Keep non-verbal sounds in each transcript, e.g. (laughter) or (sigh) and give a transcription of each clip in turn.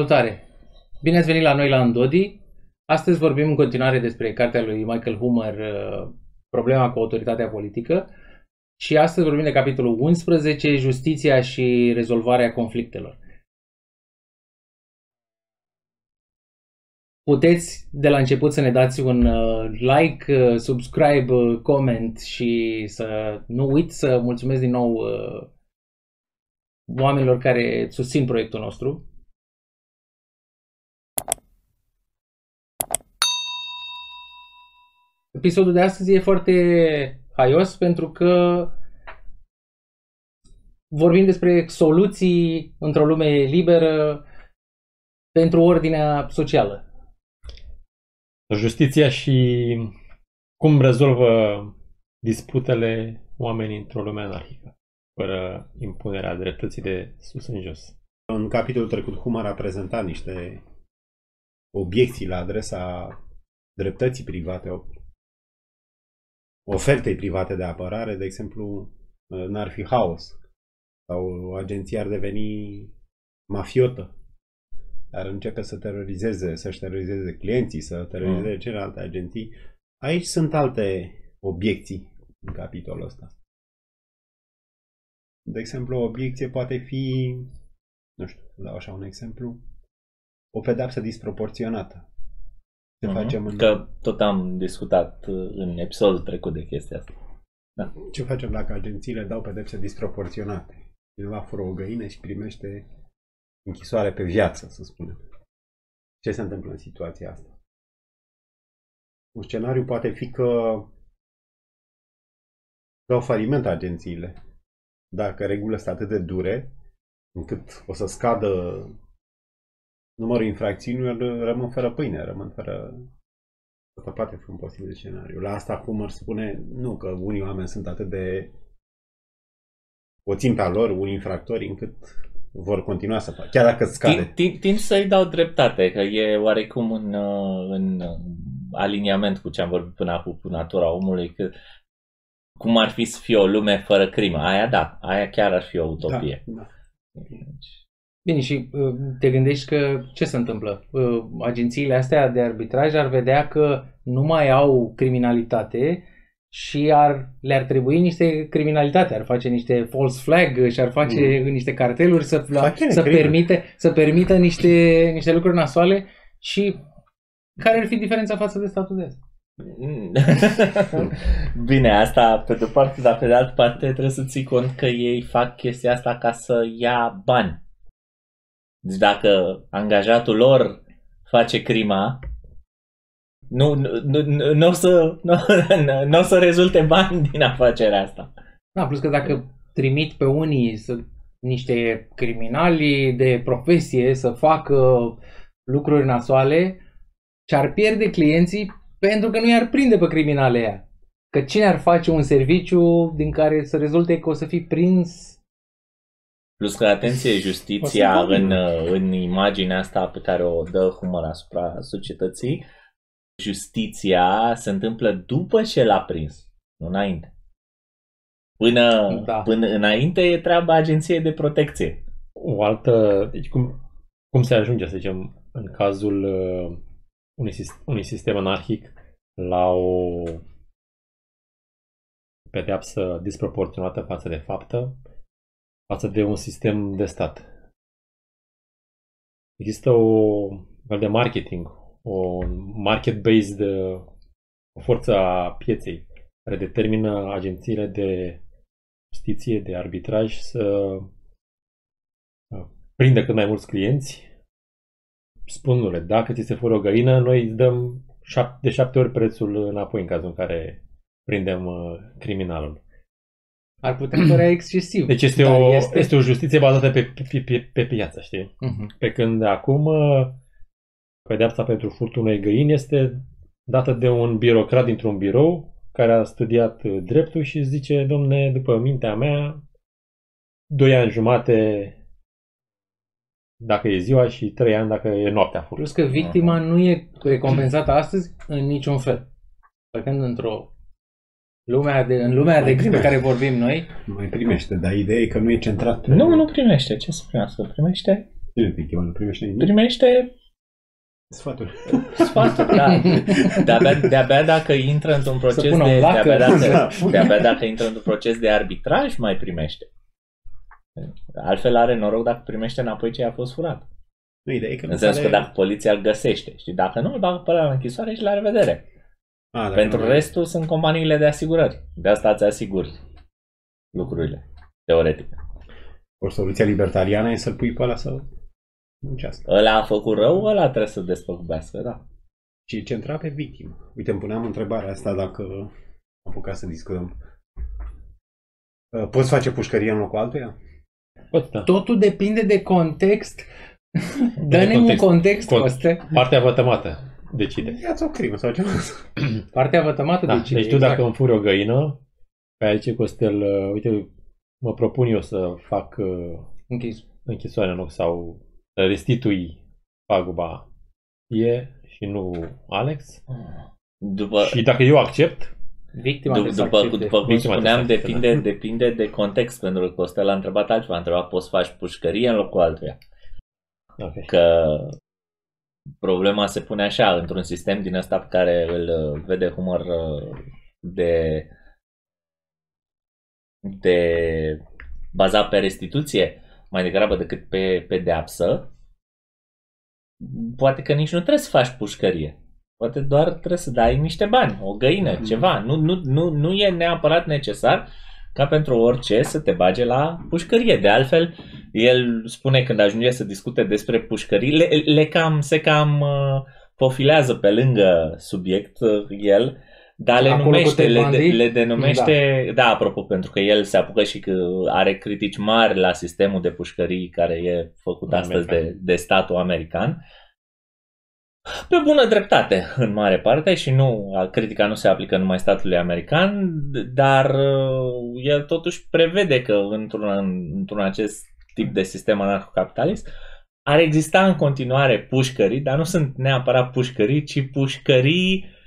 Salutare! Bine ați venit la noi la Îndodi. Astăzi vorbim în continuare despre cartea lui Michael Hummer, uh, Problema cu autoritatea politică. Și astăzi vorbim de capitolul 11, Justiția și rezolvarea conflictelor. Puteți de la început să ne dați un uh, like, uh, subscribe, comment și să nu uit să mulțumesc din nou oamenilor care susțin proiectul nostru. Episodul de astăzi e foarte haios pentru că vorbim despre soluții într-o lume liberă pentru ordinea socială. Justiția și cum rezolvă disputele oamenii într-o lume anarhică, fără impunerea dreptății de sus în jos. În capitolul trecut, Humar a prezentat niște obiecții la adresa dreptății private ofertei private de apărare, de exemplu, n-ar fi haos sau o agenție ar deveni mafiotă, ar începe să terorizeze, să-și terorizeze clienții, să terorizeze mm. celelalte agenții. Aici sunt alte obiecții în capitolul ăsta. De exemplu, o obiecție poate fi, nu știu, dau așa un exemplu, o pedapsă disproporționată. Ce uh-huh. facem în... Că tot am discutat uh, în episodul trecut de chestia asta. Da. Ce facem dacă agențiile dau pedepse disproporționate? Cineva fură o găină și primește închisoare pe viață, să spunem. Ce se întâmplă în situația asta? Un scenariu poate fi că dau faliment agențiile. Dacă regulile sunt atât de dure, încât o să scadă numărul infracțiunilor rămân fără pâine, rămân fără... Asta poate fi un posibil scenariu. La asta cum ar spune, nu, că unii oameni sunt atât de o țin pe lor, unii infractori, încât vor continua să facă, chiar dacă scade. Timp, timp să-i dau dreptate, că e oarecum în, în aliniament cu ce am vorbit până acum cu natura omului, că cum ar fi să fie o lume fără crimă. Aia da, aia chiar ar fi o utopie. Da, da. Deci, Bine, și uh, te gândești că ce se întâmplă? Uh, agențiile astea de arbitraj ar vedea că nu mai au criminalitate și ar, le-ar trebui niște criminalitate, ar face niște false flag și ar face mm. niște carteluri să, la, să, permite, să permită niște, niște lucruri nasoale și care ar fi diferența față de statul de asta? (laughs) Bine, asta pe de-o parte, dar pe de altă parte trebuie să ții cont că ei fac chestia asta ca să ia bani deci dacă angajatul lor face crima, nu, nu, nu, nu, o să, nu, nu o să rezulte bani din afacerea asta. Da, plus că dacă trimit pe unii să, niște criminali de profesie să facă lucruri nasoale, și-ar pierde clienții pentru că nu i-ar prinde pe criminale aia. Că cine ar face un serviciu din care să rezulte că o să fii prins Plus că, atenție, justiția în, în imaginea asta pe care o dă Humor asupra societății, justiția se întâmplă după ce l-a prins, nu înainte. Până, da. până înainte e treaba agenției de protecție. O altă, deci cum, cum se ajunge, să zicem, în cazul uh, unui, unui sistem anarhic la o pedeapsă disproporționată față de faptă, față de un sistem de stat. Există o fel de marketing, o market-based, o forță a pieței care determină agențiile de justiție, de arbitraj să uh, prindă cât mai mulți clienți, spunându-le, dacă ți se fură o găină, noi îți dăm de șapte ori prețul înapoi în cazul în care prindem uh, criminalul. Ar putea părea excesiv. Deci este, o, este... este o justiție bazată pe, pe, pe, pe piață, știi? Uh-huh. Pe când acum pedeapsa pentru furtul unei găini este dată de un birocrat dintr-un birou care a studiat dreptul și zice, domne, după mintea mea, doi ani jumate dacă e ziua și trei ani dacă e noaptea furtului. Plus că victima nu e recompensată astăzi în niciun fel. Păcând într-o lumea de, în lumea de pe care vorbim noi. Mai primește, dar ideea e că nu e centrat. Nu, nu primește. Ce să primească? Primește Cine victima nu primește nimic? Primește Sfaturi. sfaturi, da. (laughs) De-abia, de-abia dacă intră într-un proces pună de, un lacăr. de-abia, Da. dacă, de-abia dacă intră într-un proces de arbitraj, mai primește. Altfel are noroc dacă primește înapoi ce a fost furat. Nu, ideea e că nu În sensul că are- dacă poliția îl găsește, știi, dacă nu, îl bagă pe la închisoare și la revedere. A, dacă Pentru nu- restul sunt companiile de asigurări. De asta îți asiguri lucrurile, teoretic. O soluție libertariană e să-l pui pe ăla să muncească. Ăla a făcut rău, ăla trebuie să despăgubească, da. Și centra pe victimă. Uite, îmi puneam întrebarea asta dacă am apucat să discutăm. Uh, Poți face pușcărie în locul altuia? Poți, da. Totul depinde de context. Dă-ne un context. context, Cont- Coste. Partea vătămată decide. Ia-ți o crimă sau ceva. Partea vătămată Da, decide. deci tu exact. dacă îmi furi o găină, pe aici Costel, uh, uite, mă propun eu să fac uh, Închis. închisoare în loc sau să restitui paguba e și nu Alex. După, Și dacă eu accept, Victima Du- trebuie să după, accepte. după cum Victima spuneam, trebuie să depinde, accepte, depinde de context, pentru că Costel a întrebat altceva. A întrebat, poți să faci pușcărie în locul altuia? ok. Că problema se pune așa, într-un sistem din ăsta pe care îl uh, vede Humor uh, de, de bazat pe restituție, mai degrabă decât pe pedeapsă, poate că nici nu trebuie să faci pușcărie. Poate doar trebuie să dai niște bani, o găină, Mhm. ceva. Nu, nu, nu, nu e neapărat necesar ca pentru orice să te bage la pușcărie. De altfel, el spune când ajunge să discute despre pușcării, le, le cam, se cam uh, pofilează pe lângă subiect uh, el, dar le Acolo cu numește, Ted le, Bundy? le denumește, da. da, apropo, pentru că el se apucă și că are critici mari la sistemul de pușcării care e făcut astăzi de, American. de statul american. Pe bună dreptate, în mare parte, și nu, critica nu se aplică numai statului american, dar uh, el totuși prevede că într-un, într-un acest tip de sistem anarhocapitalist ar exista în continuare pușcării, dar nu sunt neapărat pușcării, ci pușcării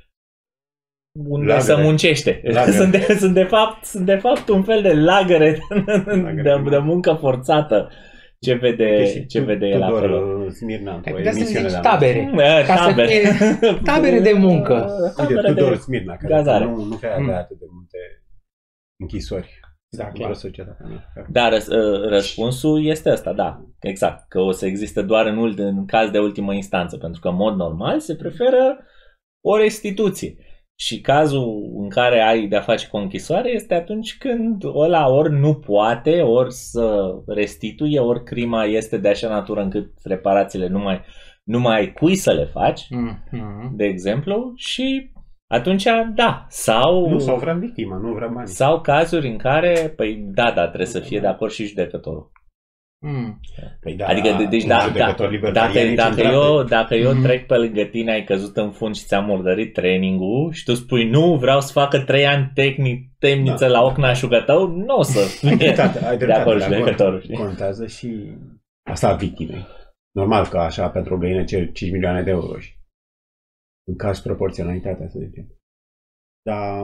unde Lagăre. se muncește. Lagăre. Sunt de, sunt, de fapt, sunt de fapt un fel de lagăre (laughs) Lagăre. de, de muncă forțată ce vede, Și ce tu- vede el Tudor, acolo. uh, Smirna, într-o Ai putea să emisiune zici de-a noastră. tabere. Ca să tabere. fie (laughs) tabere de muncă. Uite, Tabere Tudor de... Smirna, care gazare. nu, nu prea Mm. avea atât de multe închisori. Da, Într-o clar. societate. americană. Da, răs, uh, răspunsul este ăsta, da, exact, că o să existe doar în, ult- în caz de ultimă instanță, pentru că în mod normal se preferă o restituție. Și cazul în care ai de-a face cu o închisoare este atunci când ăla ori nu poate, ori să restituie, ori crima este de așa natură încât reparațiile nu mai, nu mai ai cui să le faci, Mhm. de exemplu, și atunci da, sau... Nu, sau vrea victima, nu vrea bani. Sau cazuri în care, păi da, da, trebuie să fie de acord și judecătorul. Mm. Păi da, adică, de- deci un da, judecător da, libertarian dacă, e dacă, centrat eu, pe- dacă eu Mhm. trec pe lângă tine, ai căzut în fund și ți-am murdărit training-ul și tu spui nu, vreau să facă trei ani tehnic, temniță Da. la ochnașul tău, nu o să (laughs) Ai fie dreptate, ai de dreptate. acord de acord. judecătorul. știi? Contează și asta a victimei. Normal că așa pentru o găină cer 5 milioane de euro și în caz proporționalitatea, să zicem. Dar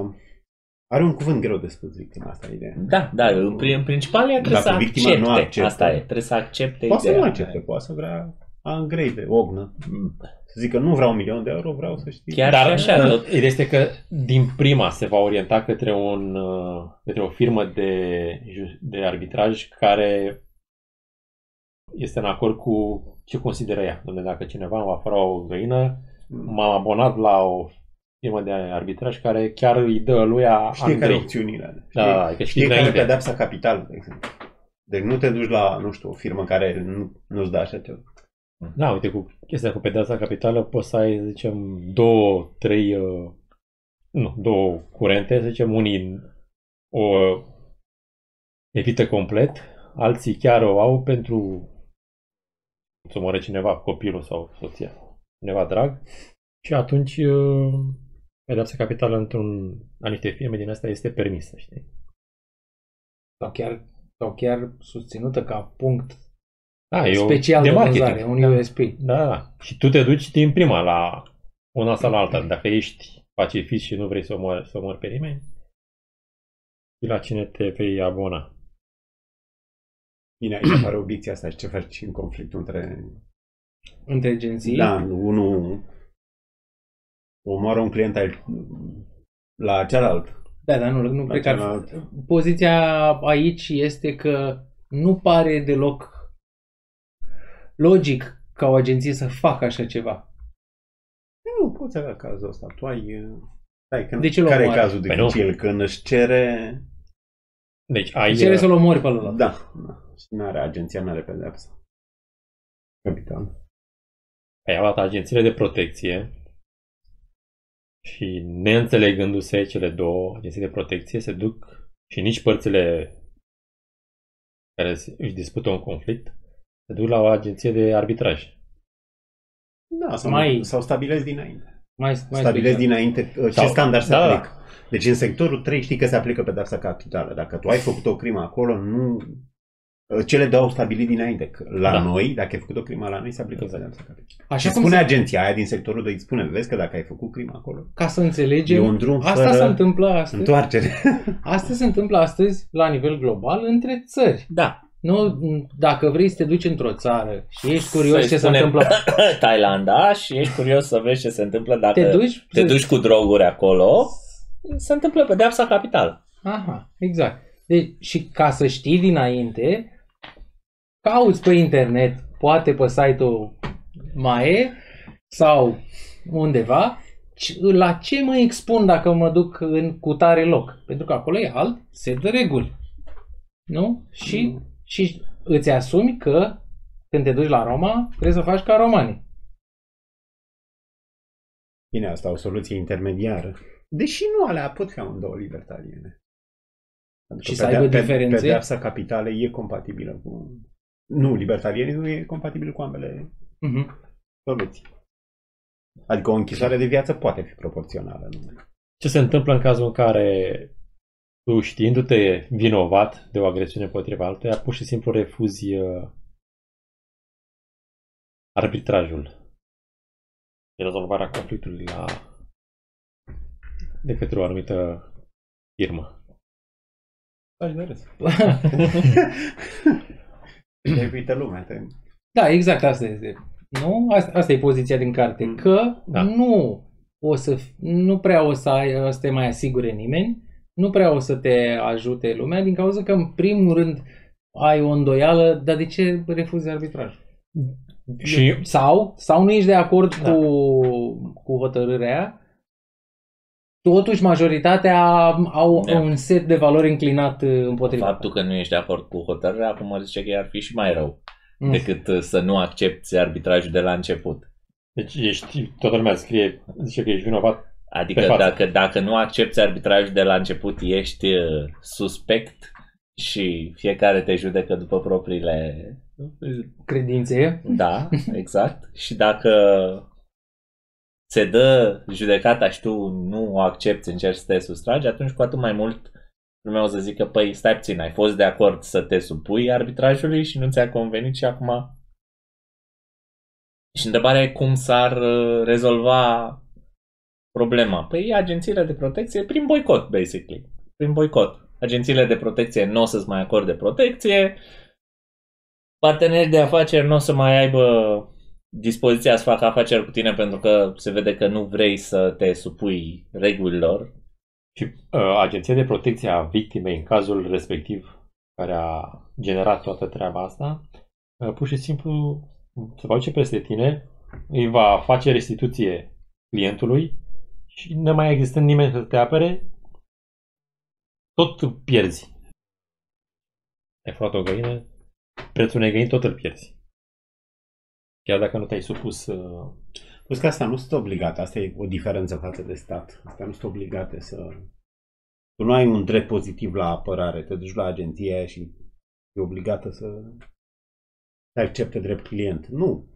are un cuvânt greu de spus victima asta, ideea. Da, da, în, pri- în principal ea trebuie Dacă să victima accepte. nu acceptă. Asta e, trebuie să accepte Poate să ideea. nu accepte, poate să vrea a îngreve, ognă. Mm. Să zică nu vreau un milion de euro, vreau să știi. Chiar Dar și așa, uh, tot- ideea este că din prima se va orienta către, un, uh, către o firmă de, ju- de arbitraj care este în acord cu ce consideră ea. Dom'le, dacă cineva îmi va fura o găină, m-am abonat la o firmă de arbitraj care chiar îi dă lui a Știe care Andrei. opțiunile. Da, Știe, adică știi știe care e înainte. pedepsa capitală, de exemplu. Deci nu te duci la, nu știu, o firmă care nu, nu-ți dă așa ceva. Da, uite, cu chestia cu pedeapsa capitală poți să ai, zicem, două, trei, uh, nu, două curente, să zicem, unii o evită complet, alții chiar o au pentru să omoare cineva, copilul sau soția, cineva drag, și atunci uh, pedeapsa capitală într-un la niște firme din asta este permisă, știi? Sau chiar, sau chiar susținută ca punct Da, e o- special de, de marketing. vânzare, un Da. USP. Da, da. Și tu te duci din prima la una sau la alta. Dacă ești pacifist și nu vrei să omori, să omori pe nimeni, și la cine te vei abona. Bine, aici apare obiecția asta. Ce faci în conflictul între... Între agenții. Da, unul omoară un client al... la celălalt. Da, dar nu, nu La cred că ar fi- celălalt. Poziția aici este că nu pare deloc logic ca o agenție să facă așa ceva. Nu, poți avea cazul ăsta. Tu ai... Stai, când, De ce îl care e omoară? cazul Păi nu. dificil? Când își cere... Deci ai... Cere să-l omori pe ăla. Da, da. Și nu are agenția, nu are pedepsă. Capitan. ai luat agențiile de protecție și neînțelegându-se cele două agenții de protecție se duc și nici părțile care se- își dispută un conflict se duc la o agenție de arbitraj. Da, sau, Mai- mai... sau stabilezi dinainte. Mai, mai stabilezi special. dinainte uh, ce Sau- standard se da, da. aplică. Deci în sectorul 3 știi că se aplică pedepsa capitală. Dacă tu ai făcut o crimă acolo, nu... uh, Cele două au stabilit dinainte. că La Da. noi, dacă ai făcut o crimă la noi, se aplică Exact. pedepsa capitală. Așa Și cum spune se, agenția aia din sectorul 2, îți spune, vezi că dacă ai făcut crimă acolo, ca să înțelegem, E un drum asta fără se întâmplă astăzi. întoarcere. (laughs) Asta se întâmplă astăzi la nivel global între țări. Da. Nu, dacă vrei să te duci într-o țară și ești curios Să-i ce se spunem întâmplă, (coughs) Thailanda și ești curios să vezi ce se întâmplă dacă te duci, te duci cu droguri acolo, se întâmplă pedeapsa capitală. Aha, exact. Deci, și ca să știi dinainte, cauți pe internet, poate pe site-ul MAE sau undeva, c- la ce mă expun dacă mă duc în cutare loc. Pentru că acolo e alt set de reguli. Nu? Și, și îți asumi că când te duci la Roma, trebuie să faci ca romanii. Bine, asta o soluție intermediară. Deși nu alea pot fi amândouă libertariene. Pentru Și că să aibă pedea- diferențe? Pedeapsa capitală e compatibilă cu... Nu, libertarianismul e compatibil cu ambele Mhm. soluții. Adică o închisoare de viață poate fi proporțională. Nu? Ce se întâmplă în cazul în care tu știindu-te vinovat de o agresiune împotriva altuia, pur și simplu refuzi uh, arbitrajul de rezolvarea conflictului la de către o anumită firmă. Aș de râs. (laughs) Te uită lumea. Te... Da, exact asta este. Nu? Asta, asta e poziția din carte. Mm. Că Da. nu o să, f- nu prea o să, ai, să te mai asigure nimeni, nu prea o să te ajute lumea, din cauza că, în primul rând, ai o îndoială, dar de ce refuzi arbitraj? Și Sau, sau nu ești de acord Da. cu, cu hotărârea aia, totuși majoritatea au Da. un set de valori înclinat uh, împotriva. Faptul că nu ești de acord cu hotărârea, acum mă zice că ar fi și mai rău Mm. decât uh, să nu accepti arbitrajul de la început. deci ești, toată lumea scrie, zice că ești vinovat. Adică Pe față. dacă, dacă nu accepti arbitrajul de la început, ești uh, suspect și fiecare te judecă după propriile... Credințe. Da, exact. (laughs) Și dacă se dă judecata și tu nu o accepti, încerci să te sustragi, atunci cu atât mai mult lumea o să zică, păi stai puțin, ai fost de acord să te supui arbitrajului și nu ți-a convenit și acum... Și întrebarea e cum s-ar uh, rezolva problema. Păi agențiile de protecție prin boicot, basically. Prin boicot. Agențiile de protecție nu o să-ți mai acorde protecție, partenerii de afaceri nu o să mai aibă dispoziția să facă afaceri cu tine pentru că se vede că nu vrei să te supui regulilor. Și uh, agenția de protecție a victimei în cazul respectiv care a generat toată treaba asta, uh, pur și simplu se va duce peste tine, îi va face restituție clientului și nu mai existând nimeni să te apere, tot pierzi. Ai furat o găină, prețul unei găini tot îl pierzi. Chiar dacă nu te-ai supus uh, Plus că asta nu sunt obligate, asta e o diferență față de stat. Asta nu sunt obligate să... Tu nu ai un drept pozitiv la apărare, te duci la agenția aia și e obligată să te accepte drept client. Nu.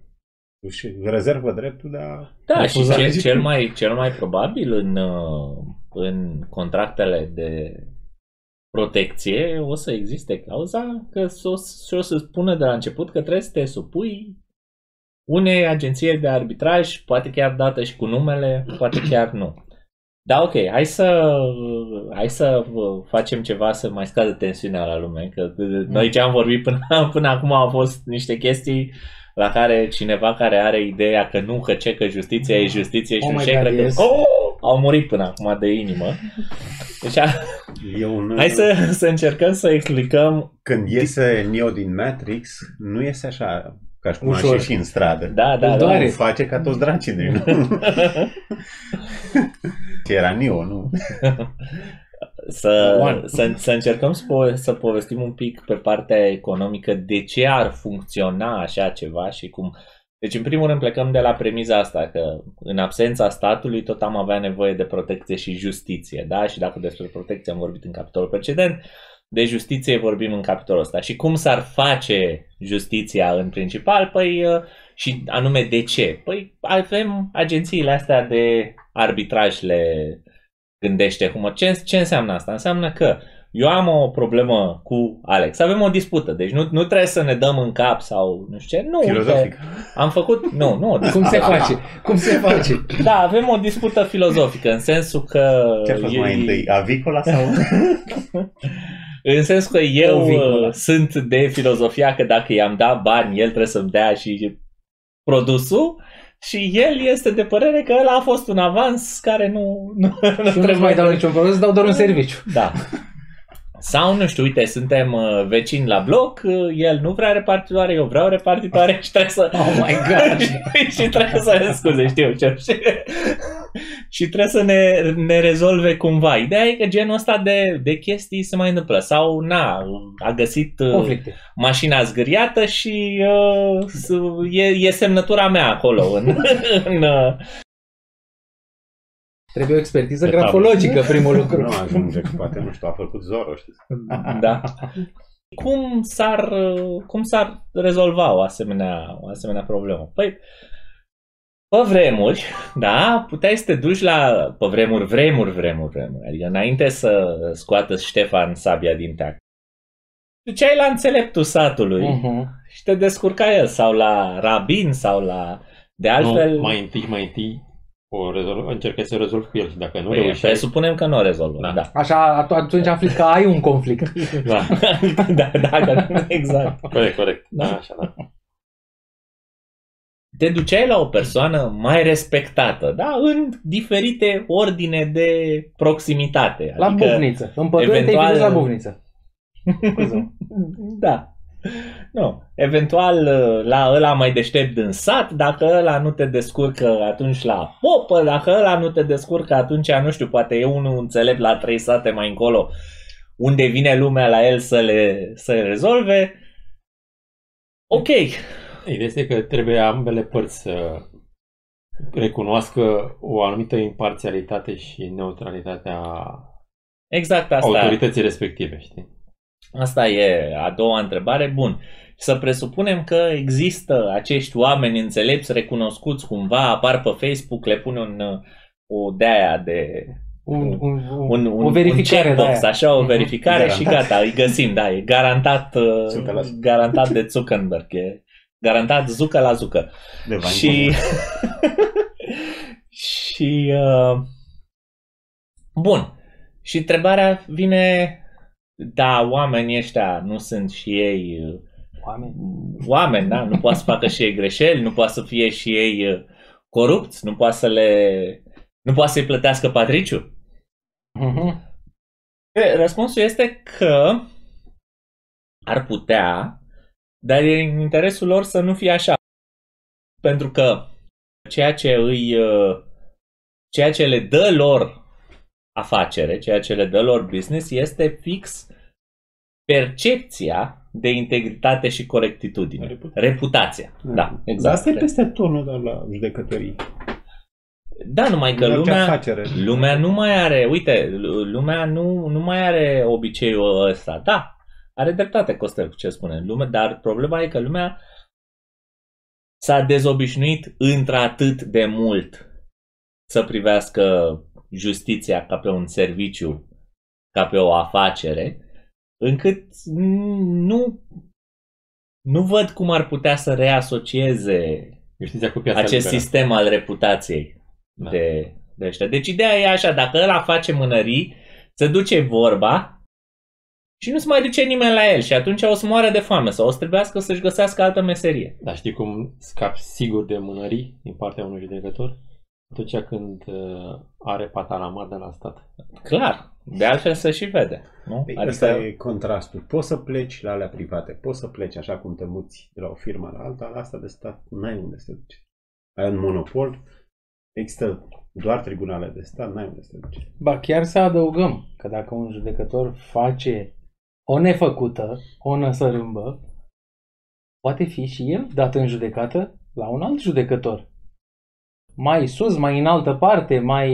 Își rezervă dreptul de a... Da, și Refuzat. cel, cel, mai, cel mai probabil în, uh, în contractele de protecție o să existe clauza că s- o, s- și o să spună de la început că trebuie să te supui unei agenție de arbitraj, poate chiar dată și cu numele, poate chiar nu. Da, ok, hai să, hai să facem ceva să mai scadă tensiunea la lume, că noi ce am vorbit până, (laughs) până acum au fost niște chestii la care cineva care are ideea că nu, că ce, că justiția e justiție și Oh nu my ce, God, cred că yes. oh, au murit până acum de inimă. Deci, a- E un, hai să, să încercăm să explicăm, Când iese Neo din Matrix, nu iese așa ca și cum aș Ușor. ieși în stradă. da, da, Îl da, doare. Nu face ca toți dracii din (laughs) Ce era Neo, nu? (laughs) să, One. să, să încercăm să, po- să povestim un pic pe partea economică de ce ar funcționa așa ceva și cum. Deci, în primul rând, plecăm de la premiza asta că în absența statului tot am avea nevoie de protecție și justiție, da? Și dacă despre protecție am vorbit în capitolul precedent, de justiție vorbim în capitolul ăsta. Și cum s-ar face justiția în principal? Păi, uh, și anume de ce? Păi avem agențiile astea de arbitraj le gândește Humor. Ce, ce înseamnă asta? Înseamnă că eu am o problemă cu Alex. Avem o dispută, deci nu, nu trebuie să ne dăm în cap sau nu știu ce. Nu, Filozofic. uite, am făcut, nu, nu, o Cum dispută. se face? Cum se face? Da, avem o dispută filozofică în sensul că Ce a fost e- mai întâi? Avicola sau? (laughs) în sensul că eu Ovicola. uh, sunt de filozofia că dacă i-am dat bani, el trebuie să-mi dea și produsul și el este de părere că ăla a fost un avans care nu, nu, nu Și eu nu mai dau niciun produs, dau doar un serviciu. Da. Sau, nu știu, uite, suntem uh, vecini la bloc, uh, el nu vrea repartitoare, eu vreau repartitoare și trebuie să... Oh my God! (laughs) și trebuie să scuze, știu ce și, (laughs) și trebuie să ne, ne rezolve cumva. Ideea e că genul ăsta de, de chestii se mai întâmplă. Sau, na, a găsit uh, Conflicte. mașina zgâriată și uh, s- e, e semnătura mea acolo în, (laughs) în, uh, Trebuie o expertiză Pe tablă. grafologică, primul (laughs) lucru. nu ajunge, că poate, nu știu, a făcut Zoro, știți? Da. Cum s-ar, cum s-ar rezolva o asemenea, o asemenea problemă? Păi, pe vremuri, da, puteai să te duci la, pe vremuri, vremuri, vremuri, vremuri, adică înainte să scoată Ștefan sabia din teac. Duceai la înțeleptul satului Uh-huh. și te descurca el, sau la rabin, sau la... De altfel, Nu, mai întâi, mai întâi o rezolv, încercați să rezolvi cu el și dacă nu păi, reușeai, presupunem că nu o rezolvă. Da. Da. da. Așa, at- atunci afli că ai un conflict. (laughs) da, (laughs) da, da, da, exact. corect, corect, Da. da, așa, da. te duceai la o persoană mai respectată, da? În diferite ordine de proximitate. La adică, bufniță. În pădure te-ai eventual- dus la bufniță. (laughs) Scuze. Da. Nu. Eventual la ăla mai deștept din sat, dacă ăla nu te descurcă, atunci la popă, dacă ăla nu te descurcă, atunci, nu știu, poate e unul înțelept la trei sate mai încolo, unde vine lumea la el să le, să le rezolve. Ok, Ideea este că trebuie ambele părți să recunoască o anumită imparțialitate și neutralitatea exact asta. autorității respective, știi? Asta e a doua întrebare. Bun. Să presupunem că există acești oameni înțelepți, recunoscuți cumva, apar pe Facebook, le pune un, o de-aia de Un, un, un, un, un, o verificare un de checkbox, aia. așa, o Mhm. verificare și Garantat. gata, îi găsim, da, e garantat, uh, 100%. garantat de Zuckerberg, e garantat zucă la zucă. De bani Și, (laughs) și uh, bun, și întrebarea vine, da, oamenii ăștia nu sunt și ei uh, Oameni. oameni, da? Nu poate să facă și ei greșeli, nu poate să fie și ei uh, corupți, nu poate să le... Nu poate să-i plătească patriciu. Mhm. E, Răspunsul este că ar putea, dar e în interesul lor să nu fie așa. Pentru că ceea ce îi uh, ceea ce le dă lor afacere, ceea ce le dă lor business este fix percepția de integritate și corectitudine. Reputație. Reputația. Da, Dar exact. asta e peste tot, nu doar la judecătorii. Da, numai că În orice lumea, afacere. lumea nu mai are, uite, lumea nu, nu mai are obiceiul ăsta. Da, are dreptate Costel cu ce spune lume, dar problema e că lumea s-a dezobișnuit într-atât de mult să privească justiția ca pe un serviciu, ca pe o afacere, încât nu, nu văd cum ar putea să reasocieze Justiția cu piața acest liberă. sistem al reputației Da. de de ăștia. Deci ideea e așa, dacă ăla face mânării, se duce vorba și nu se mai duce nimeni la el și atunci o să moară de foame sau o să trebuiască să-și găsească altă meserie. Dar știi cum scapi sigur de mânării din partea unui judecător? Atunci când uh, are patala mare de la stat. Clar, de altfel se și vede. Nu? Păi Asta e contrastul. Poți să pleci la alea private, poți să pleci așa cum te muți de la o firmă la alta, la asta de stat n-ai unde să te duci. Ai un monopol, există doar tribunale de stat, n-ai unde să te duci. Ba chiar să adăugăm că dacă un judecător face o nefăcută, o năsărâmbă, poate fi și el dat în judecată la un alt judecător. Mai sus, mai în altă parte, mai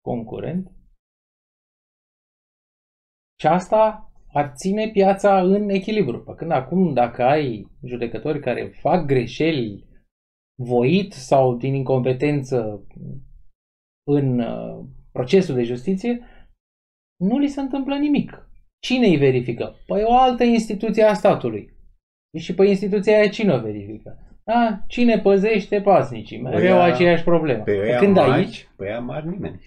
concurent. Și asta ar ține piața în echilibru. Pe când acum, dacă ai judecători care fac greșeli voit sau din incompetență în uh, procesul de justiție, nu li se întâmplă nimic. Cine îi verifică? Păi o altă instituție a statului. Și pe instituția aia cine o verifică? A, cine păzește pasnicii? Mereu ăia- aceeași problemă. Pe ăia Când mari, aici, pe ăia mari nimeni.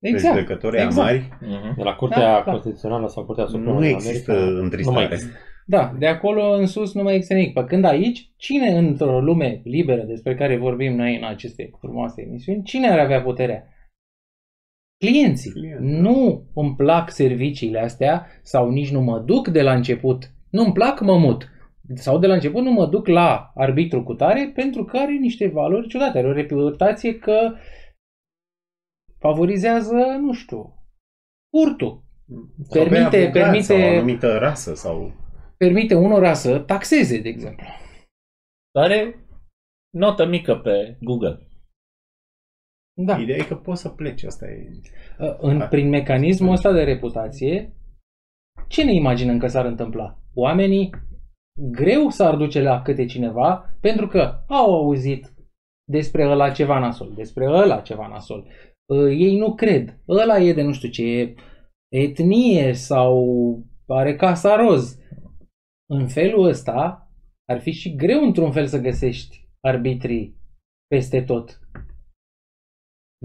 exact. Pe judecătorii exact. mari Mhm. De la Curtea Da, da. Constituțională sau Curtea Supremă nu din există America, nu întristare. mai există. Da, de acolo în sus nu mai există nimic. Pe când aici, cine într-o lume liberă despre care vorbim noi în aceste frumoase emisiuni, cine ar avea puterea? Clienții. Clienții. Nu îmi plac serviciile astea sau nici nu mă duc de la început. Nu îmi plac, mă mut. Sau de la început nu mă duc la arbitru cu tare pentru că are niște valori ciudate. Are o reputație că favorizează, nu știu, furtul. Sau pe Permite- avocat, permite- Sau o anumită rasă sau... Permite unora să taxeze, de exemplu. Are notă mică pe Google. Da. Ideea e că poți să pleci, asta e... În, Da. prin mecanismul ăsta de reputație, ce ne imaginăm că s-ar întâmpla? Oamenii greu s-ar duce la câte cineva pentru că au auzit despre ăla ceva nasol, despre ăla ceva nasol. Uh, Ei nu cred. Ăla e de nu știu ce etnie sau are casa roz. În felul ăsta ar fi și greu într-un fel să găsești arbitrii peste tot.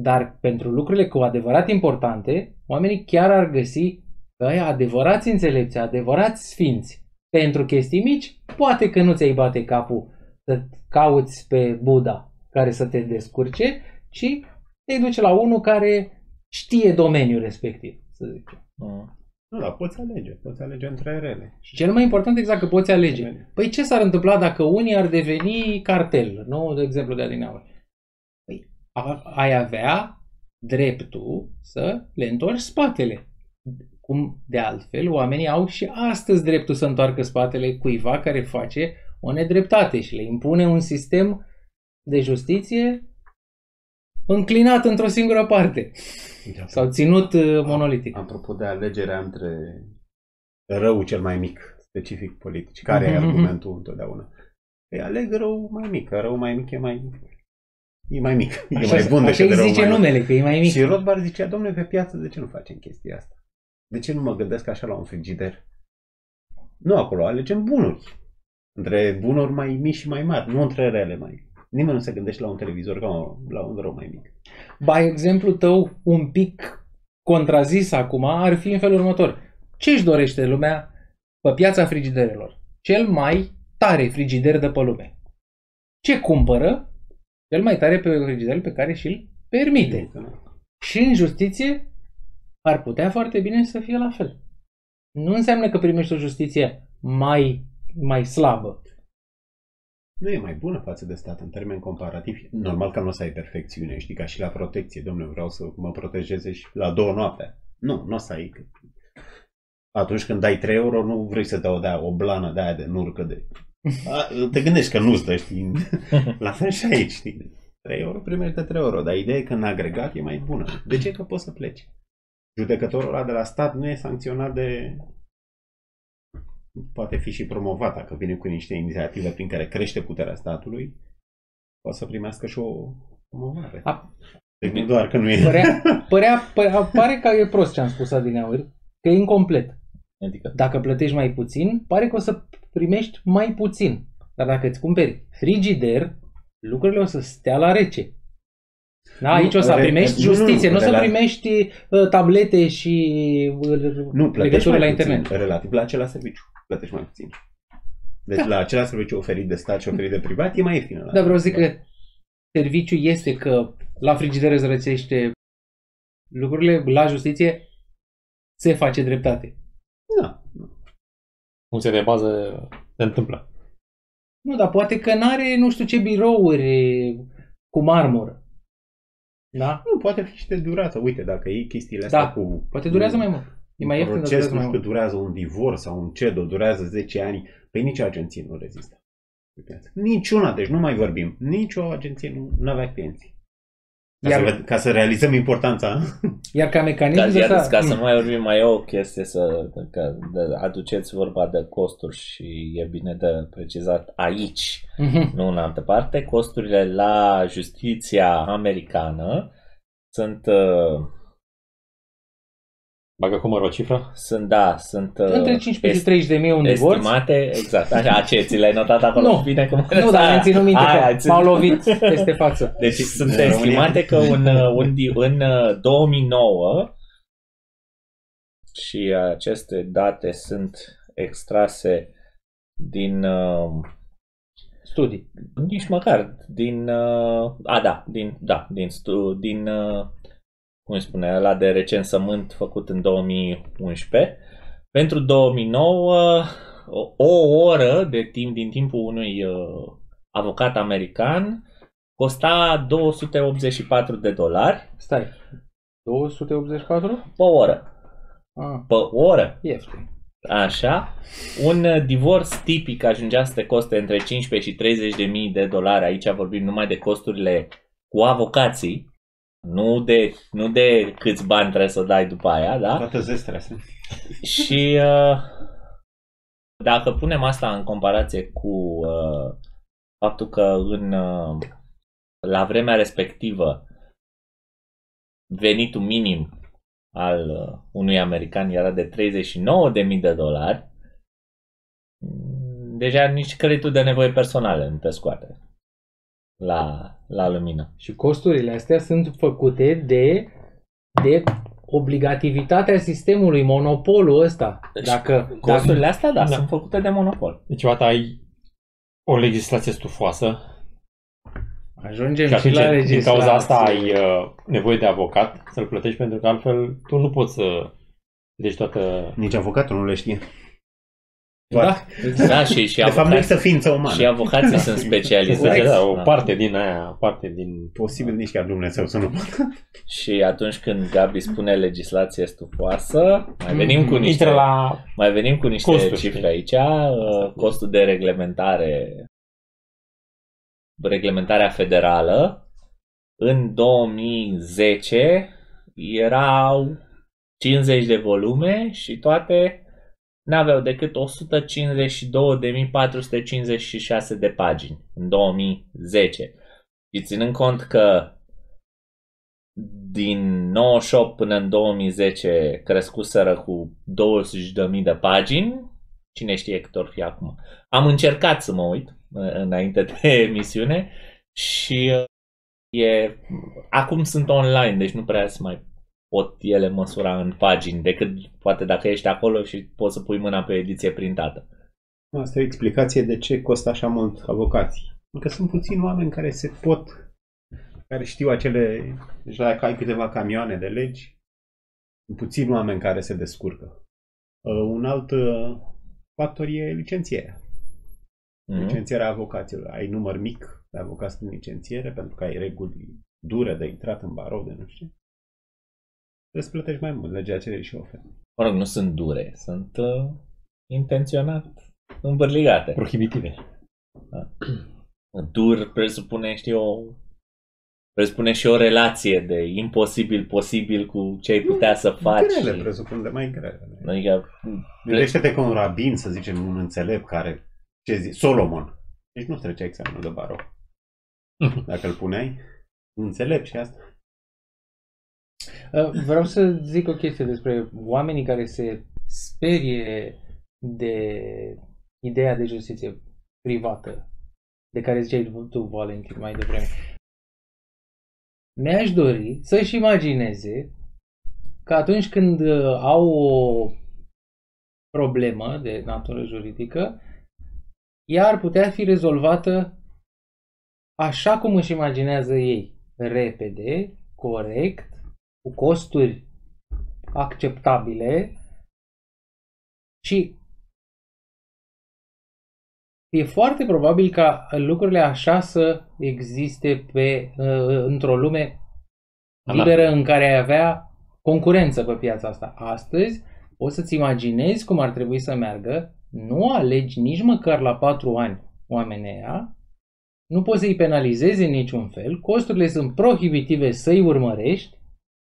Dar pentru lucrurile cu adevărat importante, oamenii chiar ar găsi că aia adevărați înțelepți, adevărați sfinți. Pentru chestii mici, poate că nu ți-ai bate capul să cauți pe Buddha care să te descurce, ci te duce la unul care știe domeniul respectiv, să zicem. Mhm. Nu, dar poți alege. Poți alege între rele. Și cel mai important exact că poți alege. Păi ce s-ar întâmpla dacă unii ar deveni cartel, nu? De exemplu de adineauri. Păi a- ai avea dreptul să le întorci spatele. Cum de altfel oamenii au și astăzi dreptul să întoarcă spatele cuiva care face o nedreptate și le impune un sistem de justiție înclinat într-o singură parte sau ținut uh, monolitic. Apropo de alegerea între rău cel mai mic, specific politic, care e Mhm. (laughs) argumentul întotdeauna? Păi aleg rău mai mic, că rău mai mic e mai e mai mic. E Așa, mai bun așa decât îi rău zice mai mic. numele, că e mai mic. Și Rothbard zicea, domnule, pe piață, de ce nu facem chestia asta? De ce nu mă gândesc așa la un frigider? Nu acolo, alegem bunuri. Între bunuri mai mici și mai mari, nu între rele mai mici. Nimeni nu se gândește la un televizor ca un- la un rău mai mic. Ba, exemplu tău un pic contrazis acum ar fi în felul următor. Ce își dorește lumea pe piața frigiderelor? Cel mai tare frigider de pe lume. Ce cumpără? Cel mai tare pe frigider pe care și-l permite. Și în justiție ar putea foarte bine să fie la fel. Nu înseamnă că primești o justiție mai, mai slabă. Nu e mai bună față de stat în termeni comparativi. Normal că nu o să ai perfecțiune, știi, ca și la protecție. Domnule, vreau să mă protejeze și la două noapte. Nu, nu o să ai. Atunci când dai 3 euro, nu vrei să dau de o blană de aia de nurcă de... A, te gândești că nu stă, știi? (laughs) La fel și aici, știi? 3 euro primești de 3 euro, dar ideea e că în agregat e mai bună. De ce? Că poți să pleci. Judecătorul ăla de la stat nu e sancționat de... Poate fi și promovat dacă vine cu niște inițiative prin care crește puterea statului, poate să primească și o promovare. A- Deci nu doar că nu e... Părea, părea, părea, pare că e prost ce am spus adineauri, că e incomplet. Adică, Dacă plătești mai puțin, pare că o să primești mai puțin. Dar dacă îți cumperi frigider, lucrurile o să stea la rece. Da, aici o să re- primești nu, nu, justiție, nu, o să rela- primești uh, tablete și uh, Nu, plătești legături mai la puțin, internet. relativ la același serviciu. Plătești mai puțin. Deci la același serviciu oferit de stat și oferit de privat e mai ieftin. la- Dar vreau să zic că serviciul este că la frigider îți rățește lucrurile, la justiție se face dreptate. Da. Funcție de bază se întâmplă. Nu, dar poate că n-are nu știu ce birouri cu marmură. Da? Nu, poate fi și de durată. Uite, dacă iei chestiile astea Da. cu... Poate durează mai mult. E mai un ieftin, dar proces, durează nu mai știu, mult. durează un divorț sau un CEDO, durează 10 ani. Păi nicio agenție nu rezistă. pe piață. Niciuna, deci nu mai vorbim. Nici o agenție nu avea clienți. Ca, Iar- să, ved- ca să realizăm importanța. Iar ca mecanism Ca, de iar, asta... ca să nu mai vorbim mai e o chestie să că, de, aduceți vorba de costuri și e bine de precizat aici, Mhm. nu în altă parte, costurile la justiția americană sunt, uh, Bagă cu mărul o cifră? sunt da, sunt uh, Între 15 și est- 30 de mii un divorț. estimate, exact, așa, ce, ți le-ai notat acolo? Nu. Bine, cum Nu, dar mi-am ținut minte Aia, că ai ținut- m-au lovit peste față. (laughs) Deci sunt În România. estimate că un, un, di- în uh, 2009 și aceste date sunt extrase din uh, Studii. nici măcar din uh, a da, din da, din stu, din uh, cum îi spune, ăla de recensământ făcut în 2011. Pentru 2009 o, o oră de timp din timpul unui uh, avocat american costa 284 de dolari Stai. 284? pe oră. Ah, Pe oră. ieftin. Așa. Un uh, divorț tipic ajungea să te coste între 15 și 30 de mii de dolari. Aici vorbim numai de costurile cu avocații. Nu de, nu de câți bani trebuie să dai după aia, da? Toată zestrea asta. Și uh, dacă punem asta în comparație cu uh, faptul că în, uh, la vremea respectivă venitul minim al uh, unui american era de 39.000 de dolari, mm, deja nici creditul de nevoie personale nu te scoate la, la lumină. Și costurile astea sunt făcute de, de obligativitatea sistemului, monopolul ăsta. Dacă, Costurile astea, da, Da. sunt făcute de monopol. Deci, odată ai o legislație stufoasă dacă ajungem și și, atunci, la din legislație. cauza asta, ai uh, nevoie de avocat să-l plătești, pentru că altfel tu nu poți să deci toată... Nici avocatul nu le știe. Da, Da, și, și De fapt, nu avocații, există ființă umană. și avocații sunt (laughs) specializați. Da, o Da. parte din aia, o parte din... Posibil nici chiar Dumnezeu să nu Și atunci când Gabi spune legislație stufoasă, mai venim cu niște, Intră la... mai venim cu niște Costuri, cifre știi? aici. Uh, Costul de reglementare, reglementarea federală, în 2010 erau 50 de volume și toate n-aveau decât 152.456 de pagini în 2010. Și ținând cont că din 98 până în 2010 crescuseră cu 20.000 de pagini, cine știe cât or fi acum. Am încercat să mă uit uh, înainte de (laughs) emisiune și uh, e, acum sunt online, deci nu prea se mai pot ele măsura în pagini, decât poate dacă ești acolo și poți să pui mâna pe o ediție printată. Asta e o explicație de ce costă așa mult avocații. Pentru că sunt puțini oameni care se pot, care știu acele, deci dacă ai câteva camioane de legi, sunt puțini oameni care se descurcă. Uh, un alt uh, factor e licențierea. Mhm. Licențierea avocaților. Ai număr mic de avocați în licențiere pentru că ai reguli dure de intrat în barou, de nu știu. Ce. Trebuie să plătești mai mult, legea cere și oferă. Mă rog, nu sunt dure, sunt uh, intenționat îmbărligate. prohibitive. (clears throat) Dur presupune, știu, o, presupune și o relație de imposibil posibil cu ce ai putea să faci. Grele, presupun, de mai grele. Adică, Gândește-te că un rabin, să zicem, un înțelept care, ce zi, Solomon, deci nu trecea examenul de barou. (laughs) Dacă îl puneai, un înțelept și asta. Uh, Vreau să zic o chestie despre oamenii care se sperie de ideea de justiție privată, de care ziceai tu, Valentin, mai devreme. mi-aș dori să-și imagineze că atunci când uh, au o problemă de natură juridică, ea ar putea fi rezolvată așa cum își imaginează ei, repede, corect, cu costuri acceptabile și e foarte probabil ca lucrurile așa să existe pe, uh, într-o lume liberă în care ai avea concurență pe piața asta. Astăzi o să-ți imaginezi cum ar trebui să meargă, nu alegi nici măcar la patru ani oamenii aia, nu poți să-i penalizezi în niciun fel, costurile sunt prohibitive să-i urmărești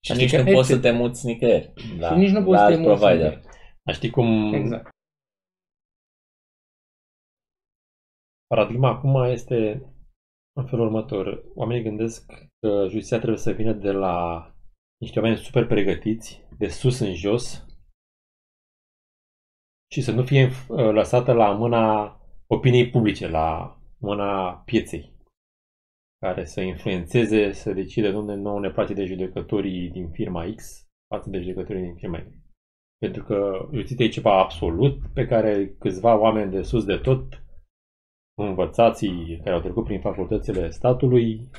Și nici nu etc. poți să te muți nicăieri. La, și nici nu la poți să te alt muți provider. nicăieri. Dar știi cum Exact. paradigma acum este în felul următor. Oamenii gândesc că justiția trebuie să vină de la niște oameni super pregătiți, de sus în jos, și să nu fie uh, lăsată la mâna opiniei publice, la mâna pieței, care să influențeze, să decide unde nu ne place de judecătorii din firma X față de judecătorii din firma Y. Pentru că justiția e ceva absolut pe care câțiva oameni de sus de tot, învățații care au trecut prin facultățile statului,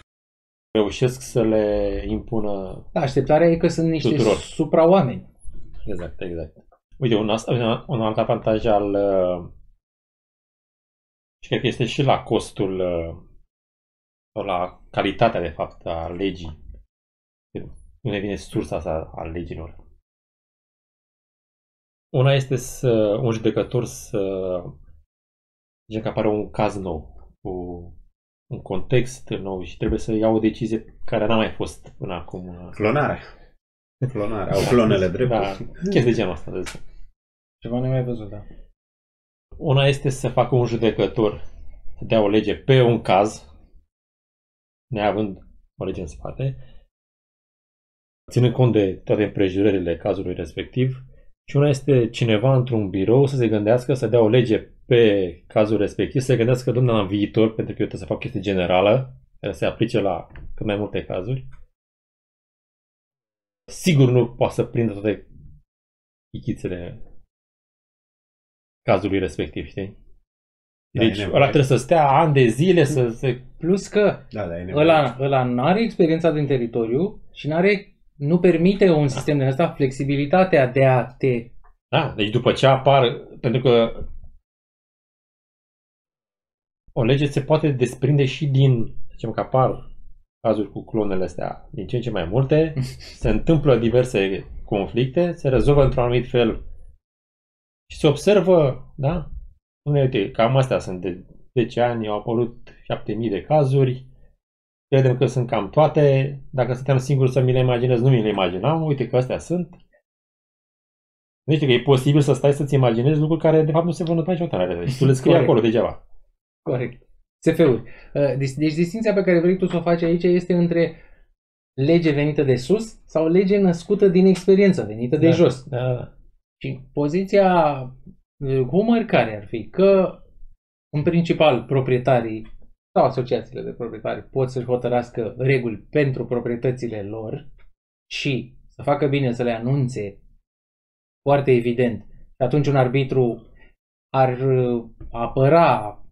reușesc să le impună Da, așteptarea e că sunt niște Tuturor. supraoameni. Exact, exact. Uite, un, asta, un, un alt avantaj al uh, și cred că este și la costul uh, sau la calitatea, de fapt, a legii. Unde vine sursa asta a legilor. Una este să un judecător să zicem că apare un caz nou, cu un context nou și trebuie să ia o decizie care n-a mai fost până acum. uh, Clonare. Clonare. Au clonele drept. Da, chestii de genul ăsta. de exemplu. Ceva nemai văzut, da. Una este să facă un judecător să dea o lege pe un caz, neavând o lege în spate, ținând cont de toate împrejurările cazului respectiv, și una este cineva într-un birou să se gândească să dea o lege pe cazul respectiv, să se gândească, domnule, în viitor, pentru că eu trebuie să fac o chestie generală, care se aplice la cât mai multe cazuri. Sigur nu poate să prindă toate chichițele cazului respectiv, știi? Da, e Deci nevoie. ăla trebuie să stea ani de zile să se... Plus că Da, da, e nevoie. ăla, ăla nu are experiența din teritoriu și nu are nu permite un sistem de ăsta flexibilitatea de a te... Da, deci după ce apar, pentru că o lege se poate desprinde și din, zicem că apar cazuri cu clonele astea din ce în ce mai multe, (laughs) se întâmplă diverse conflicte, se rezolvă într-un anumit fel și se observă, da? Unde, uite, cam astea sunt de 10 ani, au apărut 7000 de cazuri, credem că sunt cam toate, dacă stăteam singur să mi le imaginez, nu mi le imaginam, uite că astea sunt. Nu știu că e posibil să stai să-ți imaginezi lucruri care de fapt nu se vor întâmpla niciodată în realitate. Și tu le scrii Corect. acolo degeaba. Corect. SF-uri. Uh, Deci, deci distinția pe care vrei tu să o faci aici este între lege venită de sus sau lege născută din experiență, venită de Da. jos. Da, da. Și poziția uh, Homer care ar fi? Că în principal proprietarii sau asociațiile de proprietari pot să-și hotărască reguli pentru proprietățile lor și să facă bine să le anunțe foarte evident. Și atunci un arbitru ar uh, apăra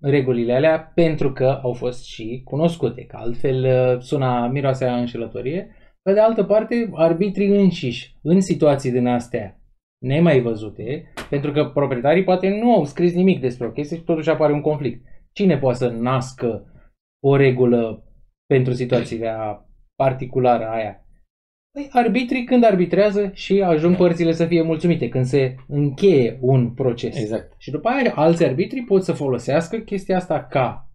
regulile alea pentru că au fost și cunoscute, că altfel uh, suna miroase a înșelătorie. Pe de altă parte, arbitrii înșiși, în situații din astea nemai văzute, pentru că proprietarii poate nu au scris nimic despre o chestie și totuși apare un conflict. Cine poate să nască o regulă pentru situația particulară aia? Păi, arbitrii când arbitrează și ajung părțile să fie mulțumite, când se încheie un proces. Exact. Și după aia alți arbitri pot să folosească chestia asta ca,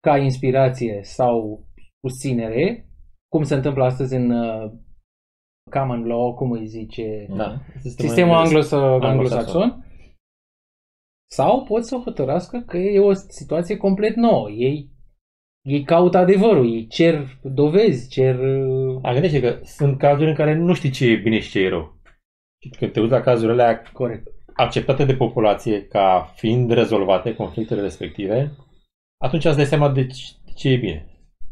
ca inspirație sau susținere, cum se întâmplă astăzi în uh, common law, cum îi zice, Da. sistemul anglos- anglosaxon. anglosaxon, sau pot să hotărască că e o situație complet nouă. Ei, ei caută adevărul, ei cer dovezi, cer... uh, A, gândește că sunt cazuri în care nu știi ce e bine și ce e rău. Și când te uiți la cazurile alea Corect. acceptate de populație ca fiind rezolvate conflictele respective, atunci îți dai seama de ce- ce e bine.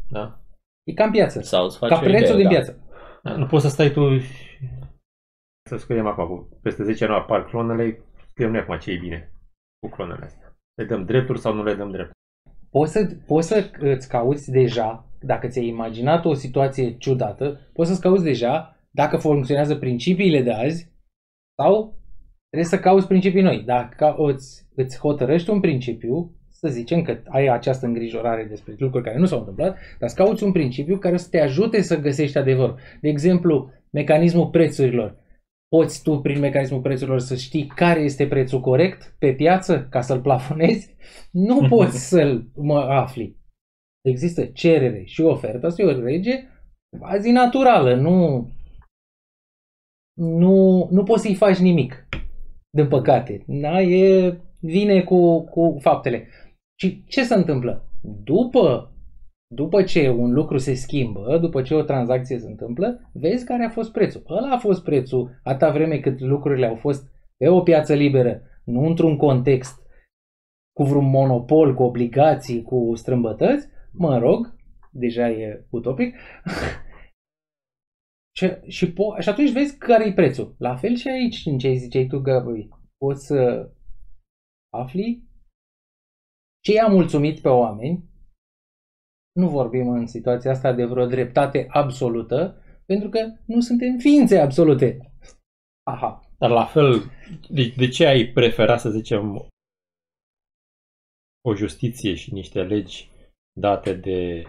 Da? E cam piață. Sau îți faci Ca o prețul idee, din da. piață. Da, Nu poți să stai tu și- să scriem acum, cu- peste 10 ani apar clonele, scriem noi acum ce e bine cu clonele astea. Le dăm drepturi sau nu le dăm drepturi? Poți să, poți să îți cauți deja, dacă ți-ai imaginat o situație ciudată, poți să-ți cauți deja dacă funcționează principiile de azi sau trebuie să cauți principii noi. Dacă îți, îți hotărăști un principiu, să zicem că ai această îngrijorare despre lucruri care nu s-au întâmplat, dar să cauți un principiu care să te ajute să găsești adevăr. De exemplu, mecanismul prețurilor. Poți tu, prin mecanismul prețurilor, să știi care este prețul corect pe piață ca să-l plafonezi? Nu (laughs) poți să-l mă afli. Există cerere și ofertă, asta e o lege azi naturală, nu, nu, nu poți să-i faci nimic, din păcate. Da? E, vine cu, cu faptele. Și ce se întâmplă? După, după ce un lucru se schimbă, după ce o tranzacție se întâmplă, vezi care a fost prețul. Ăla a fost prețul atâta vreme cât lucrurile au fost pe o piață liberă, nu într-un context cu vreun monopol, cu obligații, cu strâmbătăți, mă rog, deja e utopic, (laughs) și, și, po- și atunci vezi care e prețul. La fel și aici, în ce ziceai tu, Gabi, poți să afli ce i-a mulțumit pe oameni, nu vorbim în situația asta de vreo dreptate absolută, pentru că nu suntem ființe absolute. Aha. Dar la fel, de, de ce ai prefera, să zicem, o justiție și niște legi date de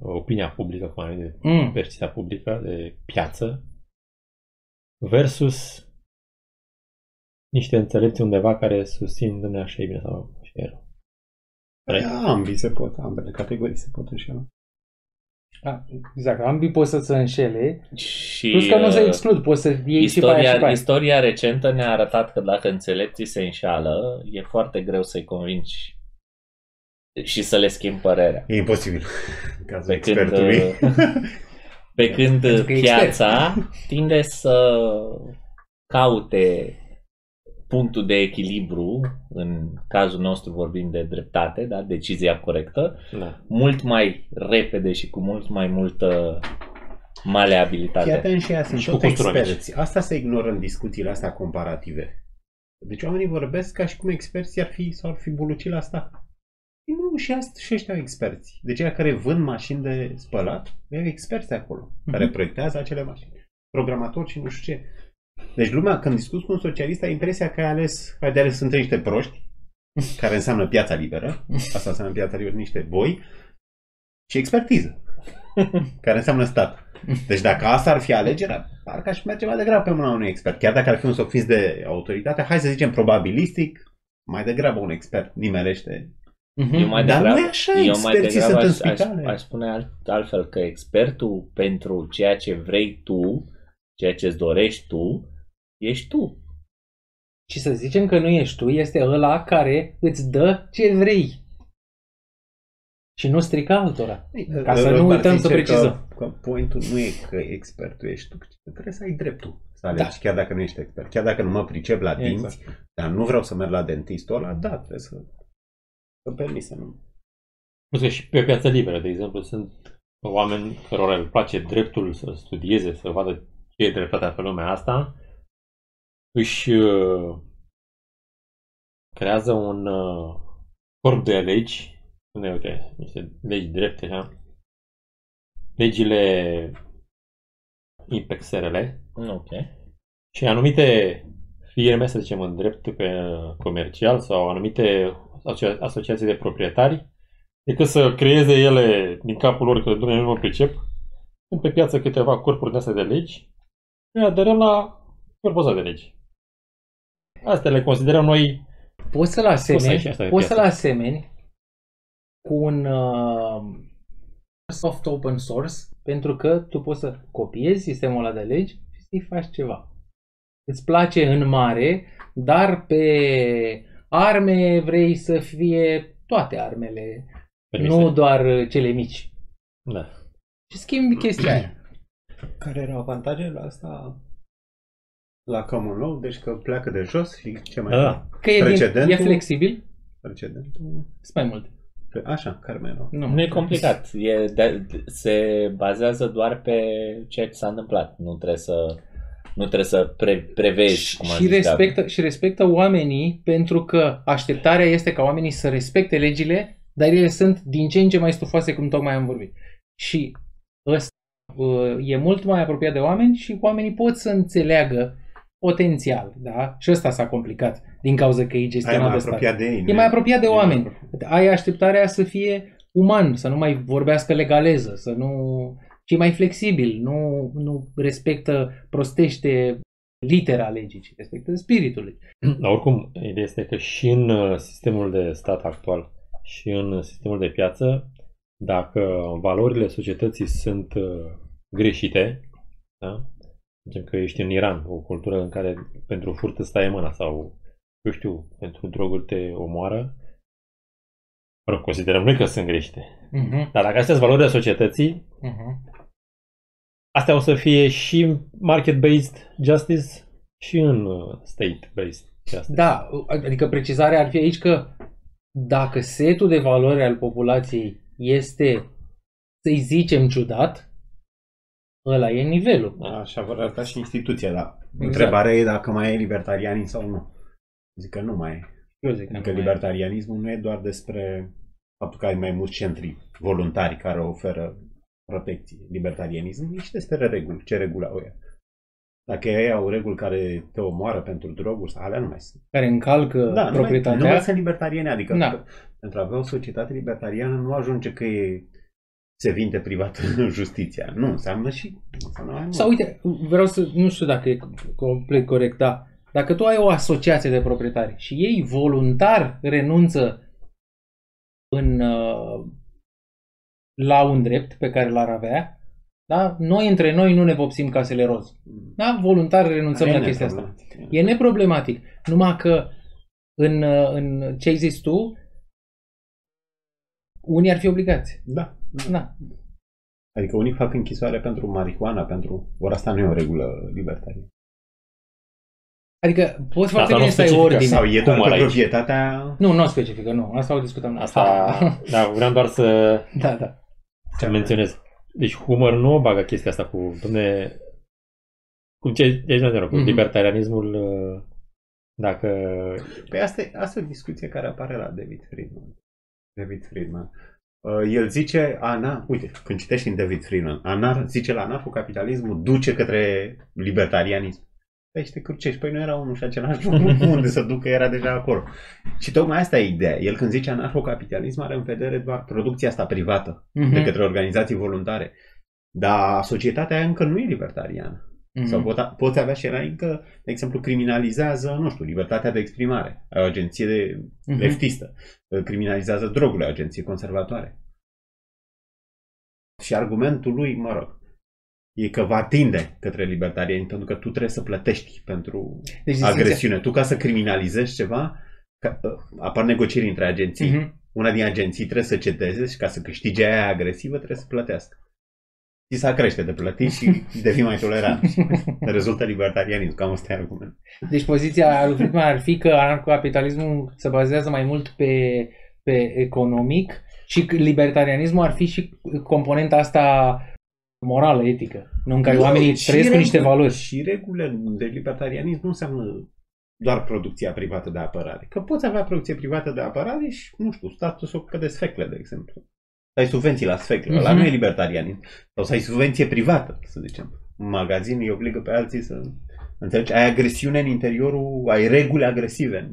opinia publică, cum ai de Mm. percepția publică, de piață, versus niște înțelepți undeva care susțin Dumnezeu așa e bine sau așa e rău. Right? Ambii se pot, ambele categorii se pot înșela. A, exact, ambii pot să se înșele, Și plus că nu se uh, exclud, poți să iei și pe aia și pe Istoria, aia. istoria recentă ne-a arătat că dacă înțelepții se înșeală, e foarte greu să-i convingi și să le schimbi părerea. E imposibil. În cazul Pe când, expertului. uh, pe (laughs) când Pentru că e piața tinde să caute punctul de echilibru, în cazul nostru vorbim de dreptate, da? decizia corectă, Da. mult mai repede și cu mult mai multă maleabilitate. Chiar și aia sunt Și tot cu costuri mici. experți. Asta se ignoră în discuțiile astea comparative. Deci oamenii vorbesc ca și cum experții ar fi, sau ar fi bulucit la asta. Ei, Nu, și, asta, și ăștia au experți. Deci aia care vând mașini de spălat, ei au experți acolo, care Mhm. proiectează acele mașini. Programatori și nu știu ce. Deci lumea, când discuți cu un socialist, ai impresia că ai ales, ai de ales între niște proști, care înseamnă piața liberă, asta înseamnă piața liberă, niște boi, și expertiză, care înseamnă stat. Deci dacă asta ar fi alegerea, parcă aș merge mai degrabă pe mâna unui expert. Chiar dacă ar fi un sofist de autoritate, hai să zicem probabilistic, mai degrabă un expert nimerește. Mhm. Eu mai Dar degrabă, nu e așa, eu mai experții degrabă sunt în aș, aș, spitale. aș spune alt, altfel că expertul pentru ceea ce vrei tu, ceea ce îți dorești tu, ești tu. Și să zicem că nu ești tu, este ăla care îți dă ce vrei. Și nu strica altora. Ca să nu Ar uităm fi să ce precizăm. Că, că pointul nu e că expertul ești tu, ci că trebuie să ai dreptul să alegi, Da. chiar dacă nu ești expert. Chiar dacă nu mă pricep la dinți, Exact. dar nu vreau să merg la dentistul ăla, da, trebuie să să permis să nu. Plus că și pe piața liberă, de exemplu, sunt oameni cărora le place dreptul să studieze, să vadă ce e dreptatea pe lumea asta, își uh, creează un uh, corp de legi, unde, uite, niște legi drepte, așa, legile impexerele Ok. și anumite firme, să zicem, în drept pe comercial sau anumite asocia- asociații de proprietari, decât să creeze ele din capul lor că domnule nu mă pricep, sunt pe piață câteva corpuri de astea de legi, noi aderăm la corpul ăsta de legi. Astea le considerăm noi Poți să-l Poți să ai asemeni, și asta de poți să-l piață. asemeni cu un uh, soft open source, pentru că tu poți să copiezi sistemul ăla de legi și să-i faci ceva. Îți place în mare, dar pe arme vrei să fie toate armele, permise. nu doar cele mici. Da. Și schimbi chestia aia. Care erau avantajele la asta? La common law, deci că pleacă de jos și ce mai Da. Că e, din, e Precedentul? flexibil, Precedentul. sunt mai multe. Pe- Așa, care mai erau? Nu, Nu e complicat. E de, se bazează doar pe ceea ce s-a întâmplat. Nu trebuie să, nu trebuie să pre, prevezi, și, cum a și, zis Gabi. respectă, și respectă oamenii pentru că așteptarea este ca oamenii să respecte legile, dar ele sunt din ce în ce mai stufoase, cum tocmai am vorbit. Și ăsta uh, e mult mai apropiat de oameni și oamenii pot să înțeleagă potențial, da? Și ăsta s-a complicat din cauza că e Ai gestionat mai de stat. apropiat de ei. E mai apropiat de E mai oameni. apropiat. Ai așteptarea să fie uman, să nu mai vorbească legaleză, să nu... ci mai flexibil, nu, nu respectă, prostește litera legii, ci respectă spiritul legii. Dar oricum, ideea este că și în uh, sistemul de stat actual și în sistemul de piață, dacă valorile societății sunt uh, greșite, da? Zicem că ești în Iran, o cultură în care pentru furt îți taie mâna sau, eu știu, pentru droguri te omoară, mă rog, considerăm noi că sunt greșite. Uh-huh. Dar dacă astea sunt valorile societății, Uh-huh. astea o să fie și market-based justice și în uh, state-based justice. Da, adică precizarea ar fi aici că dacă setul de valori al populației este, să-i zicem, ciudat, ăla e nivelul. Așa vor arăta și instituția, dar Exact. întrebarea e dacă mai e libertarianism sau nu. Zic că nu mai e. Eu zic că Adică nu mai e. libertarianismul nu e doar despre faptul că ai mai mulți centri voluntari care oferă protecție. Libertarianismul e și despre reguli. Ce reguli au ea? Dacă ei au reguli care te omoară pentru droguri, alea nu mai sunt. care încalcă Da, nu mai, proprietatea. nu mai sunt libertariene. Adică Da. pentru a avea o societate libertariană nu ajunge că e se vinde privat (laughs) justiția. Nu, înseamnă și înseamnă mai mult. Sau uite, vreau să, nu știu dacă e complet corect, da. Dacă tu ai o asociație de proprietari și ei voluntar renunță în, uh, la un drept pe care l-ar avea, da? noi între noi nu ne vopsim casele roz. Da? Voluntar renunțăm Aia la e chestia asta. neproblematic. E neproblematic. Numai că în, uh, în ce ai zis tu, unii ar fi obligați. Da. Da. Adică unii fac închisoare pentru marihuana, pentru... Ori asta nu e o regulă libertariană. Adică poți foarte Asta bine nu să ai specifică ordine. Sau e doar Cum că ar aici? proprietatea... Nu, nu specifică, nu. Asta o discutăm. Asta, (laughs) da, vreau doar să, Da, da. să menționez. Deci humor nu o bagă chestia asta cu, domne, cum ce, ce cu Mhm. libertarianismul, uh, dacă Păi asta e, asta e o discuție care apare la David Friedman. David Friedman. Uh, el zice, ana, uite, când citești în David Friedman, anar, zice la anarhocapitalismul duce către libertarianism. Păi și te crucești, păi nu era unul și același lucru, (laughs) unde să ducă, era deja acolo. Și tocmai asta e ideea. El când zice anarhocapitalism are în vedere doar producția asta privată, Mhm. de către organizații voluntare. Dar societatea aia încă nu e libertariană. Mhm. Sau pot, poți avea și era încă, de exemplu, criminalizează, nu știu, libertatea de exprimare. Ai o agenție de Mhm. leftistă. Criminalizează drogurile, o agenție conservatoare. Și argumentul lui, mă rog, e că va tinde către libertariani pentru că tu trebuie să plătești pentru Deci, distinția- agresiune. Tu ca să criminalizezi ceva, ca, apar negocieri între agenții. Mhm. Una din agenții trebuie să cedeze și ca să câștige aia agresivă trebuie să plătească. Și să crește de plătit și (laughs) devii mai tolerant. Rezultă libertarianism, cam ăsta e argument. Deci poziția lui Friedman ar fi că anarhocapitalismul se bazează mai mult pe, pe economic și că libertarianismul ar fi și componenta asta morală, etică, nu în care Nu, oamenii și trăiesc cu niște reguli- valori. Și regulile de libertarianism nu înseamnă doar producția privată de apărare. Că poți avea producție privată de apărare și, nu știu, statul se ocupă de sfecle, de exemplu. Să ai subvenții la sfecle, ăla Mhm. nu e libertarianism. Sau să ai subvenție privată, să zicem. Un magazin îi obligă pe alții să... Înțelegi? Ai agresiune în interiorul, ai reguli agresive.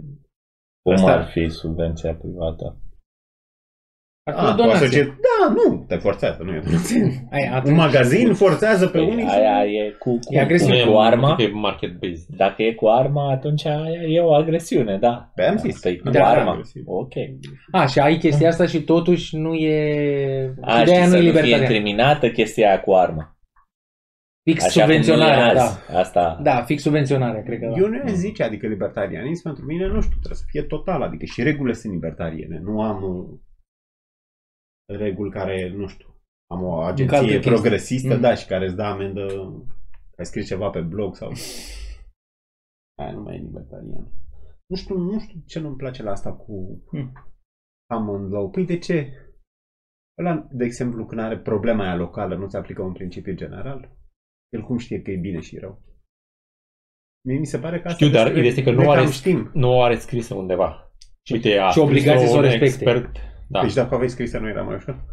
Cum Asta- ar fi subvenția privată? Ar fi Ah, o cu donație. asocie- Da, nu, te forțează, nu e (laughs) donație. Ai, Un atunci, magazin forțează pe Păi unii aia să... e cu, cu, E agresiune. cu, cu arma. e market-based. Dacă e cu arma, atunci aia e o agresiune, da. Pe am zis. Asta e cu Da, arma. agresiv. Ok. a, și ai chestia asta și totuși nu e... A, ideea și nu să e nu fie libertariană. incriminată chestia aia cu armă. Fix Așa cum e subvenționarea, da. azi. Asta. Da, fix subvenționarea, cred că da. Eu nu aș zice, adică libertarianism pentru mine, nu știu, trebuie să fie total, adică și regulile sunt libertariene. Nu am uh, reguli care, nu știu, am o Încalcă agenție chestii. progresistă, Mm. da, și care îți dă amendă, ai scris ceva pe blog sau... Aia nu mai e libertarian. Nu știu, nu știu ce nu-mi place la asta cu... Mm. common law. Păi de ce? Ăla, de exemplu, când are problema aia locală, nu se aplică un principiu general? El cum știe că e bine și rău? Mie mi se pare că asta Știu, dar despre- ideea este că le nu are, cam știm. nu o are scrisă undeva. Uite, a și obligație scris-o să o un respecte. Expert, da. Deci dacă aveai scrisă nu era mai ușor.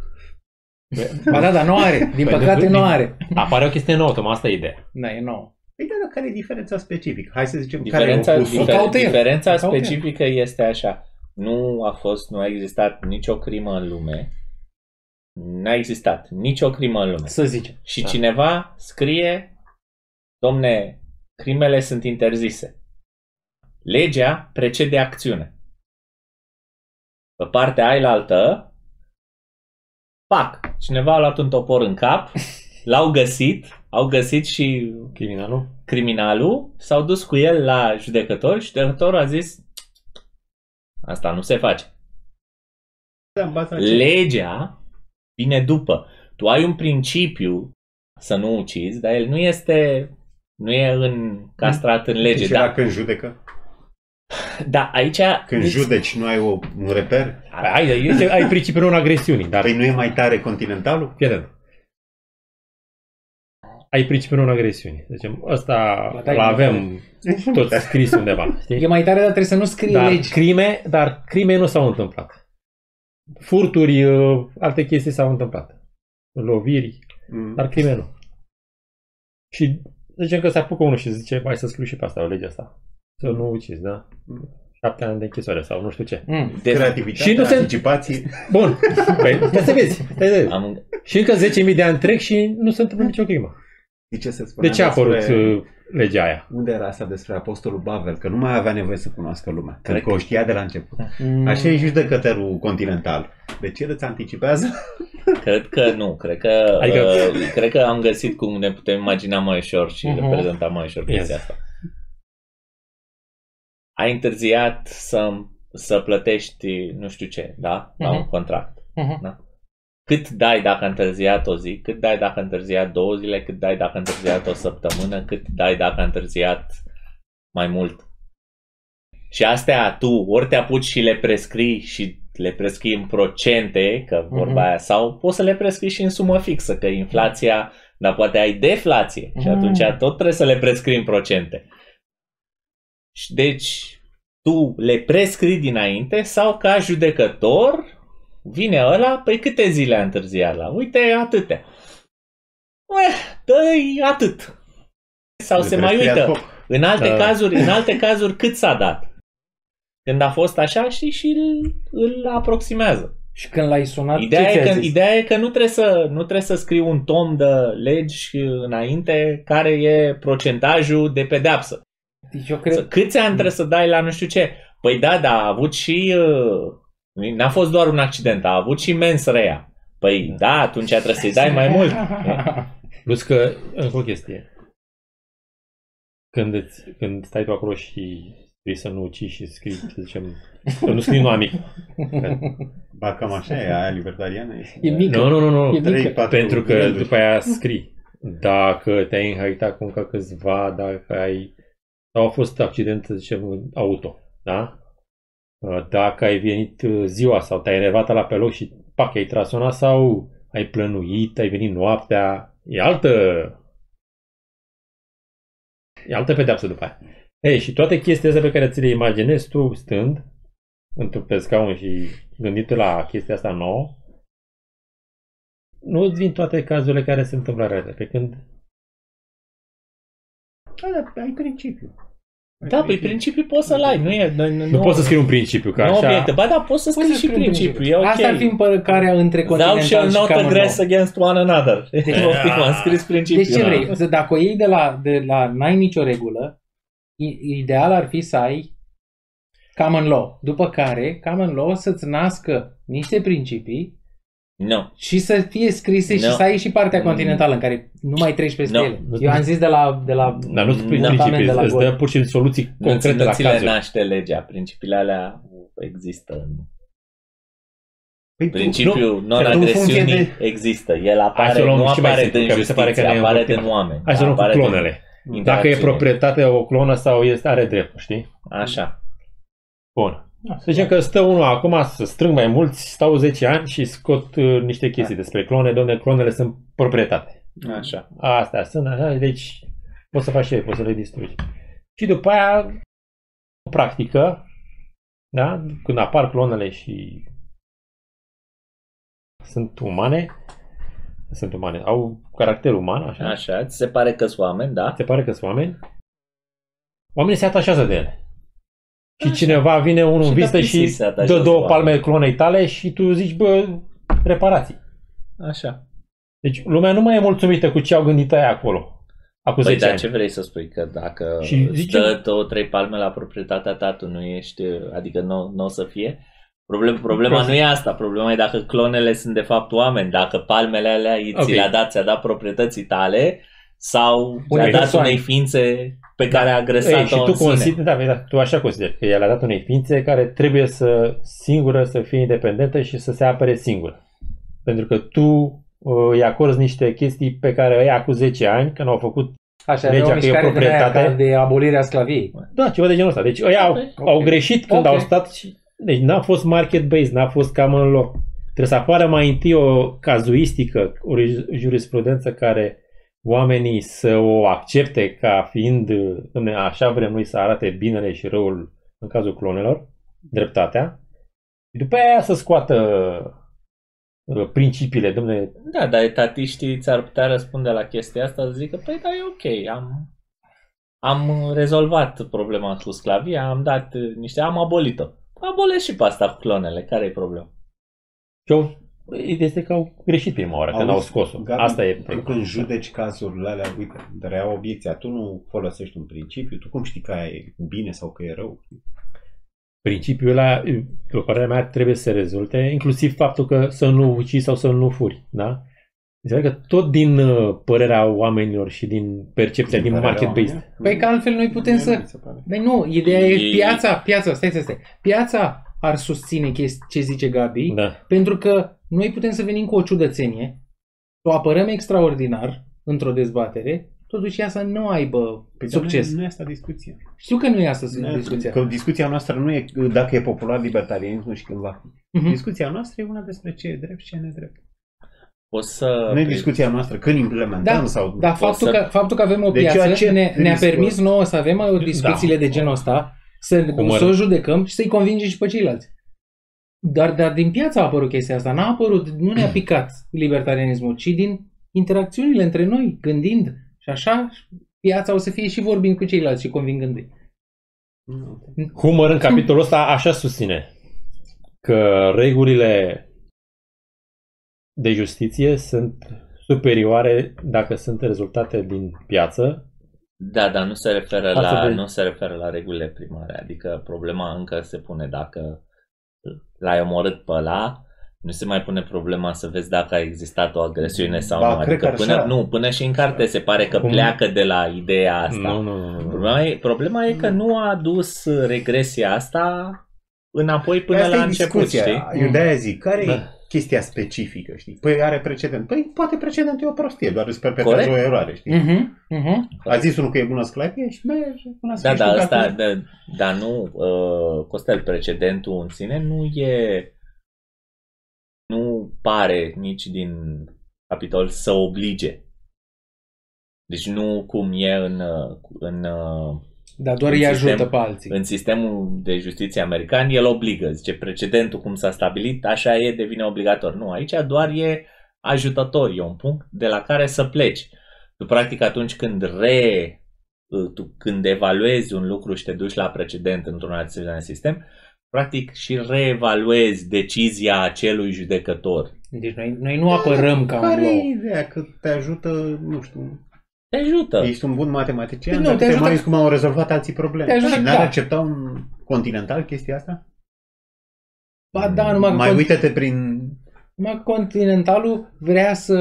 Ba da, dar nu are. Din Păi, păcate din- nu are. Apare o chestie nouă, Tom, asta e ideea. Da, e nouă. Păi da, dar care e diferența specifică? Hai să zicem Diferența, care e opusul. difer, caută el. diferența O caută el. specifică este așa. Nu a fost, nu a existat nicio crimă în lume. N-a existat nicio crimă în lume. Să zicem. Și Da. cineva scrie, domne, crimele sunt interzise. Legea precede acțiune. Pe partea ailaltă, pac, cineva a luat un topor în cap, (laughs) l-au găsit, au găsit și Criminalul? criminalul, s-au dus cu el la judecător și judecătorul a zis asta nu se face. Da, în baza ce? Legea vine după. Tu ai un principiu să nu ucizi, dar el nu este nu e încastrat în lege. Și Da, dacă când judecă? Da aici... Când deci- judeci nu ai o, un reper? Ai, ai, ai principiul non-agresiunii, dar... Păi nu e mai tare continentalul? Fii atent. Ai principiul non-agresiunii. Zicem, ăsta Ba da, îl e avem tot scris undeva, știi? E mai tare, dar trebuie să nu scrii Dar legi. crime, dar crime nu s-au întâmplat. Furturi, uh, alte chestii s-au întâmplat. Loviri, Mm. dar crime nu. Și zicem că se apucă unul și zice, mai să scriu și pe asta, o lege asta. Să nu ucizi, da? Șapte ani de închisoare sau nu știu ce. Mm. de, Creativitate, Și nu se- anticipație. Bun, păi, stai să vezi. Stai să vezi. am, Și încă 10.000 de ani trec și nu se întâmplă nicio crimă. De ce se spune De ce a apărut despre... uh, legea aia? Unde era asta despre Apostolul Bavel? Că nu mai avea nevoie să cunoască lumea. Cred Cred că o știa de la început. Mm. Așa e judecătorul continental. De ce îți anticipează? cred că nu. Cred că, Adică- uh, cred că am găsit cum ne putem imagina mai ușor și Mhm. reprezenta mai ușor chestia Yes. asta. Ai întârziat să, să plătești nu știu ce, da? La un Mhm. contract. Mhm. cât dai dacă a întârziat o zi, cât dai dacă a întârziat două zile, cât dai dacă a întârziat o săptămână, cât dai dacă a întârziat mai mult. Și astea tu ori te apuci și le prescrii și le prescrii în procente, că vorba Mhm. aia, sau poți să le prescrii și în sumă fixă, că inflația, dar poate ai deflație și Mhm. atunci tot trebuie să le prescrii în procente. Și deci tu le prescrii dinainte sau ca judecător vine ăla, păi câte zile a întârziat la? Uite, atâtea. Eh, dă-i atât. Sau se mai prescrie ad uită. hoc. În alte, Da. cazuri, în alte cazuri cât s-a dat? Când a fost așa și, și îl, îl aproximează. Și când l-ai sunat, Ideea ce e, ți-a că, zis? ideea e că nu trebuie, să, nu trebuie să scrii un tom de legi înainte care e procentajul de pedeapsă. Deci eu Să, cred... câți ani trebuie să dai la nu știu ce? Păi da, da, a avut și... uh, N-a fost doar un accident, a avut și mens rea. Păi da, atunci trebuie să-i dai mai mult. (laughs) Plus că, încă o chestie. Când, îți, când stai tu acolo și vrei să nu ucizi și scrii, să zicem, că nu scrii nimic. Ba, cam așa e, aia libertariană. E, E mică. Nu, nu, nu, nu. E mică. Trei, patru Pentru că gânduri. după aia scrii. Dacă te-ai înhăitat cu încă câțiva, dacă ai... Sau a fost accident, să zicem, auto, da? Dacă ai venit ziua sau te-ai enervat la pe loc și pac, ai tras una sau ai plănuit, ai venit noaptea, e altă... E altă pedeapsă după aia. Ei, și toate chestiile astea pe care ți le imaginezi tu stând într pe scaun și gândit la chestia asta nouă, nu îți vin toate cazurile care se întâmplă în realitate. Pe când Da, da, ai principiu. Ai Da, păi principiul poți să-l ai, nu e... Nu, nu, nu poți să scrii un principiu, că nu așa... obiecte. Ba da, poți să Poți scrii să și scrii un principiul, e ok. Asta ar fi împărcarea între Thou continental shall și not common aggress law. against one another. Deci, (laughs) poftim, am scris principiul. Deci ce Da. vrei? O să- Dacă o iei de la, de la n-ai nicio regulă, i- ideal ar fi să ai common law. După care, common law să-ți nască niște principii Nu. și să fie scrise și No. să ai și partea continentală în care nu mai treci peste No. ele. Eu am zis de la, de la Dar nu spui Nu. principii, de la îți Gori. dă pur și simplu soluții Nu, concrete nu la ți le cazuri. naște legea. Principiile alea există. Păi tu- Principiul nu, non-agresiunii în funcție existe. El Hai apare, să luăm nu și mai apare simplu, din că mi se pare că justiție, ne-am apare învârtit. din oameni. Hai să luăm cu Apare din clonele. Dacă e interacțiune. proprietate o clonă sau este, are drept, știi? Așa. Bun. Da, Să zicem că stă unul acum să strâng mai mulți, stau 10 ani și scot uh, niște chestii despre clone, domne, clonele sunt proprietate. Așa. Astea sunt, așa, deci poți să faci și poți să le distrugi. Și după aia, în practică, da, când apar clonele și sunt umane, sunt umane, au caracter uman, așa, Așa, ți se pare că sunt oameni, da? se pare că sunt oameni, oamenii se atașează de ele. Și cineva vine unul Și în vizită NPC și se atașează dă două cu palme oameni. clonei tale și tu zici, bă, reparații. Așa. Deci lumea nu mai e mulțumită cu ce au gândit aia acolo. Acum Păi, 10 dar ani. ce vrei să spui? Că dacă Și și zice- dă două, trei palme la proprietatea ta, tu nu ești, adică nu, nu o să fie? Problem, problema Prost. nu e asta, problema e dacă clonele sunt de fapt oameni, dacă palmele alea i- ți Ok. le-a dat, ți-a dat proprietății tale sau Unei ți-a dat persoane. unei ființe pe care a agresat-o Ei, și tu în sine. consideri, da, da, tu așa consideri, că el a dat unei ființe care trebuie să singură să fie independentă și să se apere singură. Pentru că tu uh, îi acorzi niște chestii pe care îi cu 10 ani, că n-au făcut, Așa, Legea avea o că e o mișcare din aia proprietate. ca de abolirea sclaviei. da, ceva de genul ăsta. Deci ăia au, Ok, au ok. greșit când Ok. au stat și, deci n-a fost market-based, n-a fost cam în loc. Trebuie să apară mai întâi o cazuistică, o jurisprudență care oamenii să o accepte ca fiind, domne, așa vrem noi să arate binele și răul în cazul clonelor, dreptatea, și după aia să scoată uh, principiile, domne, Da, dar etatiștii ți-ar putea răspunde la chestia asta, să zică, păi da, e ok, am, am rezolvat problema cu sclavia, am dat uh, niște, am abolit-o. Abolesc și pe asta cu clonele, care e problema? și au, este că au greșit prima oară când Auzi, au scos-o. Gabi, Asta e Tu problema. când judeci cazurile alea, uite, rea obiecția, tu nu folosești un principiu, tu cum știi că aia e bine sau că e rău? Principiul ăla, după părerea mea, trebuie să se rezulte, inclusiv faptul că să nu ucizi sau să nu furi, da? Înseamnă că tot din uh, părerea oamenilor și din percepția, din, părerea market-based. oamenilor? Păi că altfel noi putem Mie să... nu mi se pare. Băi nu, ideea e E- piața, piața, stai, stai, stai. Piața ar susține chesti- ce zice Gabi, Da. pentru că noi putem să venim cu o ciudățenie, o apărăm extraordinar într-o dezbatere, totuși ea să nu aibă Păi, dar succes. Nu, nu e asta discuția. Știu că nu e asta Nu e- discuția. Că discuția noastră nu e dacă e popular libertarianismul și când va fi. Mhm. Discuția noastră e una despre ce e drept și ce e nedrept. Poți să... Nu e discuția noastră când implementăm Da, sau... Dar faptul, să- că, faptul că avem o Deci piață ceea ce ne, ne-a riscă- permis nouă să avem o discuțiile de genul ăsta, să, Cum să ar- o judecăm și să-i convingem și pe ceilalți. Dar, dar din piață a apărut chestia asta. N-a apărut, nu ne-a (clears throat) picat libertarianismul, ci din interacțiunile între noi, gândind. Și așa piața o să fie și vorbind cu ceilalți și convingându-i. Nu. Humor în (clears throat) capitolul ăsta așa susține că regulile de justiție sunt superioare dacă sunt rezultate din piață. Da, dar nu se referă Față la, de- nu se referă la regulile primare. Adică problema încă se pune dacă l-ai omorât pe ăla, nu se mai pune problema să vezi dacă a existat o agresiune sau Ba, nu. cred Adică că până, așa. nu, până și în carte se pare că Cum? pleacă de la ideea asta. Nu, nu, nu, nu, nu. Problema, e, problema e că nu a dus regresia asta înapoi până Asta la e început, discuția. știi? Eu de-aia zic, care e Da. Chestia specifică, știi? Păi are precedent. Păi poate precedentul e o prostie, doar îți perpetuează Corect. o eroare, știi? Mhm, mhm. A zis unul că e bună sclavie și bă, până la Da, sfârșitul dar asta, calculului. da, dar nu, uh, Costel, precedentul în sine nu e, nu pare nici din capitol să oblige. Deci nu cum e în, uh, în, uh, Dar doar În îi sistem- ajută pe alții. în sistemul de justiție american, el obligă. Zice, precedentul cum s-a stabilit, așa e, devine obligator. Nu, aici doar e ajutător, e un punct de la care să pleci. Tu, practic, atunci când re tu, când evaluezi un lucru și te duci la precedent într-un asemenea sistem, practic și reevaluezi decizia acelui judecător. Deci noi, noi nu apărăm ca un Care e law. ideea? Că te ajută, nu știu, Te ajută. ești un bun matematician, Nu, dar te te, ajută- mai cum au rezolvat alții probleme. Te ajută, și n-ar da. accepta un continental chestia asta? Ba da, numai că Mai cont- uită-te prin... numai că Continentalul vrea să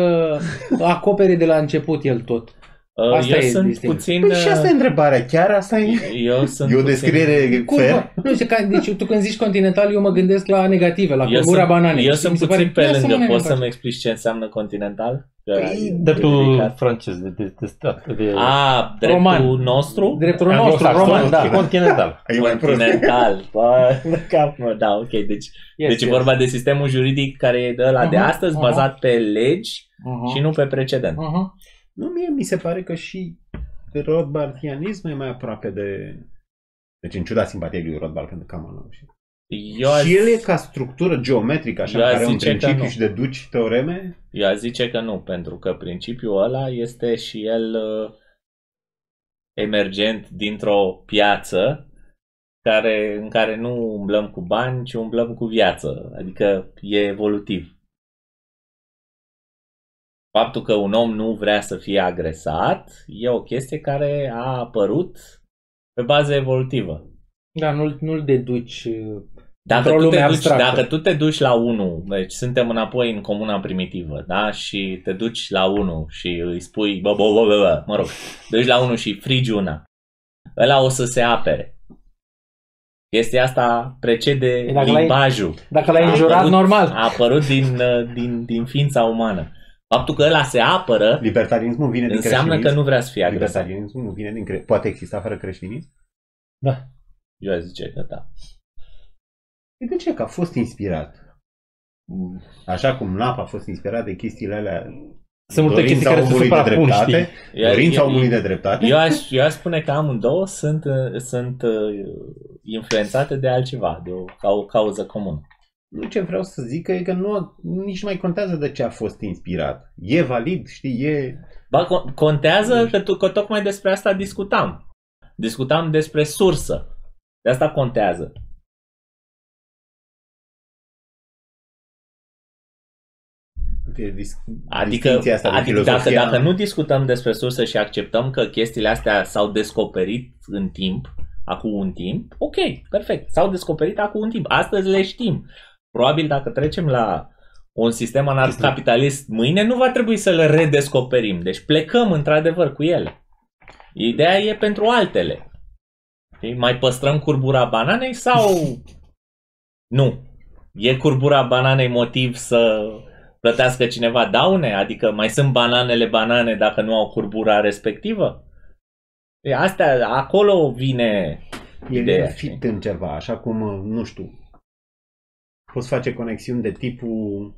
acopere de la început el tot. Uh, asta eu e sunt distinct. puțin... Păi și asta e întrebarea. Chiar asta e... Eu sunt E o puțin- descriere Cum, fair? bă? Nu știu, ca, deci tu când zici Continental, eu mă gândesc la negative, la Eu curgura sunt, bananei. eu Și sunt mi se puțin pare, pe ia să lângă. mă Poți ne să-mi explici ce înseamnă continental? Păi, Dreptul Ridicat. francez de, de, de stat. De, A, dreptul Roman. nostru? Dreptul nostru, anglosaxon, roman, da. (laughs) Continental. E mai prost. Continental. Bă, de cap, mă, da, ok. Deci, Yes, deci e yes. vorba de sistemul juridic care e de ăla de Mhm, astăzi, mhm. bazat pe legi Uh-huh. și nu pe precedent. Uh-huh. Nu, mie mi se pare că și Rothbardianism e mai aproape de... Deci în ciuda simpatiei lui Rothbard pentru Kamanov. Și, Eu aș, și el e ca structură geometrică, așa, Eu aș care are un zice că principiu nu. și deduci teoreme. eu aș zice că nu, pentru că principiul ăla este și el uh, emergent dintr-o piață care, în care nu umblăm cu bani, ci umblăm cu viață. Adică e evolutiv. Faptul că un om nu vrea să fie agresat e o chestie care a apărut pe bază evolutivă. Da, nu-l, nu-l deduci. uh, Dacă Într-o tu, te lume duci, abstractă. dacă tu te duci la 1, deci suntem înapoi în comuna primitivă, da? Și te duci la 1 și îi spui, bă, bă, bă, bă, bă, mă rog, te duci la 1 și frigi una. Ăla o să se apere. Chestia asta precede Dacă l-ai- limbajul. Dacă l-ai A înjurat, apărut- normal. A apărut din, uh, din, din ființa umană. Faptul că ăla se apără Libertarianismul vine din înseamnă că creștinism. nu vrea să fie agresat. Libertarianismul nu vine din cre... Poate exista fără creștinism? Da. Eu aș zice că da. E de ce? Că a fost inspirat. Așa cum Napa a fost inspirat de chestiile alea Sunt multe chestii care se omului de suprapun, dreptate, știi? Eu- dorința eu- omului de dreptate. Eu aș, eu aș spune că amândouă sunt, uh, sunt uh, influențate de altceva, de o, ca o cauză comună. Nu ce vreau să zic e că nu, nici nu mai contează de ce a fost inspirat. E valid, știi, e... Ba, co- contează că, tu, că tocmai despre asta discutam. Discutam despre sursă. De asta contează. e dis, Adică, distinția asta de adică dacă, filozofia. dacă nu discutăm despre sursă și acceptăm că chestiile astea s-au descoperit în timp, acum un timp, ok, perfect, s-au descoperit acum un timp. Astăzi le știm. Probabil dacă trecem la un sistem anarcocapitalist mâine, nu va trebui să le redescoperim. Deci plecăm într-adevăr cu ele. Ideea e pentru altele. Știi? Mai păstrăm curbura bananei sau (laughs) nu? E curbura bananei motiv să plătească cineva daune? Adică mai sunt bananele banane dacă nu au curbura respectivă? E, astea, acolo vine El ideea, e fit în ceva, așa cum, nu știu, poți face conexiuni de tipul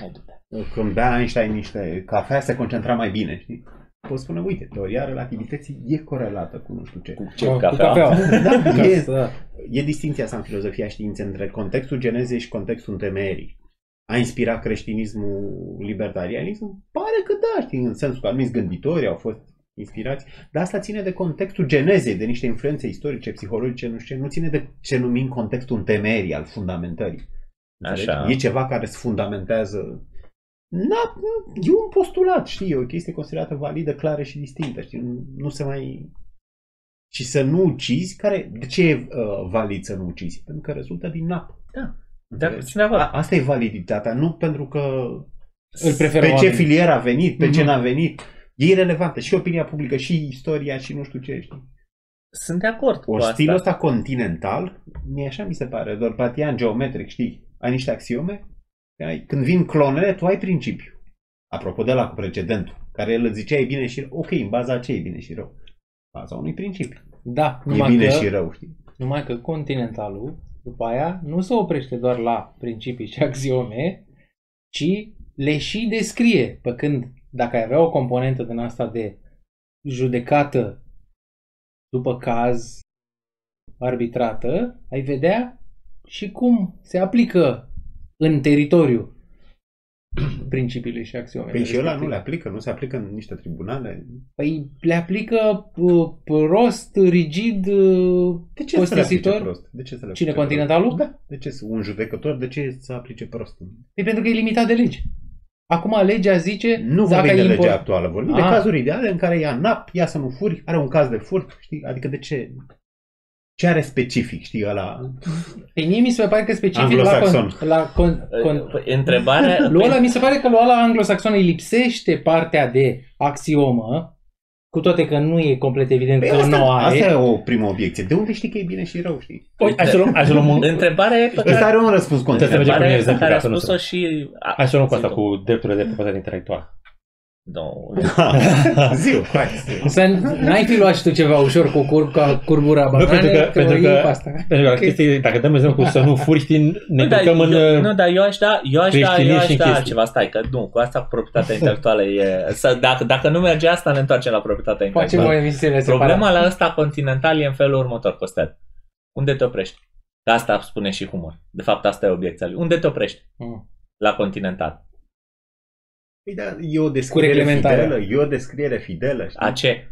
Hai, du-te. când bea Einstein niște cafea, se concentra mai bine, știi? Poți spune, uite, teoria relativității e corelată cu nu știu ce. Cu ce Cu cafea? cafeaua. Da, e, Da. e distinția asta în filozofia științei între contextul genezei și contextul întemeierii. A inspirat creștinismul libertarianism? Pare că da, știi, în sensul că anumiți gânditori au fost inspirați, dar asta ține de contextul genezei, de niște influențe istorice, psihologice, nu știu ce, nu ține de ce numim contextul întemeierii, al fundamentării. Înțelegi? Așa. E ceva care se fundamentează Na, e un postulat, știi, e o chestie considerată validă, clară și distinctă, știi, nu, nu se mai... Și să nu ucizi, care, de ce e uh, valid să nu ucizi? Pentru că rezultă din nap. Da. Înțelegi? sunt de acord. A, asta e validitatea, nu pentru că Îl preferă pe ce oamenii. filier a venit, pe ce Mhm. n-a venit. E irelevantă și opinia publică, și istoria, și nu știu ce, știi? Sunt de acord cu Ori asta. stilul ăsta continental, mie așa mi se pare, doar platian geometric, știi? Ai niște axiome, ai, când vin clonele, tu ai principiu. Apropo de la cu precedentul, care el îți zicea e bine și rău. Ok, în baza ce e bine și rău? Baza unui principiu. Da, E numai bine că, și rău, știi? numai că continentalul, după aia, nu se oprește doar la principii și axiome, ci le și descrie. Pe când, dacă ai avea o componentă din asta de judecată după caz arbitrată, ai vedea și cum se aplică în teritoriu (clears throat) principiile și axiomele. Păi și ăla nu respective. le aplică, nu se aplică în niște tribunale. Păi le aplică uh, prost, rigid, uh, De ce să le aplice costisitor. prost? De ce să le Cine, aplice continentalul? Prost? Da. De ce să- un judecător, de ce să aplice prost? Păi pentru că e limitat de lege. Acum legea zice... Nu dacă vorbim de ai legea import- actuală, vorbim de Ah. cazuri ideale în care ia nap, ia să nu furi, are un caz de furt, știi? Adică de ce? Ce are specific, știi, ăla? Păi mie mi se pare că specific la, Anglosaxon. con, la con, con, Păi, Întrebarea... lui ăla mi se pare că lui ăla anglosaxon îi lipsește partea de axiomă Cu toate că nu e complet evident Păi că asta, nu are. asta e o primă obiecție. De unde știi că e bine și rău, știi? Păi, hai să luăm, hai să luăm un... Întrebarea e pe Ăsta care, are un răspuns Trebuie să content. mergem prin întrebarea e pe exemplu, care a ca să nu spus-o se- și... a- Hai să luăm cu asta, zi-o. cu drepturile de proprietate intelectuală. Nu, (laughs) Ziu, (laughs) hai. zi. Să n-ai fi luat și tu ceva ușor cu cur, ca curbura Nu, banane, pentru că, te pentru iei că, pe asta. pentru că chestii, dacă dăm exemplu cu să nu furi, știi, ne Nu, dar, ducăm în... eu, uh, nu, dar eu aș da, eu aș da, creștinism eu aș și da chestii. altceva. Stai, că nu, cu asta cu proprietatea intelectuală e... Să, dacă, dacă nu merge asta, ne întoarcem la proprietatea Facem intelectuală. o emisiune separată. Problema la ăsta continental e în felul următor, Costel. Unde te oprești? Că asta spune și humor. De fapt, asta e obiecția lui. Unde te oprești Mm. la continental? Păi da, e o descriere reglementarea. fidelă, e o descriere fidelă, știi? A ce?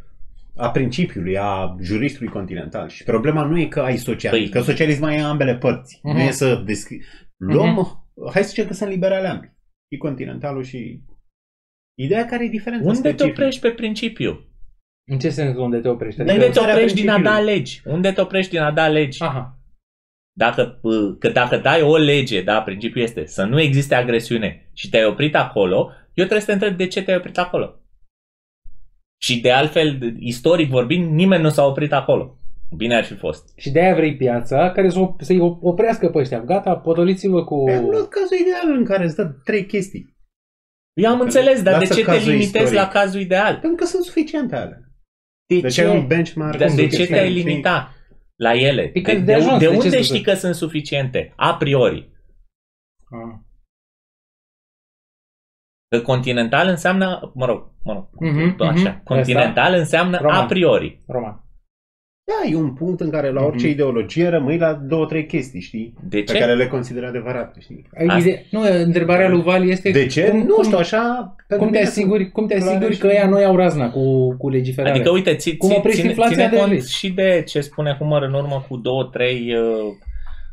a principiului, a juristului continental. Și problema nu e că ai socialism, Păi- că socialism mai e ambele părți. Mhm. Nu e să descri... Luăm, hai să zicem că sunt liberale ambii. Și continentalul și... Ideea care e diferența Unde te specifică. oprești pe principiu? În ce sens unde te oprești? Dar Adică- Unde te Reglementarea oprești din a da principiului. legi? Unde te oprești din a da legi? Aha. Dacă, pă, că dacă dai o lege, da, principiul este să nu existe agresiune și te-ai oprit acolo, eu trebuie să te întreb de ce te-ai oprit acolo. Și de altfel, istoric vorbind, nimeni nu s-a oprit acolo. Bine ar fi fost. Și de-aia vrei piața care să op- să-i op- oprească pe ăștia. Gata, potoliți-vă cu... Păi am luat cazul ideal în care îți dă trei chestii. Eu am înțeles, dar de Lasă ce te cazul limitezi istoric. la cazul ideal? Pentru că sunt suficiente alea. De, Deci ai un benchmark. Dar de ce suficient, te-ai știi? limita la ele? Păi că de, de de, ajuns, de de ce unde să- știi că sunt suficiente? A priori. Ah. Că continental înseamnă, mă rog, mă rog, Mhm, tot așa. mhm. Continental înseamnă Roman. a priori. Roman. Da, e un punct în care la orice Mhm. ideologie rămâi la două, trei chestii, știi? De Pe ce? care le consideri adevărate, știi? Ai Asta- idee- Nu, întrebarea lui Vali este... De ce? Cum, nu cum, știu, așa... pentru cum te mine asiguri, cum te clare asiguri și- că ea nu iau razna cu, cu legiferarea? Adică, uite, ți, Cum ți, oprești ține, inflația ține de cont legi? și de ce spune Humor în urmă cu două, trei uh,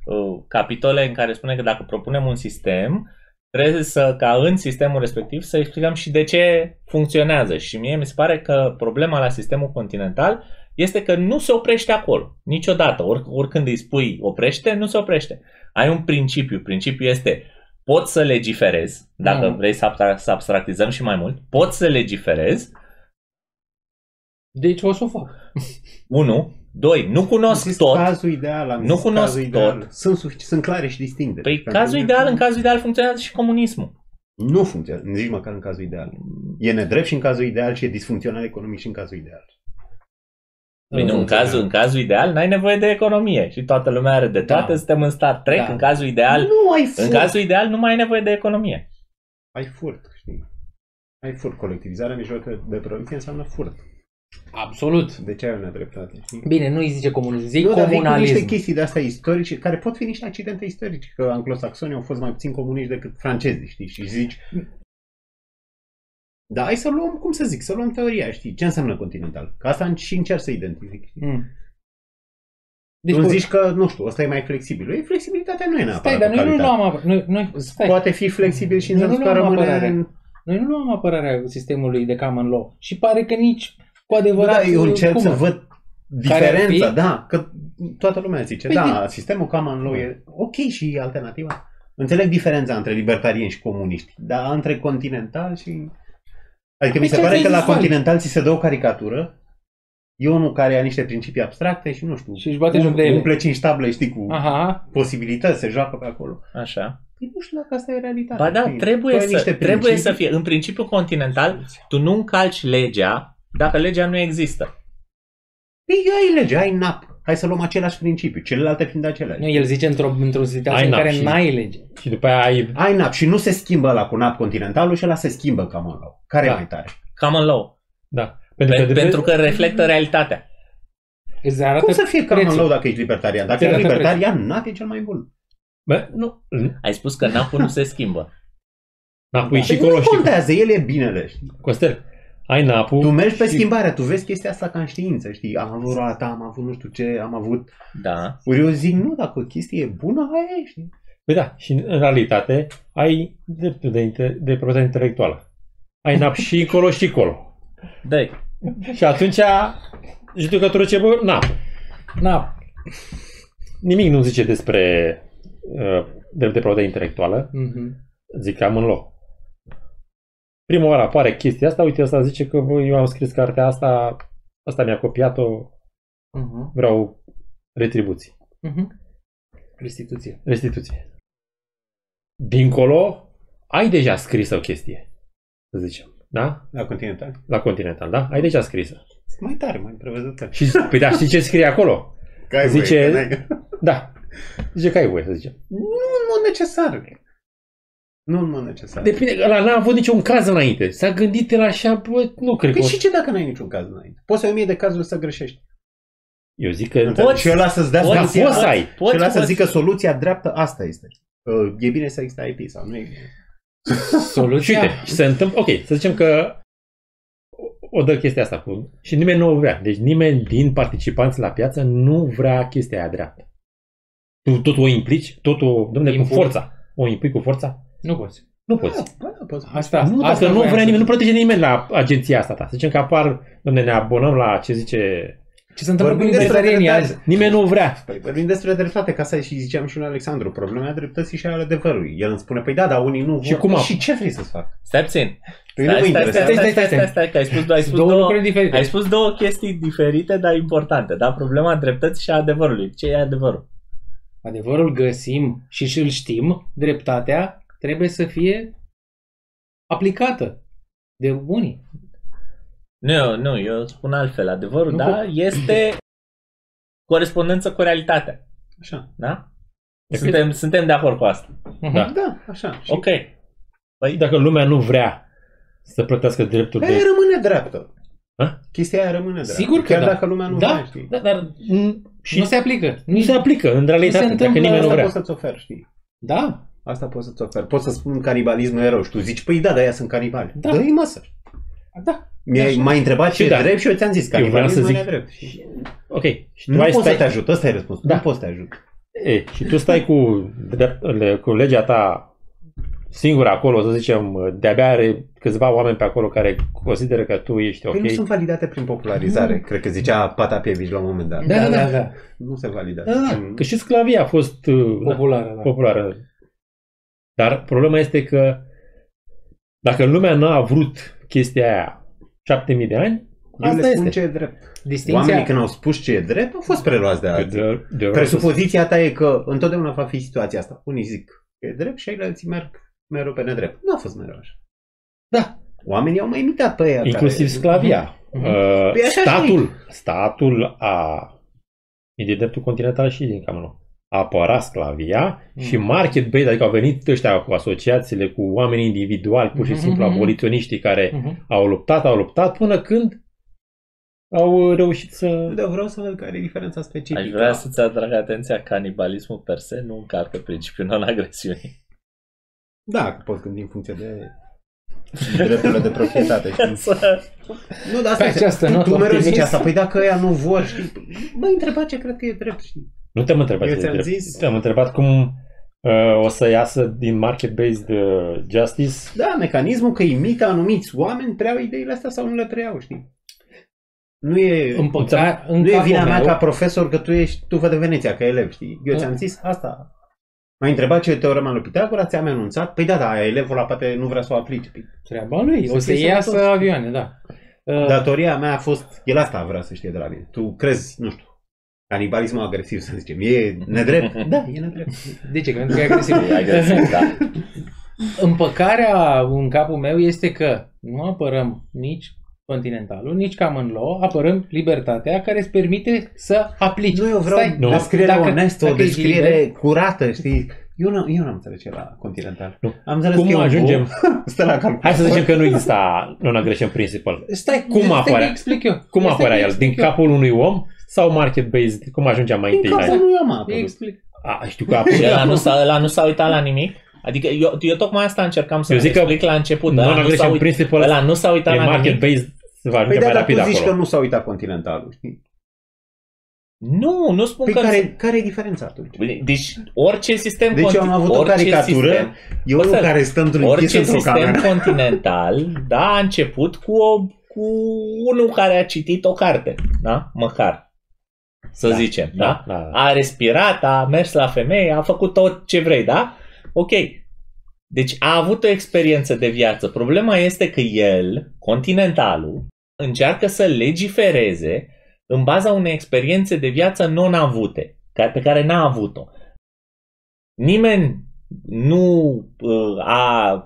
uh, capitole în care spune că dacă propunem un sistem, trebuie să, ca în sistemul respectiv, să explicăm și de ce funcționează. Și mie mi se pare că problema la sistemul continental este că nu se oprește acolo. Niciodată. Or, oricând îi spui oprește, nu se oprește. Ai un principiu. Principiul este pot să legiferez, dacă Mm. vrei să, abstra- să abstractizăm și mai mult, pot să legiferez, Deci o să o fac. unu, doi, nu cunosc Am zis tot. cazul ideal, am Nu zis cunosc cazul ideal. tot. Sunt, sufic- sunt clare și distincte. Păi Pentru cazul mine ideal, în cazul ideal funcționează și comunismul. Nu funcționează, nici măcar în cazul ideal. E nedrept și în cazul ideal și e disfuncțional economic și în cazul ideal. Păi nu, în funcționează. cazul, în cazul ideal n-ai nevoie de economie și toată lumea are de toate, Da. suntem în Star Trek, Da. în cazul ideal, nu ai furt. în cazul ideal nu mai ai nevoie de economie. Ai furt, știi? Ai furt. Colectivizarea mijloacelor de producție înseamnă furt. Absolut. De ce ai o nedreptate, știi? Bine, nu îi zice comunism, zic nu, dar vii cu niște comunalism. chestii de astea istorice, care pot fi niște accidente istorice, că anglosaxonii au fost mai puțin comuniști decât francezii, știi? Și zici... Da, hai să luăm, cum să zic, să luăm teoria, știi? Ce înseamnă continental? Că asta și încerc să identific. știi? Mm. Deci Deci, tu po- zici că, nu știu, ăsta e mai flexibil. Ei, flexibilitatea nu e neapărat stai, dar o noi nu calitate. luăm apă, noi, noi, stai, Poate fi flexibil și în Noi nu sensul că luăm rămâne... apărare. în- noi nu luăm apărarea sistemului de common law și pare că nici cu Bă, adevărat... da, eu încerc cum? să văd Care ar diferența, fi? da, că toată lumea zice, Păi da, sistemul common law e ok și alternativa. Înțeleg diferența între libertarieni și comuniști, dar între continental și... Adică mi Păi se ce pare ți-ai că la zis, Vali? continental ți se dă o caricatură, e unul care are niște principii abstracte și nu știu, Și își bate joc de ele. umple cinci table, știi, cu Aha, posibilități, se joacă pe acolo. Așa. Păi nu știu dacă asta e realitatea. Ba da, știi? trebuie Tu ai să, niște trebuie principii. să fie. În principiu continental, tu nu încalci legea dacă legea nu există. Păi ai lege, ai NAP. Hai să luăm același principiu, celelalte fiind aceleași. nu, el zice într-o, într-o situație Ai în nap care și- n-ai lege. Și după aia ai... Ai NAP și nu se schimbă la cu NAP continentalul și ăla se schimbă cam law. Care Da. e mai tare? Common law. Da. Pentru Pe, că, de- pentru că reflectă realitatea. Îți arată Cum să fie common prețul. law dacă ești libertarian? Dacă Ți ești arată libertarian, NAP e cel mai bun. Bă, nu. Ai spus că NAP-ul nu se schimbă. Napul e și Păi colo, nu știi. contează, el e binele. Știi? Costel, ai napul. Tu mergi pe și- schimbare, tu vezi chestia asta ca în știință, știi? Am avut roata, am avut nu știu ce, am avut... Da. Ori eu zic, nu, dacă o chestie e bună, aia e, știi? Păi da, și în în realitate ai dreptul de, inte- de proprietate intelectuală. Ai nap și colo și colo. dă Și atunci judecătorul ce bă, nap. Na, Nimic nu zice despre uh, drept de proprietate intelectuală. mhm. Zic cam în loc. Prima oară apare chestia asta, uite, ăsta zice că bă, eu am scris cartea asta, asta mi-a copiat-o, Uh-huh. vreau retribuții, Uh-huh. Restituție. restituție. Dincolo, ai deja scris o chestie, să zicem, da? La Continental. La Continental, da? Ai deja scrisă. Sunt mai tare, mai prevăzută. Și, păi da, știi ce scrie acolo? Că ai Zice- voie, că n-ai- Da. Zice că ai voie, să zicem. Nu în mod necesar. Nu în mod necesar. Depinde, ăla n-a avut niciun caz înainte. S-a gândit el așa, bă, nu cred că... Păi o- și ce dacă n-ai niciun caz înainte? Poți să ai o mie de cazuri să greșești. Eu zic că... Poți, și ăla să-ți dea poți, soluția. poți să ai. și ăla să poți. zică soluția dreaptă, asta este. Uh, E bine să existe IP sau nu e bine. Și Soluția... uite, și se întâmplă... Ok, să zicem că o dă chestia asta cu... Și nimeni nu o vrea. Deci nimeni din participanți la piață nu vrea chestia aia dreaptă. Tu tot o implici, tot o... Dom'le, cu Impui. forța. O impui cu forța? Nu poți. Nu poți. Da, da, poți. Asta, nu, asta dacă nu voiam vrea să- nimeni, nu protege nimeni la agenția asta ta. Să zicem că apar, domne, ne abonăm la ce zice... Ce se întâmplă cu Vorbim despre libertarienii dreptate. azi? Nimeni nu vrea. Păi vorbim despre dreptate, ca să și ziceam și lui Alexandru, problema dreptății și a adevărului. El îmi spune, păi da, dar unii nu vor. Și cum a- Și ce vrei să-ți fac? Stai puțin. Păi nu mă Stai, stai, stai, interesează. stai, stai, stai, stai, că ai spus, ai spus, Două două, lucruri diferite. ai spus două chestii diferite, dar importante. Da? Problema dreptății și a adevărului. Ce e adevărul? Adevărul găsim și și îl știm, dreptatea trebuie să fie aplicată de unii. Nu, nu, eu spun altfel. Adevărul, Nu da, pot. este corespondență cu realitatea. Așa. Da? Suntem, suntem de acord cu asta. Da. Da, așa. Și Ok. Păi dacă lumea nu vrea să plătească drepturi Aia de... rămâne dreaptă. Ha? Chestia aia rămâne dreaptă. Sigur că Chiar da. dacă lumea nu Da. vrea, știi? Da, dar mm, și Nu se aplică. nu se aplică în realitate, se dacă întâmplă nimeni nu Asta vrea. poți să-ți ofer, știi? Da. Asta poți să-ți ofer. Pot să spun canibalismul e rău și tu zici, păi da, dar ea sunt canibali. Da. Dă-i masă. Da. Mi-ai, Așa. m-ai întrebat ce Și e da. drept și eu ți-am zis, Eu vreau să canibalismul zic- e drept. Și Ok. Și tu nu ai pot stai... să te ajut, ăsta e răspunsul. Da. Nu pot să te ajut. E, și tu stai cu, drept, le- cu legea ta singur acolo, să zicem, de-abia are câțiva oameni pe acolo care consideră că tu ești ok. Păi nu sunt validate prin popularizare, cred că zicea Patapievici la un moment dat. Da, da, da. da. Nu se validează. Da, da, Mm. că și sclavia a fost uh, da, Populară, da. populară. Dar problema este că dacă lumea n-a vrut chestia aia 7000 de ani, Eu asta le spun este. ce e drept. Distinția... Oamenii când au spus ce e drept, au fost preluați de alții. De, de, de Presupoziția ta e că întotdeauna va fi situația asta. Unii zic că e drept și alții merg mereu pe nedrept. Nu a fost mereu așa. Da, Oamenii au mai imitat pe ea. inclusiv care... sclavia. Mhm. Uh, Păi așa statul, statul a... E de dreptul continental și din cam nou. A apărat sclavia Mhm. și market based, adică au venit ăștia cu asociațiile, cu oameni individuali, pur și Mhm, simplu mhm. aboliționiștii care Mhm. au luptat, au luptat, până când au reușit să... Dar vreau să văd care e diferența specifică. Aș vrea să-ți atrag atenția, canibalismul per se nu încarcă principiul non-agresiunii. Da, că poți gândi în funcție de (laughs) drepturile de proprietate, știi? Să- Nu, dar asta Pe este. această tu, notă tu mereu zici optimist. asta. Păi dacă ăia nu vor, știi? Mă întreba ce cred că e drept, știi? Nu te-am întrebat. Eu ce ți-am drept. zis. Te-am întrebat cum uh, o să iasă din market-based uh, justice. Da, mecanismul că imită anumiți oameni preiau ideile astea sau nu le preiau, știi? Nu e, În, păca... în nu e capul vina mea meu, ca profesor că tu ești, tu vă de Veneția, ca elev, știi? Eu Da. ți-am zis asta. M-ai întrebat ce e teorema lui Pitagora, ți-am anunțat. Păi da, da, elevul la poate nu vrea să o aplice. Păi, Treaba lui. Să O să fie iasă sănătos. avioane, da. Uh, Datoria mea a fost, el asta vrea să știe de la mine. Tu crezi, nu știu, canibalismul agresiv, să zicem, e nedrept? (laughs) da, e nedrept. De ce? Că pentru că e agresiv. E agresiv, da. Împăcarea în capul meu este că nu apărăm nici Continentalul, nici Common Law, apărăm libertatea care îți permite să aplici. Nu, eu vreau Stai, Nu. descriere dacă- onestă, o dacă ești descriere liber- curată, știi? Eu nu, eu nu am înțeles ce la Continental. Nu. Am înțeles Cum că e un ajungem? om, (laughs) Stă la calculator. Hai să zicem că nu exista non-aggression principle. Stai, Cum Stai că apărea? explic eu. Cum Stai apărea că el? Din explic eu. capul unui om sau market-based? Cum ajungeam mai Din întâi la capul el? lui am Eu apărut. explic. A, știu că a Și ăla apărut. nu, s-a, ăla nu s-a uitat la nimic? Adică eu, eu tocmai asta încercam să Eu zic că explic la început. Ăla nu, s-a Non-aggression uit, principle ăla nu s-a uitat e la nimic. market-based se va Păi ajunge da, mai dar rapid tu zici acolo. că nu s-a uitat Continentalul, știi? Nu, nu spun Păi că... care, care e diferența atunci? Deci orice sistem... Deci eu am conti- avut o orice caricatură, Sistem, eu unul Bă, care stă într-un închis orice într-o sistem cameră. continental, da, a început cu, o, cu unul care a citit o carte, da? Măcar. Să Da, zicem, da? Da, da. A respirat, a mers la femeie, a făcut tot ce vrei, da? Ok. Deci a avut o experiență de viață. Problema este că el, continentalul, încearcă să legifereze în baza unei experiențe de viață non-avute, ca- pe care n-a avut-o. Nimeni nu uh, a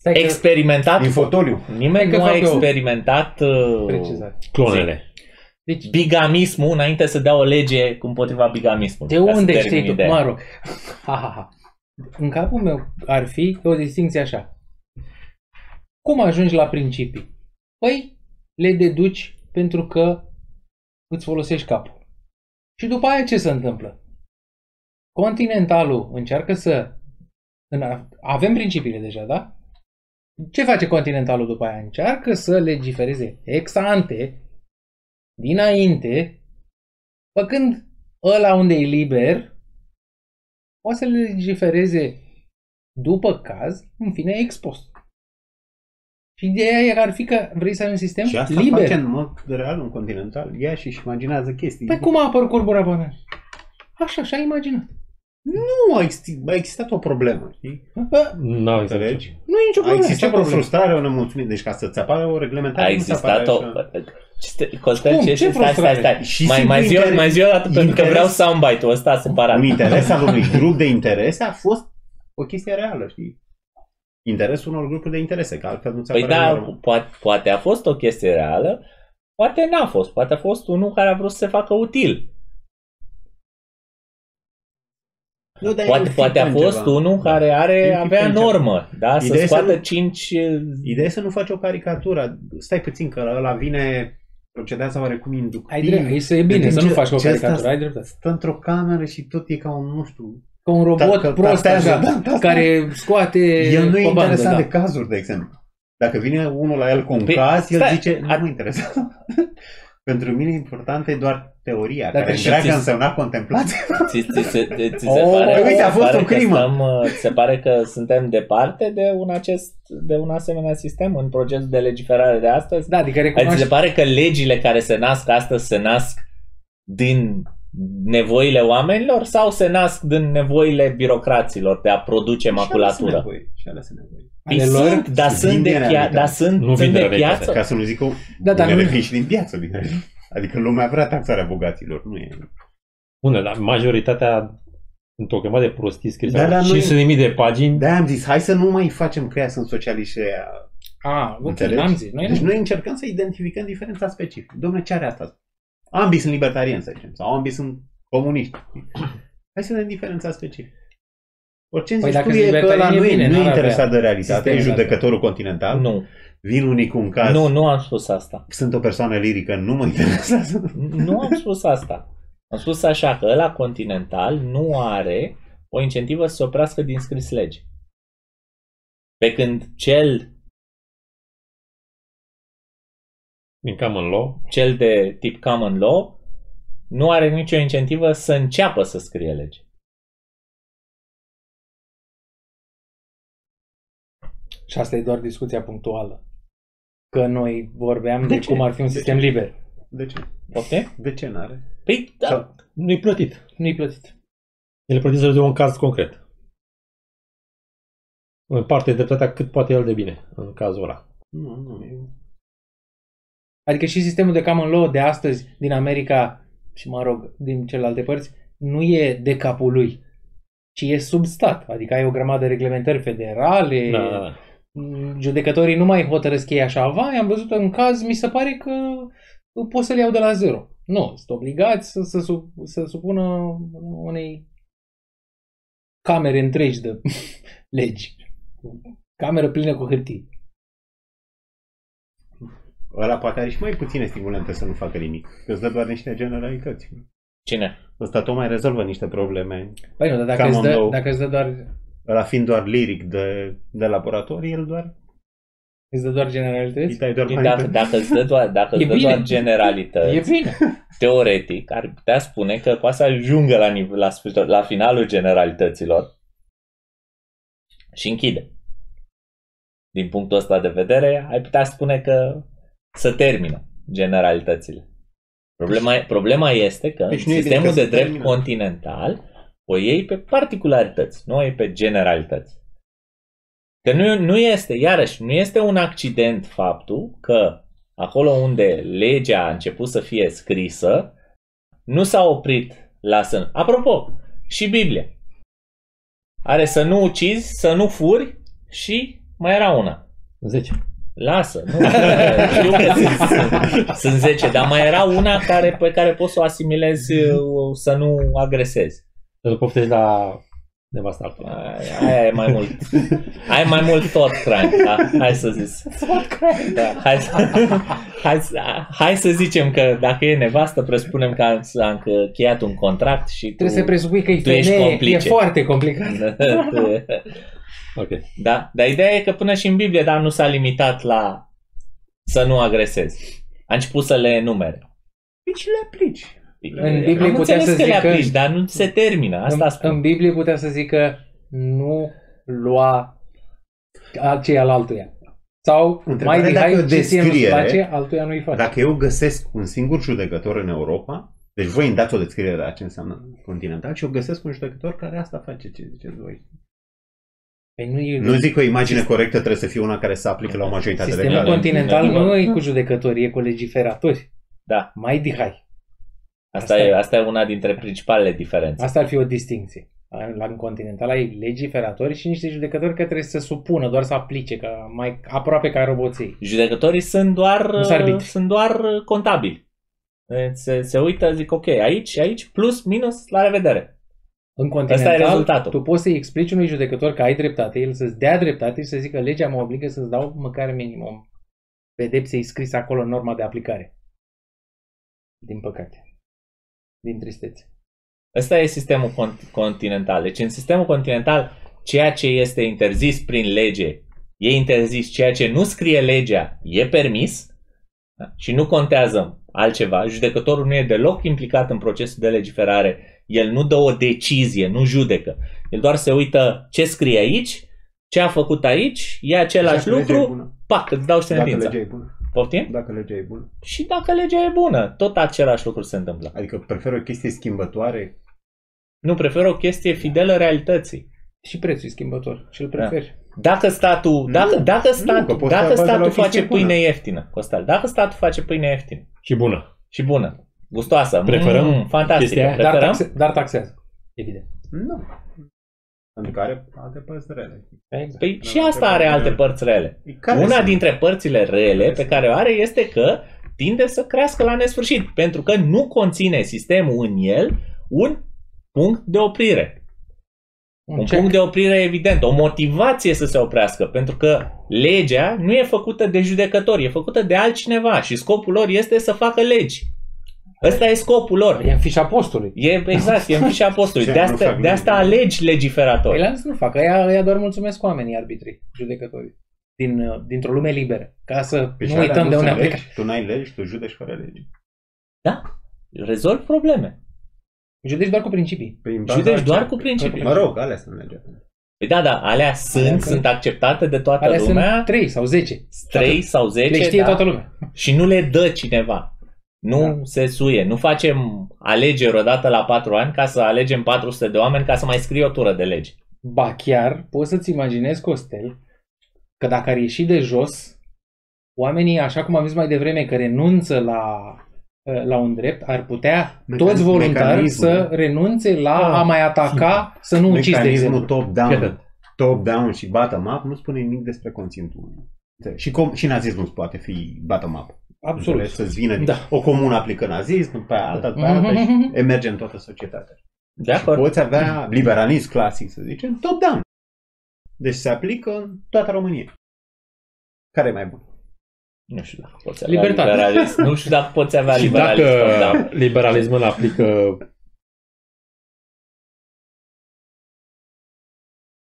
Stai că experimentat Din fotoliu. Nimeni Hai că nu a fac eu experimentat uh, precizare. Clonele. Deci, bigamismul înainte să dea o lege împotriva bigamismului. de ca să unde termin știi tu? ideea. Mă rog. Ha, ha, ha. În capul meu ar fi o distinție așa. Cum ajungi la principii? Păi, le deduci pentru că îți folosești capul. Și după aia ce se întâmplă? Continentalul încearcă să... în a- Avem principiile deja, da? Ce face Continentalul după aia? Încearcă să legifereze ex ante, dinainte, făcând ăla unde e liber, poate să legifereze după caz, în fine, ex post. Și ideea e că ar fi că vrei să ai un sistem Și asta liber. face în mod real un continental. Ia și își imaginează chestii. Păi cum a apărut corbura banană? Așa, și-a imaginat. Nu a existat, a existat o problemă, știi? Bă, Nu au Înțelegi? înțeles. Nu e nicio A problemă. existat Ce o problemă? frustrare, o nemulțumire. Deci ca să-ți apară o reglementare, A nu ți existat apare o... așa. Ce- Costel, Cum? ce, Ce stai, stai, frustrare? stai. Și Mai, simplu mai zi o interes- mai zi o dată, pentru că interes- vreau soundbite-ul ăsta separat. Un interes al unui grup de interese a fost o chestie reală, știi? Interesul unor grupuri de interese, că altfel nu ți Păi apare da, normal. poate, poate a fost o chestie reală, poate n-a fost. Poate a fost unul care a vrut să se facă util. Nu, dar e Poate, un poate a fit în fost ceva. unul Da. care are, E un fit avea în ceva. normă, da? Să Ideea e să scoată nu- cinci... Ideea e să nu faci o caricatură. Stai puțin că ăla vine, procedează oarecum inductiv. Ai dreptate, să e bine Deci să nu ce- faci o ce asta- caricatură, ai dreptate. Stă într-o cameră și tot e ca un, nu știu... Ca un robot Dacă prost tastează, așa, da, da, care scoate El nu e pe bandă, interesat da. de cazuri, de exemplu. Dacă vine unul la el cu un Păi, caz, el stai, zice, nu a- mă interesează. (laughs) Pentru mine importantă e doar teoria, Dacă care și întreagă ți- însemna contemplație. (laughs) Ți, ți, se, ți, ți se Oh, pare, uite, a ți fost pare o că crimă. Stăm, uh, ți se pare că suntem departe de un, acest, de un asemenea sistem în procesul de legiferare de astăzi? Da, adică Adică ți recunoaște se pare că legile care se nasc astăzi se nasc din nevoile oamenilor sau se nasc din nevoile birocraților de a produce maculatură? Și alea sunt nevoi, Și alea sunt nevoi. Păi ale lor. sunt, dar Vin sunt de, din pia- realitate. dar sunt, Nu sunt vin de de realitate. piață. Ca să nu zic o Da, dar unele nu- vin și din piață, bine. Adică lumea vrea taxarea bogaților, nu e. Bune, dar majoritatea sunt o grămadă de prostii scrise. Da, Da, dar da, noi- 500.000 de pagini. de am zis, hai să nu mai facem că ea sunt socialiști și ea. A, ok, Înțelegi? n-am zis. Noi Deci nu. noi încercăm să identificăm diferența specifică. Domnule, ce are asta? Ambii sunt libertarieni, să zicem, sau ambii sunt comuniști. Hai să vedem diferența specifică. Orice Păi zici dacă tu sunt e că ăla libertarieni, nu e e, bine, nu e n-ar interesat avea de realitate, e sistemul judecătorul continental. Nu, Vin unii cu un caz, nu, nu am spus asta. sunt o persoană lirică, nu mă interesează. Nu am spus asta. Am spus așa că ăla continental nu are o incentivă să se oprească din scris lege. Pe când cel, Din common law. cel de tip common law nu are nicio incentivă să înceapă să scrie lege. Și asta e doar discuția punctuală. Că noi vorbeam de, De ce? cum ar fi un De sistem ce? liber. De ce? Poftim? De ce n-are? Păi, da. Sau- Nu-i plătit. Nu-i plătit. El e plătit să rezolve un caz concret. În parte dreptatea cât poate el de bine în cazul ăla. Nu, nu. e- Adică și sistemul de common law de astăzi din America și, mă rog, din celelalte părți, nu e de capul lui, ci e sub stat. Adică ai o grămadă de reglementări federale, Da, da, da. judecătorii nu mai hotărăsc ei așa, vai, am văzut un caz, mi se pare că pot să-l iau de la zero. Nu, sunt obligați să, să, sub, să supună unei camere întregi de (laughs) legi. Cameră plină cu hârtii. Ăla poate are și mai puține stimulente să nu facă nimic. Că îți dă doar niște generalități. Cine? Ăsta tocmai rezolvă niște probleme. Păi nu, dar dacă, Common îți dă, law. dacă îți dă doar Ăla fiind doar liric de, de laborator, el doar îți dă doar îi generalități, dai doar Dacă, bani pe- dacă îți dă doar, dacă E îți dă bine. doar generalități, e bine. teoretic, ar putea spune că poate să ajungă la, nive- la, sfârșit- la finalul generalităților și închide. Din punctul ăsta de vedere, ai putea spune că să termină generalitățile. Problema, problema este că Deci în nu e bine sistemul că de se drept termină. continental o iei pe particularități, nu o iei pe generalități. Că nu, nu este, iarăși, nu este un accident faptul că acolo unde legea a început să fie scrisă, nu s-a oprit la să... Apropo, și Biblia. Are să nu ucizi, să nu furi și mai era una. 10. Lasă, nu. Știu că sunt, sunt 10, dar mai era una care, pe care poți să o asimilezi uh, să nu agresezi. Să poftești la nevasta altora. Aia aia e mai mult. Ai mai mult tot crime, da? Hai să zic. Da, hai, să, (laughs) hai, să, hai să zicem că dacă e nevastă, presupunem că am, am încheiat un contract și tu, Trebuie să presupui că e tu ești femeie, e complice. foarte complicat. Ok. Da? Dar ideea e că până și în Biblie, dar nu s-a limitat la să nu agresezi. A început să le enumere. Deci le aplici. În Biblie Am putea înțeles să că le zică- aplici, dar nu se termină. Asta în, spun. în Biblie putea să zică nu lua cei al altuia. Sau Întrebarea mai dacă Mihai, ce ție nu-ți descriere- place, altuia nu-i face. Dacă eu găsesc un singur judecător în Europa, deci voi îmi dați o descriere la ce înseamnă continental și eu găsesc un judecător care asta face, ce ziceți voi. Păi nu e, Nu zic că o imagine corectă trebuie să fie una care se aplică la o majoritate sistemul legală. continental Da. nu e cu judecători, e cu legiferatori. Da. Mai dihai. Asta, Asta e, e. asta e una dintre principalele diferențe. Asta ar fi o distinție. La în continental ai legiferatori și niște judecători care trebuie să se supună, doar să aplice, ca mai aproape ca roboții. Judecătorii sunt doar, Nu sunt arbitri. sunt doar contabili. Se, se uită, zic ok, aici, aici, plus, minus, la revedere. În Ăsta e continental, rezultatul. tu poți să-i explici unui judecător că ai dreptate, el să-ți dea dreptate și să zică legea mă obligă să-ți dau măcar minimum pedepsei scrise acolo în norma de aplicare. Din păcate. Din tristețe. Ăsta e sistemul con- continental. Deci în sistemul continental, ceea ce este interzis prin lege e interzis, ceea ce nu scrie legea e permis da? și nu contează altceva. Judecătorul nu e deloc implicat în procesul de legiferare. El nu dă o decizie, nu judecă. El doar se uită ce scrie aici, ce a făcut aici, e același Dacă legea e lucru, bună. pac, îți dau Dacă sentința. legea e bună. Poftim? Dacă legea e bună. Și dacă legea e bună, tot același lucru se întâmplă. Adică prefer o chestie schimbătoare. Nu, prefer o chestie fidelă realității. Și prețul e schimbător și îl Da. preferi. Dacă statul, dacă, dacă că statul, poți dacă să bază la statul o chestie face pâine bună. ieftină, Costel, dacă statul face pâine ieftină Și bună. și bună, gustoasă, Preferăm mm, fantastică, chestia aia? Dar, preferăm? taxe, dar taxează. Evident. Nu. Pentru că are alte părți rele. Exact. Păi și asta are alte părți rele. Care Una sunt? dintre părțile rele pe care o are este că tinde să crească la nesfârșit, pentru că nu conține sistemul în el un punct de oprire. Un Un check. punct de oprire evident, o motivație să se oprească, pentru că legea nu e făcută de judecători, e făcută de altcineva și scopul lor este să facă legi. Ăsta e scopul lor. E în fișa postului. E exact, e în fișa apostolului. Ce, De nu asta, fac de legi, asta nu? alegi legiferatori. Păi la nu fac, ea, ea doar mulțumesc oamenii arbitrii, judecătorii. Din, uh, dintr-o lume liberă. Ca să Păi și nu alea uităm de sunt unde am legi, plecat. Tu n-ai legi, tu judeci fără legi. Da, rezolv probleme. Judeci doar cu principii. Păi în baza Judeci ce- doar cu principii. Mă rog, alea sunt legea. Păi da, da, alea sunt, sunt- sunt acceptate de toată Alea lumea, sunt 3 sau 10. 3 sau 10, Le știe da, toată lumea. și nu le dă cineva. Nu Da. se suie. Nu facem alegeri odată la 4 ani ca să alegem 400 de oameni ca să mai scrie o tură de legi. Ba chiar poți să-ți imaginezi, Costel, că dacă ar ieși de jos, oamenii, așa cum am zis mai devreme, că renunță la, uh, la un drept, ar putea Mecan- toți voluntari mecanismul. să renunțe la Ah. a mai ataca, să nu ucizi, de Mecanismul exemplu. top-down, top-down și bottom-up nu spune nimic despre conținutul. Și, com- și nazismul poate fi bottom-up. Absolut. Înțelegi? Să-ți vină Da. o comună aplică nazism, după aia alta, după aia alta și emerge în toată societatea. De Și acord? poți avea liberalism clasic, să zicem, top-down. Deci se aplică în toată România. Care e mai bun? Nu știu dacă poți avea Libertate. liberalism. Nu știu dacă poți avea Și liberalism. da. dacă liberalismul aplică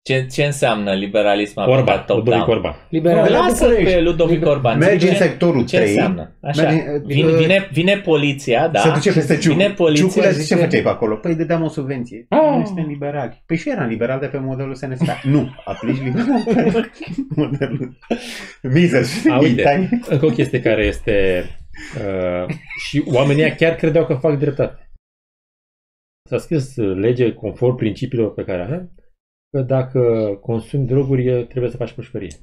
Ce, ce înseamnă liberalism Orban, aplicat Ludovic top-down? Orban. Liberal. la Lasă București. pe Ludovic Orban. Mergi în Ce- sectorul Ce 3, înseamnă? Așa. mergi, Vine, uh, vine, vine poliția, da? Se duce peste ciuc. Vine poliția, Ciucurile, zice- ce făceai pe acolo? Păi dădeam o subvenție. Ah. Nu suntem liberali. Păi și eu eram liberal de pe modelul SNSP. (laughs) nu, aplici liberal pe modelul Mises. A, uite. Itai. Încă o chestie care este... Uh, și oamenii ăia chiar credeau că fac dreptate. S-a scris uh, lege conform principiilor pe care avem că dacă consumi droguri trebuie să faci pușcărie.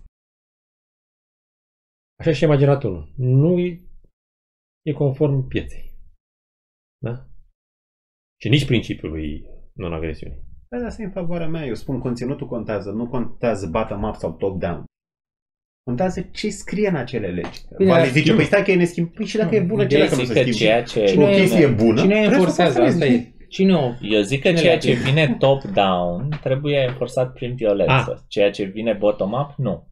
Așa și imaginat unul. Nu e, e conform pieței. Da? Și nici principiului non-agresiunii. Păi asta e în favoarea mea. Eu spun conținutul contează. Nu contează bottom-up sau top-down. Contează ce scrie în acele legi. Bine, Vale dar- zice, păi stai că e neschimb. Păi și dacă e bună, ce Eu dacă nu zic se că schimbă? ceea ce... Cine o chestie e bună, Cine o trebuie să o enforcează? păstrezi. Asta e. Cine o... Eu zic că Cine ceea le ce aplică? vine top-down trebuie enforțat prin violență. Ceea ce vine bottom-up, nu.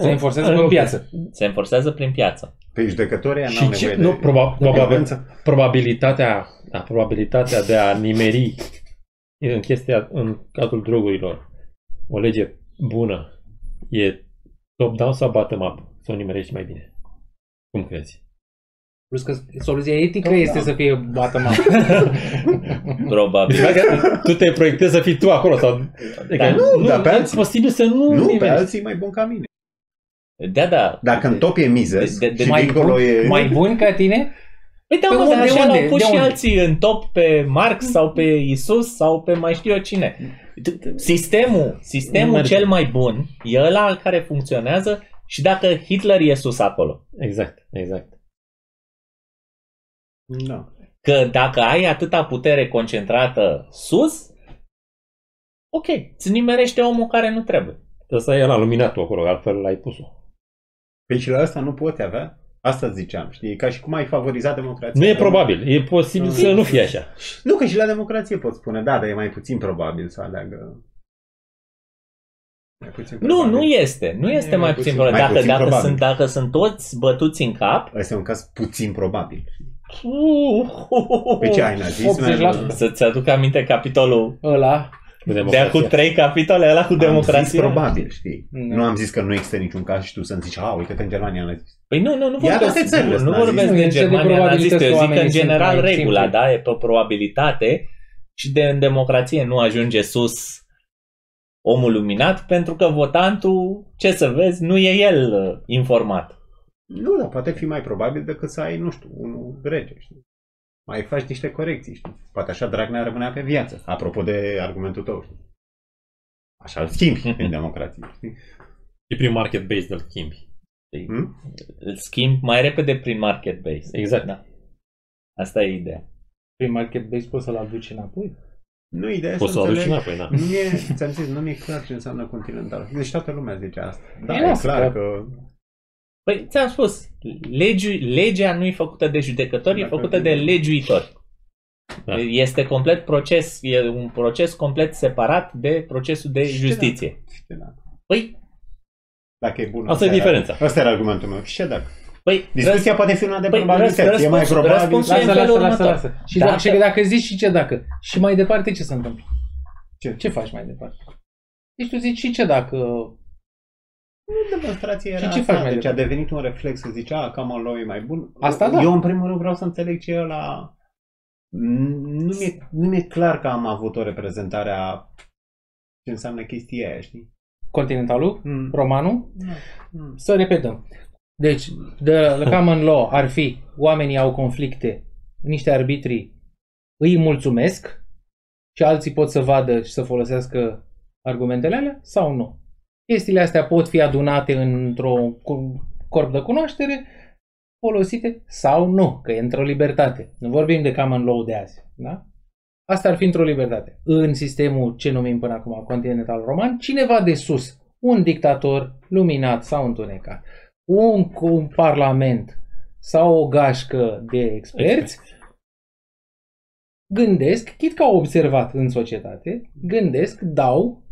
Se enforcează pe Ok. piață. Se enforcează prin piață. Păi judecătorii ăia Și n-au ce, nevoie nu, de... proba, de probabil, violență. probabilitatea, da, probabilitatea de a nimeri în chestia, în cazul drogurilor, o lege bună, e top-down sau bottom-up? Să o nimerești mai bine. Cum crezi? Plus că soluția etică este să fie bottom up. (laughs) Probabil. tu te proiectezi să fii tu acolo sau... Adică Da, nu, dar pe e alții. posibil să nu, Nu, pe nimerești. alții e mai bun ca mine. Da, da. Dacă în top e mizez De- de- de- și mai, dincolo bun, e... mai bun ca tine? Păi da, Pe mă, unde, dar așa unde, l-au pus de și unde? alții în top pe Marx sau pe Isus sau pe mai știu eu cine. Sistemul, sistemul merge. cel mai bun e ăla care funcționează și dacă Hitler e sus acolo. Exact, exact. Da. Că dacă ai atâta putere concentrată sus, ok, îți nimerește omul care nu trebuie. Trebuie să ai la luminatul acolo, altfel l-ai pus-o. Păi și la asta nu poți avea? Asta ziceam, știi? Ca și cum ai favorizat democrația. Nu e probabil. E posibil Nu. să nu fie așa. Nu, că și la democrație pot spune, da, dar e mai puțin probabil să aleagă. Mai puțin Nu, probabil. nu este. Nu este E mai, mai puțin, puțin- probabil. mai Dacă, puțin dacă, probabil. sunt, dacă sunt toți bătuți în cap, Ăsta e un caz puțin probabil. Uh, Pe ce ai nazism? 80%. Să-ți aduc aminte capitolul Ăla, Cu de acum democrația. trei capitole, ăla cu Am zis democrația. probabil, știi? Da. Nu am zis că nu există niciun caz și tu să-mi zici, a, uite că în Germania am zis. Păi nu, nu, nu Ia vorbesc, toate țările nu, nu sunt vorbesc naziste. de Nu, e de Germania probabilități nazistă. Eu că zic că în oamenii sunt general mai regula, simpli. da, e pe probabilitate și de în democrație nu ajunge sus omul luminat pentru că votantul, ce să vezi, nu e el uh, informat. Nu, dar poate fi mai probabil decât să ai, nu știu, unul rege, știi? Mai faci niște corecții, știi? Poate așa Dragnea rămânea pe viață, apropo de argumentul tău, știi? Așa îl schimbi (laughs) în democrație, știi? E prin market-based îl schimbi. Hm? Îl schimb mai repede prin market base. Exact. Da. Asta e ideea. prin market base poți să-l aduci înapoi. Nu, ideea e Poți să o să aduci înțelegi. înapoi, da. Nu e, ți-am zis, nu mi-e clar ce înseamnă continental. Deci toată lumea zice asta. Da, E e, asta, clar că- că... Păi, ți-am spus, legi, legea nu e făcută de judecători, e Dacă- făcută de legiuitori. Da. Este complet proces, e un proces complet separat de procesul de Și justiție. Știi, da. Păi, Dacă e bun. Asta e era- diferența. Asta era argumentul meu. Și ce dacă? păi, Discuția poate fi una de Păi, probabilități. răspuns- e mai răspunsul- probabil. răspunsul e Lasă, în lasă, felul lasă, următor. lasă. Și Dacă- dacă, și dacă zici și ce dacă. Și mai departe ce se întâmplă? Ce? Ce faci mai departe? Deci tu zici și ce dacă... Nu demonstrație era Și ce asta, faci mai deci a departe? devenit un reflex să zici, a, common law e mai bun. Asta da. Eu în primul rând vreau să înțeleg ce e la... Nu mi-e, nu mi-e clar că am avut o reprezentare a ce înseamnă chestia aia, știi? Continentalul? Mm. Romanul? Mm. Să repetăm. Deci, the, the common law ar fi oamenii au conflicte, niște arbitri îi mulțumesc și alții pot să vadă și să folosească argumentele alea sau nu. Chestiile astea pot fi adunate într-o cu- corp de cunoaștere, folosite sau nu, că e într-o libertate. Nu vorbim de common law de azi. Da? Asta ar fi într-o libertate. În sistemul ce numim până acum continental roman, cineva de sus, un dictator luminat sau întunecat, un, un parlament sau o gașcă de experți, gândesc, chit că au observat în societate, gândesc, dau,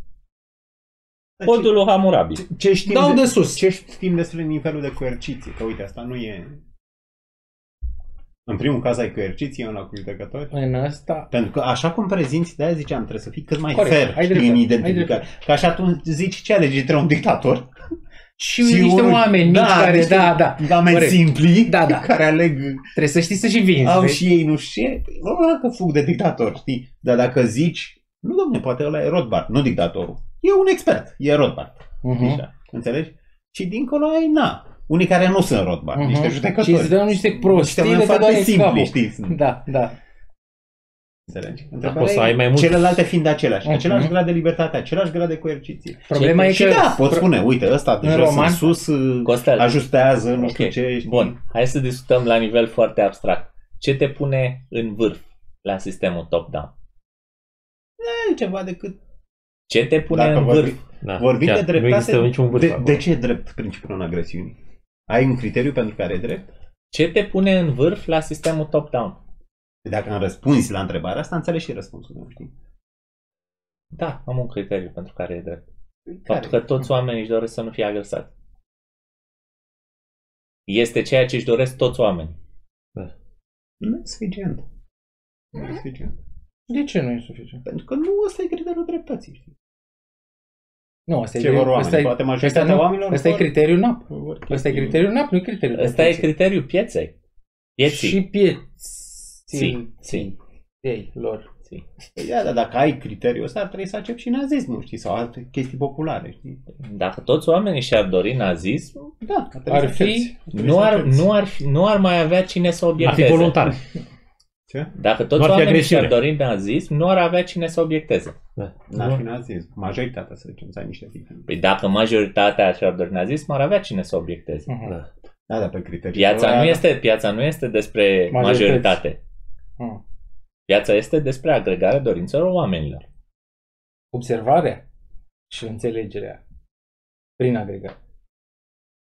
Codul lui Hammurabi. Ce știm, dau de, de sus. ce știm despre nivelul de coerciție? Că uite, asta nu e... În primul caz ai coerciție în locul judecători? În ăsta, Pentru că așa cum prezinți, de-aia ziceam, trebuie să fii cât mai Corect, fair ai știi, dreptate, în ai identificare. Că așa tu zici ce alegi între un dictator și, niște unul- oameni mici care, niște da, da, oameni corect. simpli Da, da. care aleg, trebuie să știi să și vinzi. au vezi? și ei nu știu ce, păi, nu că fug de dictator, știi? Dar dacă zici, nu domne, poate ăla e Rothbard, nu dictatorul. E un expert, e Rothbard. Mhm. Așa, înțelegi? Și dincolo ai, na, unii care nu sunt Rothbard, Mhm. niște Și judecători. îți dau niște prostii niște de oameni te foarte doare simpli, capul. știți? Sunt. Da, da. Înțelegi? poți Întrebarea să e ai mai mult- celelalte fiind aceleași. Mhm. Același grad de libertate, același grad de coerciție. Problema e și că... da, poți spune, uite, ăsta de în jos roman- în sus uh, Costel, ajustează, nu Ok, știu ce. știi? bun, hai să discutăm la nivel foarte abstract. Ce te pune în vârf la sistemul top-down? Nu e ceva decât... Ce te pune Dacă în vorbi- vârf? Da, Vorbim chiar, de dreptate. Nu există niciun vârf de, acolo. de ce e drept principiul non-agresiunii? Ai un criteriu pentru care e drept? Ce te pune în vârf la sistemul top-down? Dacă îmi răspunzi la întrebarea asta, înțelegi și răspunsul meu, știi? Da, am un criteriu pentru care e drept. Care? Faptul că toți oamenii își doresc să nu fie agresați. Este ceea ce își doresc toți oamenii. Nu e suficient. Nu e suficient. De ce nu e suficient? Pentru că nu ăsta e criteriul dreptății, știi? Nu, asta e, Ce vor oamenii? asta e, Poate asta majoritatea nu, oamenilor asta e vor- criteriul NAP. Vor Asta e chestii- criteriul NAP, nu e criteriul Ăsta e dreptății. criteriul pieței. Pieții. Și pieții Ții, ții. ei, lor. Păi da, dar dacă ai criteriul ăsta, ar trebui să accepti și nazismul, știi? Sau alte chestii populare, știi? Dacă toți oamenii și-ar dori nazism, Da, ar, trebui Ar să fi- accepti. Ar trebui nu să ar, accepti. nu, ar, fi- nu ar mai avea cine să Ar fi obiecteze. voluntar. (laughs) Ce? Dacă toți Nu ar fi oamenii și-ar agresiune. dori nazism, nu ar avea cine să obiecteze. Da. N-ar fi nazism. Majoritatea, să zicem, să ai niște criteriu. Păi dacă majoritatea și-ar dori nazism, ar avea cine să obiecteze. Mhm. Da. Da, dar pe criterii. Piața nu este, piața nu este despre Majorități. majoritate. Mhm. Piața este despre agregarea dorințelor oamenilor. Observarea și înțelegerea prin agregat.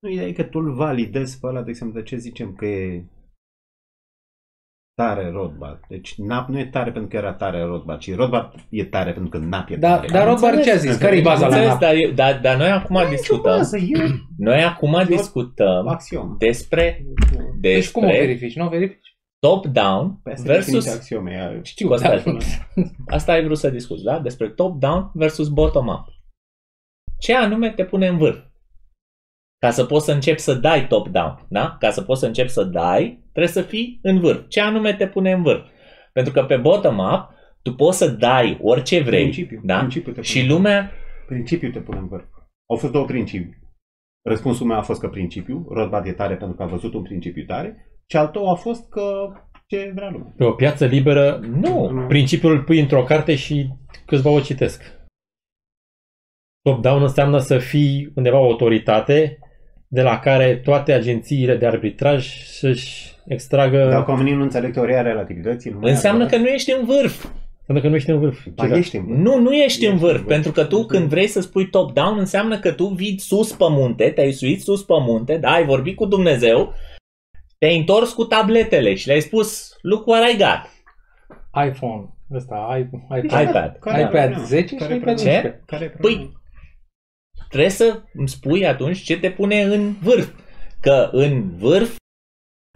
Nu, ideea e că tu îl validezi pe ăla, de exemplu, de ce zicem că e tare Rothbard. Deci NAP nu e tare pentru că era tare Rothbard, ci Rothbard e tare pentru că NAP e Da, tare. dar Rothbard ce a zis? Care e baza la Înțeles, NAP? dar, eu- dar, dar noi acum Nu e nicio discutăm. bază, e Noi acum Eu- discutăm axiom. despre, Deci cum o despre verifici? Nu o verifici? top-down Pe asta e definiția versus... axiome. ea- Știu, Costel. dar... Asta ai vrut să discuți, da? Despre top-down versus bottom-up. Ce anume te pune în vârf? Ca să poți să începi să dai top-down, da? Ca să poți să începi să dai, trebuie să fii în vârf. Ce anume te pune în vârf? Pentru că pe bottom-up tu poți să dai orice vrei, Principiu. da? Principiu te pune Și în vârf. lumea Principiul te pune în vârf. Au fost două principii. Răspunsul meu a fost că principiu, Rothbard e tare pentru că a văzut un principiu tare, și al tău a fost că ce vrea lumea. Pe o piață liberă, nu. principiul îl pui într-o carte și câțiva o citesc. Top-down înseamnă să fii undeva o autoritate de la care toate agențiile de arbitraj să-și extragă... Dacă oamenii nu înțeleg teoria relativității, nu mai înseamnă că adevărat. nu ești în vârf. Înseamnă că nu ești în vârf. Ba, Ce ești în vârf. Nu, nu ești Ești în în vârf, vârf. pentru că tu Ești când în vrei să spui top-down înseamnă că tu vii sus pe munte, te-ai suit sus pe munte, da, ai vorbit cu Dumnezeu, te-ai întors cu tabletele și le-ai spus, look what I got, iPhone, ăsta, iPad, iPad. Care e iPad problema? 10 Care și e iPad problema? 11. Care e Păi, problema? Trebuie să îmi spui atunci ce te pune în vârf. Că în vârf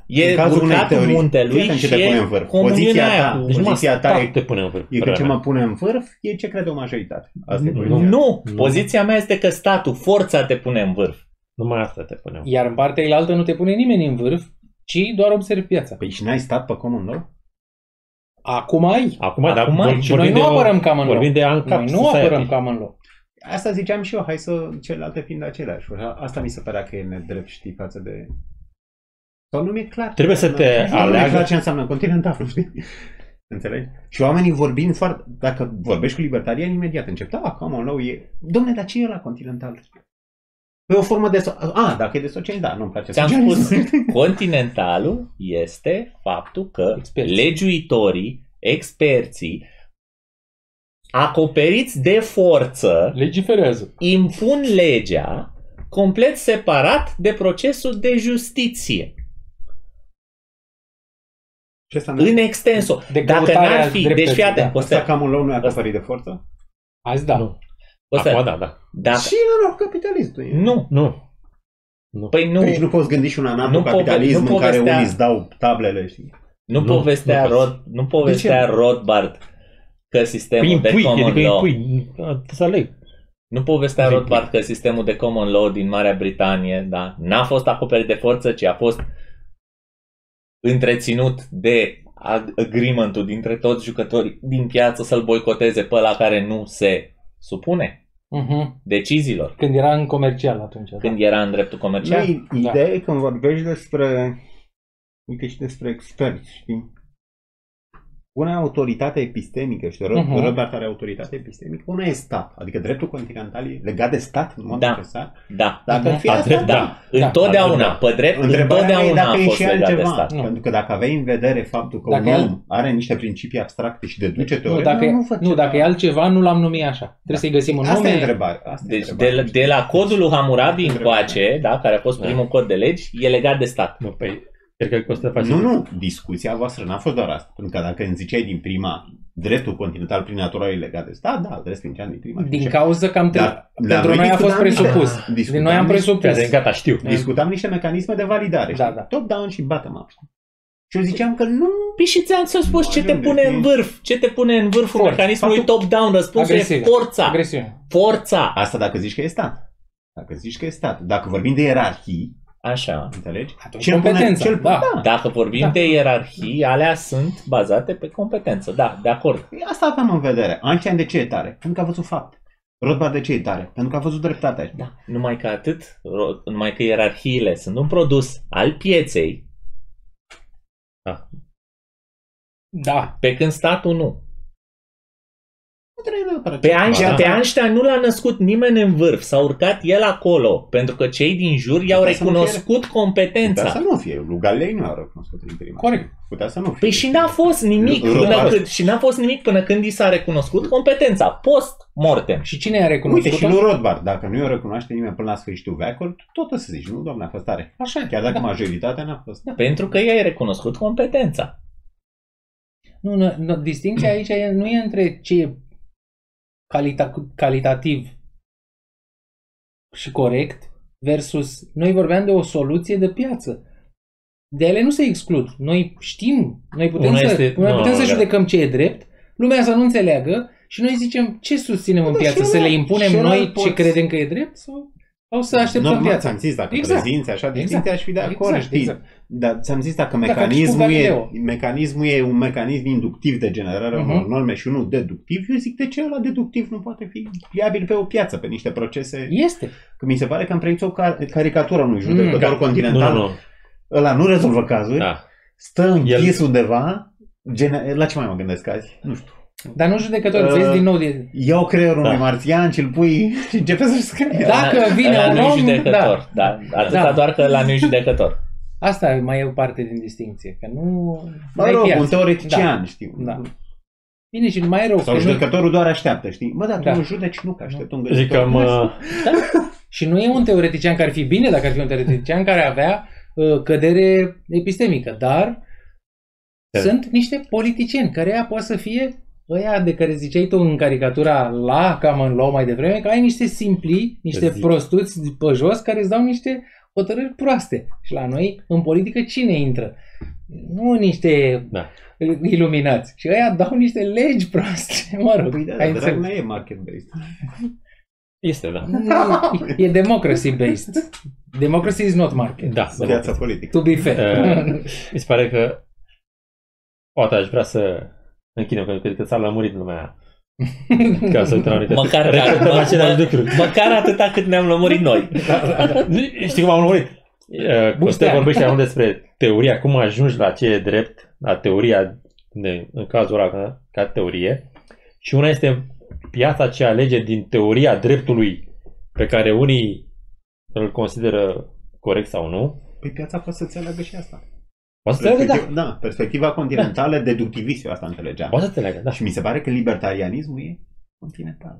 e În cazul unei urcatul teorii, muntelui fii atent ce și te pune e în vârf. comuniunea Poziția aia ta, cu... Deci numai Poziția ta stat e- te pune în vârf. E că părerea ce mea. mă pune în vârf e ce crede o majoritate. Asta e Nu. poziția. Nu, Nu. poziția mea este că statul, forța te pune în vârf. Numai asta te pune în vârf. Iar în partea elaltă nu te pune nimeni în vârf, ci doar observi piața. Păi și n-ai stat pe common law? Acum ai. Acum, Acum dar ai. vor- Și noi vorbim nu de o- apărăm common law. Vorbim de ANCAP Noi nu Society. apărăm common law. Asta ziceam și eu, hai să celelalte fiind aceleași. Asta mi se părea că e nedrept, știi, față de... Sau nu mi-e clar. Trebuie să te Nu mi-e aleagă- clar ce înseamnă continental, știi? Înțelegi? Și oamenii vorbind foarte... Dacă vorbești cu libertariani, imediat încep. Da, common law e... Domne, dar ce e la continental? E o formă de... So- A, dacă e de socialism, da, nu-mi place Ți-am socialism. spus, continentalul este faptul că Experți. legiuitorii, experții, acoperiți de forță, Legiferează. impun legea complet separat de procesul de justiție. Ce asta În extenso. De Dacă căutarea n-ar fi, deci dreptății, fii atent, da. Asta Costel, common law nu e acoperit de forță? Azi da. Nu. Costel, Acum, da, da. dacă, Și nu, nu, capitalismul e. nu, Nu. Nu. păi nu, Deci nu poți gândi și un Nu anarhocapitalism pove- nu în care povestea- unii îți dau tablele, știi? nu, Nu, povestea, nu poți. Rod, nu povestea Rothbard că sistemul Păi de impui, common adică law impui. a, Să aleg. Nu povestea Zi. Rothbard că sistemul de common law din Marea Britanie da, n-a fost acoperit de forță, ci a fost întreținut de ag- agreement-ul dintre toți jucătorii din piață să-l boicoteze pe la care nu se supune Mhm. deciziilor Când era în comercial atunci. da. când era în dreptul comercial. Noi, ideea e când vorbești despre, uite și despre experți, știi? Una e autoritate epistemică și Ro- Mhm. Robert are autoritate epistemică. Una e stat, adică dreptul continental e legat de stat, nu Da. necesar. Da. Dacă ar fi A, asta, drept, da. da. Da. Întotdeauna, Da. pe drept, Întrebarea mea e întotdeauna a dacă e fost și legat de altceva. stat. Nu. Pentru că dacă aveai în vedere faptul că Dacă un e om are niște principii abstracte și deduce Nu, teoria, dacă, nu, nu, fă nu, ceva. dacă e altceva, nu l-am numit așa. Trebuie să-i găsim un Asta nume. e întrebarea. Asta e Deci de, întrebarea. la- de la codul lui Hammurabi Întrebarea. încoace, da, care a fost Da. primul cod de legi, e legat de stat. Nu, păi, cred că costă face... Nu, nu, discuția voastră n-a fost doar asta. Pentru că dacă îmi ziceai din prima dreptul continental prin natură e legat de stat, da, trebuie să fim din prima. Din Ce- cauza că am Dar- trecut. dar Pentru noi noi a fost discutam niște- presupus. discutam Din noi am niște- presupus. Gata, gata, știu. Discutam niște mecanisme de validare. Da, știi? da. Top-down și bottom-up. știi? Și eu ziceam că nu Păi și ți-am să spus Nu ce te ajunge, pune știi? în vârf, ce te pune în vârful Forța. mecanismului Faptul- top-down, răspunsul e Agresiune. forța. Agresiune. Forța. Asta dacă zici că e stat. Dacă zici că e stat. Dacă vorbim de ierarhii, Așa. înțelegi? Atunci Cel pune- competența, cel- da. da. Dacă vorbim Da. de ierarhii, alea sunt bazate pe competență. Da, de acord. Păi Asta aveam în vedere. Einstein de ce e tare? Pentru că a văzut fapt. Rothbard de ce e tare? Pentru că a văzut dreptatea. Da. Numai că atât, ro- numai că ierarhiile sunt un produs al pieței, Da. pe când statul nu. Nu trebuie neapărat Pe ce- Einstein, Ba, pe da. Einstein nu l-a născut nimeni în vârf, s-a urcat el acolo, pentru că cei din jur i-au Putea să nu recunoscut Putea competența. să nu fie. Lui Galilei nu a recunoscut în prima. Corect. Putea să nu fie. Păi și n-a fost nimic Nu, până Rothbard- când, și n-a fost nimic până când i s-a recunoscut competența, post mortem. Și cine a recunoscut? Uite, și lui Rothbard, dacă nu i-o recunoaște nimeni până la sfârșitul veacului, tot o să zici, nu, doamne, a fost tare. Așa e. Chiar dacă da. majoritatea n-a fost. Pentru că i-ai recunoscut competența. Nu, nu, nu, distinția aici e, nu e între ce e calita, calitativ și corect versus noi vorbeam de o soluție de piață. De ele nu se exclud. Noi știm, noi putem Una să, este- noi nu, putem nu, să da. judecăm ce e drept, lumea să nu înțeleagă și noi zicem ce susținem în Da, piață, și să le ăla- impunem și ăla noi îl ce poți- credem că e drept sau, sau să așteptăm Normal, piața. ți-am zis, dacă Exact. exact. prezinți așa distinția, Exact. aș fi de acord, Exact, știi? exact. Dar ți-am zis, dacă Dacă mecanismul, am spus e, Galileo. mecanismul e un mecanism inductiv de generare a Mhm. unor norme și unul deductiv, eu zic de ce ăla deductiv nu poate fi viabil pe o piață, pe niște procese. Este. Că mi se pare că am prins o car- caricatură a unui Mm, judecător Nu, continental. nu, nu. Ăla nu rezolvă cazuri, Da. stă închis El- undeva. Gene- la ce mai mă gândesc azi? Nu știu. Dar nu judecător, Uh, vezi din nou de... Iau creierul Da. unui marțian și îl pui (laughs) și începe să-și scrie. Dacă vine Ăla un nu-i om, judecător, da. Atâta Da. doar că la nu judecător. (laughs) Asta mai e o parte din distinție, că nu... Mă n-ai rog, piață. un teoretician, știu. Da. Bine, și mai e rău. Sau că nu, judecătorul doar așteaptă, știi? Bă, dar tu Da. nu judeci, nu, că aștept un Zic că mă... și nu e un teoretician care ar fi bine dacă ar fi un teoretician care avea uh, cădere epistemică, dar Da. sunt niște politicieni care ea poate să fie ăia de care ziceai tu în caricatura la Common Law mai devreme, că ai niște simpli, niște Zic. prostuți pe jos care îți dau niște hotărâri proaste. Și la noi, în politică, cine intră? Nu niște Da. iluminați. Și ăia dau niște legi proaste. (laughs) Mă rog, Păi da, ai dar înțeles. drag, nu e market-based. Este, da. Nu, E democracy based. Democracy is not market. Da, Viața politică. To be fair. Uh, (laughs) mi se pare că poate aș vrea să închidem, pentru că cred că s-a lămurit lumea (laughs) ca să uităm anumite. Măcar, Repetăm mă- aceleași mă- lucruri. (laughs) măcar atâta cât ne-am lămurit noi. Știi cum am lămurit? Uh, Costel Bustean. vorbește acum despre teoria, cum ajungi la ce e drept, la teoria, de, în cazul ăla ca, ca teorie, și una este piața ce alege din teoria dreptului pe care unii îl consideră corect sau nu. Păi piața poate să-ți aleagă și asta. Poate să te leagă, da. Perspectiv- da, perspectiva continentală, deductivist, eu asta înțelegeam. Poate să te leagă, da. Și mi se pare că libertarianismul e continental.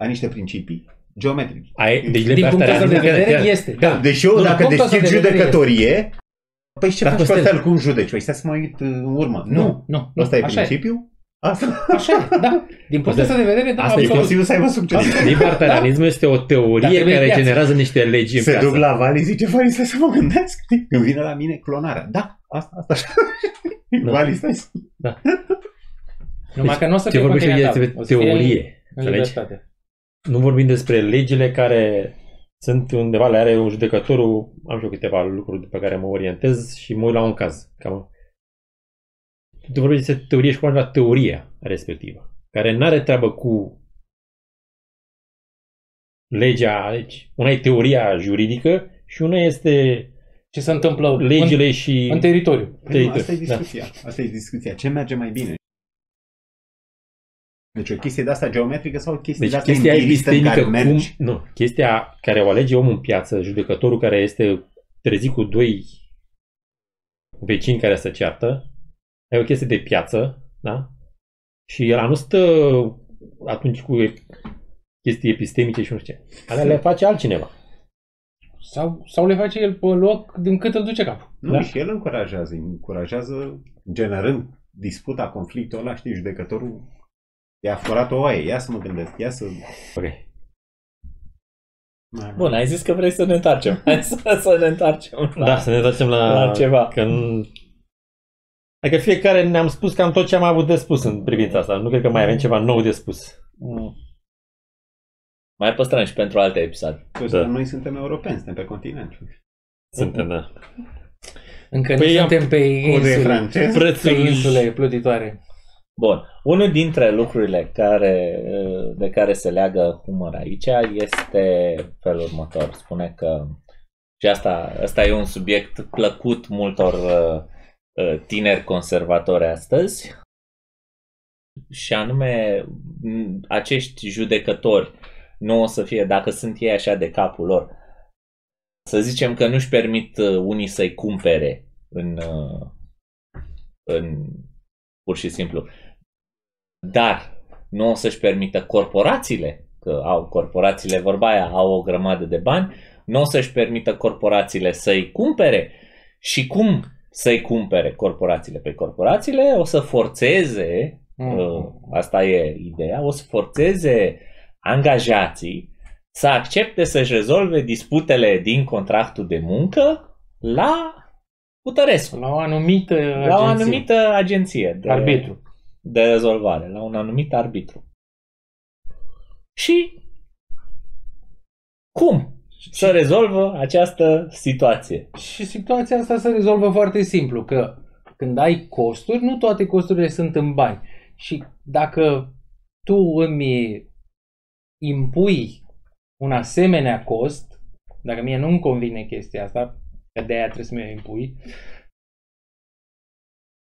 Are niște principii geometrice. Ai, deci Din punctul ăsta de libertarianism- vedere, este. Da. Deci eu, Nu, dacă din punctul ăsta deschid de vedere judecătorie, păi ce Dar faci, Costel- Costel, cum judeci? Păi stai să mă uit uh, în urmă. Nu. nu. nu. Asta e Așa principiul? Asta Așa e, da. Din punctul ăsta de vedere, da, Asta e e absolut. posibil să aibă succes. Libertarianismul este o Dar teorie trebuie care piață. generează niște legi în Se piață. duc la Vali, zice, Vali, stai să mă gândesc. Când vine la mine clonarea. Da, asta, asta așa. Da. Vali, stai să... Numai că nu o să Ce fie vorbește continental. despre O să fie teorie. În Înțelegi? libertate. Nu vorbim despre legile care sunt undeva, le are un judecătorul, am și eu câteva lucruri pe care mă orientez și mă uit la un caz. Cam... Tu vorbești despre teorie și cu la teoria respectivă, care nu are treabă cu legea, deci una e teoria juridică și una este Ce se întâmplă legile și în, în teritoriu. Păi nu, asta e Da. discuția. Asta e discuția. Ce merge mai bine? Deci o chestie de asta geometrică sau o chestie Deci de asta chestia empiristă în epistemică, care mergi? cum, nu, chestia care o alege omul în piață, judecătorul care este trezit cu doi vecini care se ceartă, e o chestie de piață, da? Și el nu stă atunci cu chestii epistemice și nu știu ce. Alea le face altcineva. Sau, sau le face el pe loc din cât îl duce capul. Nu, Da. și el încurajează, încurajează generând disputa, conflictul ăla, știi, judecătorul i-a furat o oaie, ia să mă gândesc, ia să... Ok. Bun, ai zis că vrei să ne întoarcem. (laughs) Hai să, să ne întoarcem la, Da, să ne ducem la, la ceva. Că n- Adică fiecare ne-am spus cam tot ce am avut de spus în privința asta. Nu cred că mai avem ceva nou de spus. Mm. Mai păstrăm și pentru alte episoade. Da. Da. Noi suntem europeni, suntem pe continent. Suntem, da. Încă Păi nu am- suntem pe Codul e insule, francez. pe Prețul insule plutitoare. Bun. Unul dintre lucrurile care, de care se leagă humor aici este felul următor. Spune că și asta, asta e un subiect plăcut multor uh, uh, tineri conservatori astăzi și anume m, acești judecători nu o să fie, dacă sunt ei așa de capul lor, să zicem că nu-și permit uh, unii să-i cumpere în, uh, în pur și simplu. Dar nu o să-și permită corporațiile, că au corporațiile, vorba aia, au o grămadă de bani, nu o să-și permită corporațiile să-i cumpere. Și cum să-i cumpere corporațiile? Pe corporațiile o să forțeze, Mm. uh, asta e ideea, o să forțeze angajații să accepte să-și rezolve disputele din contractul de muncă la Putărescu, La o anumită la o agenție. anumită agenție de, arbitru. de rezolvare, la un anumit arbitru. Și cum să rezolvă această situație? Și situația asta se rezolvă foarte simplu, că când ai costuri, nu toate costurile sunt în bani. Și dacă tu îmi impui un asemenea cost, dacă mie nu-mi convine chestia asta, că de aia trebuie să mi-o impui,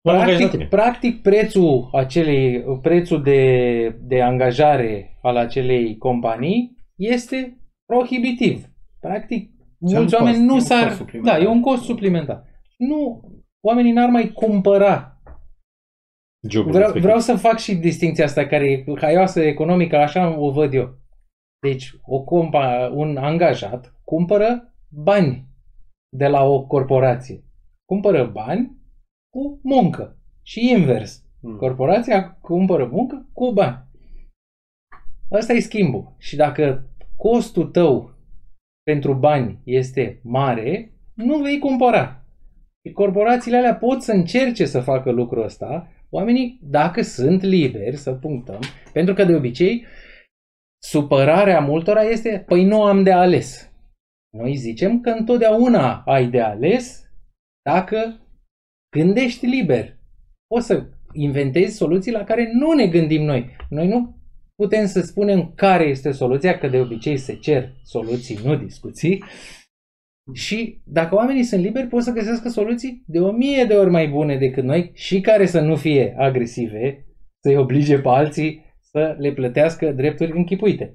M-am angajat la practic, tine. practic prețul, acelei, prețul de, de angajare al acelei companii este prohibitiv. Practic, un mulți cost, oameni e nu un s-ar... cost suplimentar. Da, e un cost suplimentar. Nu, oamenii n-ar mai cumpăra. Jobul Vreau, respectiv. vreau să fac și distinția asta care e haioasă economică, așa o văd eu. Deci, o compa, un angajat cumpără bani de la o corporație. Cumpără bani cu muncă. Și invers. Mm. Corporația cumpără muncă cu bani. Asta e schimbul. Și dacă costul tău pentru bani este mare, nu vei cumpăra. Și Corporațiile alea pot să încerce să facă lucrul ăsta, oamenii, dacă sunt liberi, să punctăm, pentru că de obicei supărarea multora este, păi nu am de ales. Noi zicem că întotdeauna ai de ales dacă gândești liber. Poți să inventezi soluții la care nu ne gândim noi. Noi nu putem să spunem care este soluția, că de obicei se cer soluții, nu discuții. Și dacă oamenii sunt liberi, pot să găsească soluții de o mie de ori mai bune decât noi și care să nu fie agresive, să-i oblige pe alții să le plătească drepturi închipuite.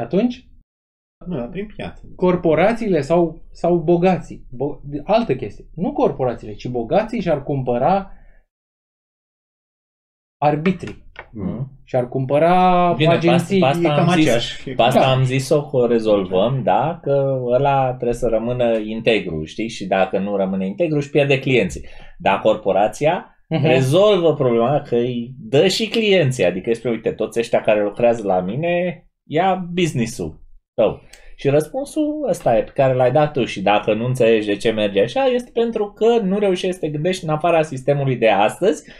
Atunci, Nu, dar prin piață. corporațiile sau, sau bogații, bo- altă chestie, nu corporațiile, ci bogații și-ar cumpăra arbitri Mm. și-ar cumpăra Bine, agenții. pe asta E cam am zis- aceeași. E Pe asta Da. am zis-o că o rezolvăm, da, că ăla trebuie să rămână integru, știi? Și dacă nu rămâne integru, își pierde clienții. Dar corporația Mhm. rezolvă problema că îi dă și clienții. Adică spune, uite, toți ăștia care lucrează la mine, ia business-ul tău. Și răspunsul ăsta e pe care l-ai dat tu și dacă nu înțelegi de ce merge așa, este pentru că nu reușești să te gândești în afara sistemului de astăzi,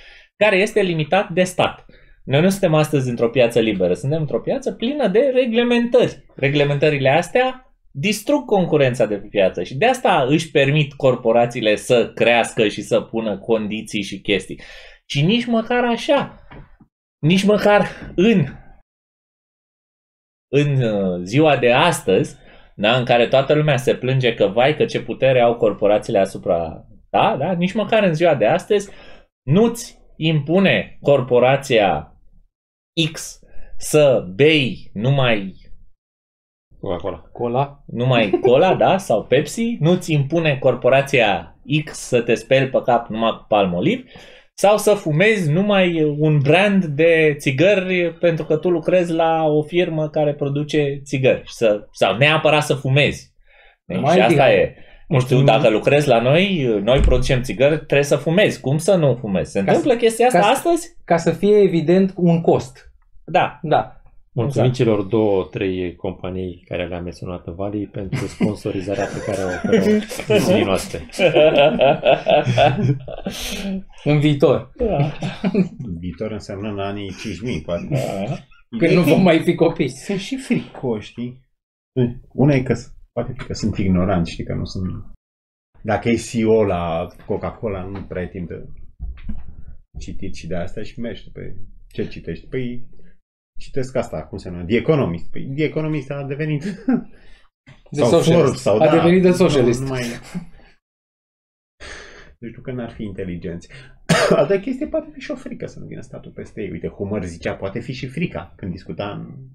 care este limitat de stat. Noi nu suntem astăzi într-o piață liberă, suntem într-o piață plină de reglementări. Reglementările astea distrug concurența de pe piață și de asta își permit corporațiile să crească și să pună condiții și chestii. Și nici măcar așa, nici măcar în în uh, ziua de astăzi, da, în care toată lumea se plânge că vai că ce putere au corporațiile asupra, da, da, nici măcar în ziua de astăzi nu-ți impune corporația X să bei numai Coca-Cola. Cola. numai cola, da, sau Pepsi, nu-ți impune corporația X să te speli pe cap numai cu palmoliv, sau să fumezi numai un brand de țigări pentru că tu lucrezi la o firmă care produce țigări. Să, sau neapărat să fumezi. Deci, Mai și asta tihare. e. Nu știu, Mulțumim. dacă lucrezi la noi, noi producem țigări, trebuie să fumezi. Cum să nu fumezi? Se Ca întâmplă chestia asta ca să- astăzi? Ca să fie evident un cost. Da. Da. Mulțumim Exact. celor două, trei companii care le-am menționat în Valley pentru sponsorizarea pe care o oferă emisiunii noastre. (laughs) În viitor. Da. Viitor înseamnă în anii 5000, poate. Când nu vom mai fi copiți. Sunt și fricoși, știi? Una e că s- poate fi că sunt ignoranți, știi, că nu sunt... Dacă e CEO la Coca-Cola, nu prea ai timp de citit și de asta și mergi pe ce citești. Păi citesc asta, cum se numește? The Economist. Păi The Economist a devenit... (laughs) De sau socialist. Forbes, sau A da, devenit de nu- socialist. Nu, mai... Nu știu că n-ar fi inteligenți. (coughs) Altă chestie poate fi și o frică să nu vină statul peste ei. Uite, Homer zicea, poate fi și frica când discuta în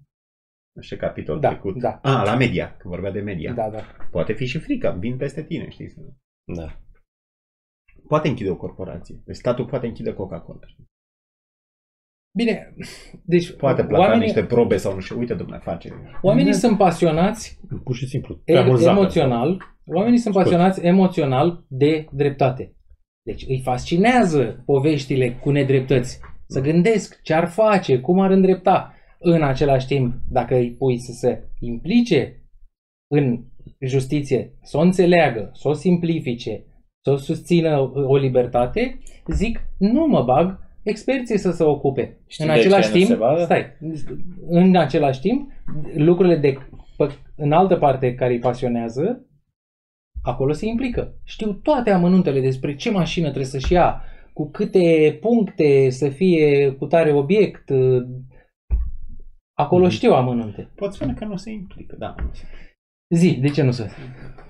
nu știu ce capitol Da, trecut. da. A, la media, când vorbea de media. Da, da. Poate fi și frica, vin peste tine, știi? să- Da. Poate închide o corporație. Deci statul poate închide Coca-Cola. Bine, deci Poate plăca oamenii, niște probe sau nu știu. Uite, domnule, face. oamenii sunt pasionați Pur și simplu. Prea e- mult zapăt. emoțional, oamenii sunt Scurt. pasionați emoțional de dreptate. Deci îi fascinează poveștile cu nedreptăți. Să gândesc ce ar face, cum ar îndrepta. În același timp, dacă îi pui să se implice în justiție, să o înțeleagă, să o simplifice, să o susțină o libertate, zic, nu mă bag, experții să se ocupe. Știi în de ce același nu se timp, bagă? stai, în același timp, lucrurile de pe- în altă parte care îi pasionează, acolo se implică. Știu toate amănuntele despre ce mașină trebuie să-și ia, cu câte puncte să fie cu tare obiect. Acolo Mhm. știu amănunte. Pot spune că nu se implică, da. nu se- Zi, de ce nu se?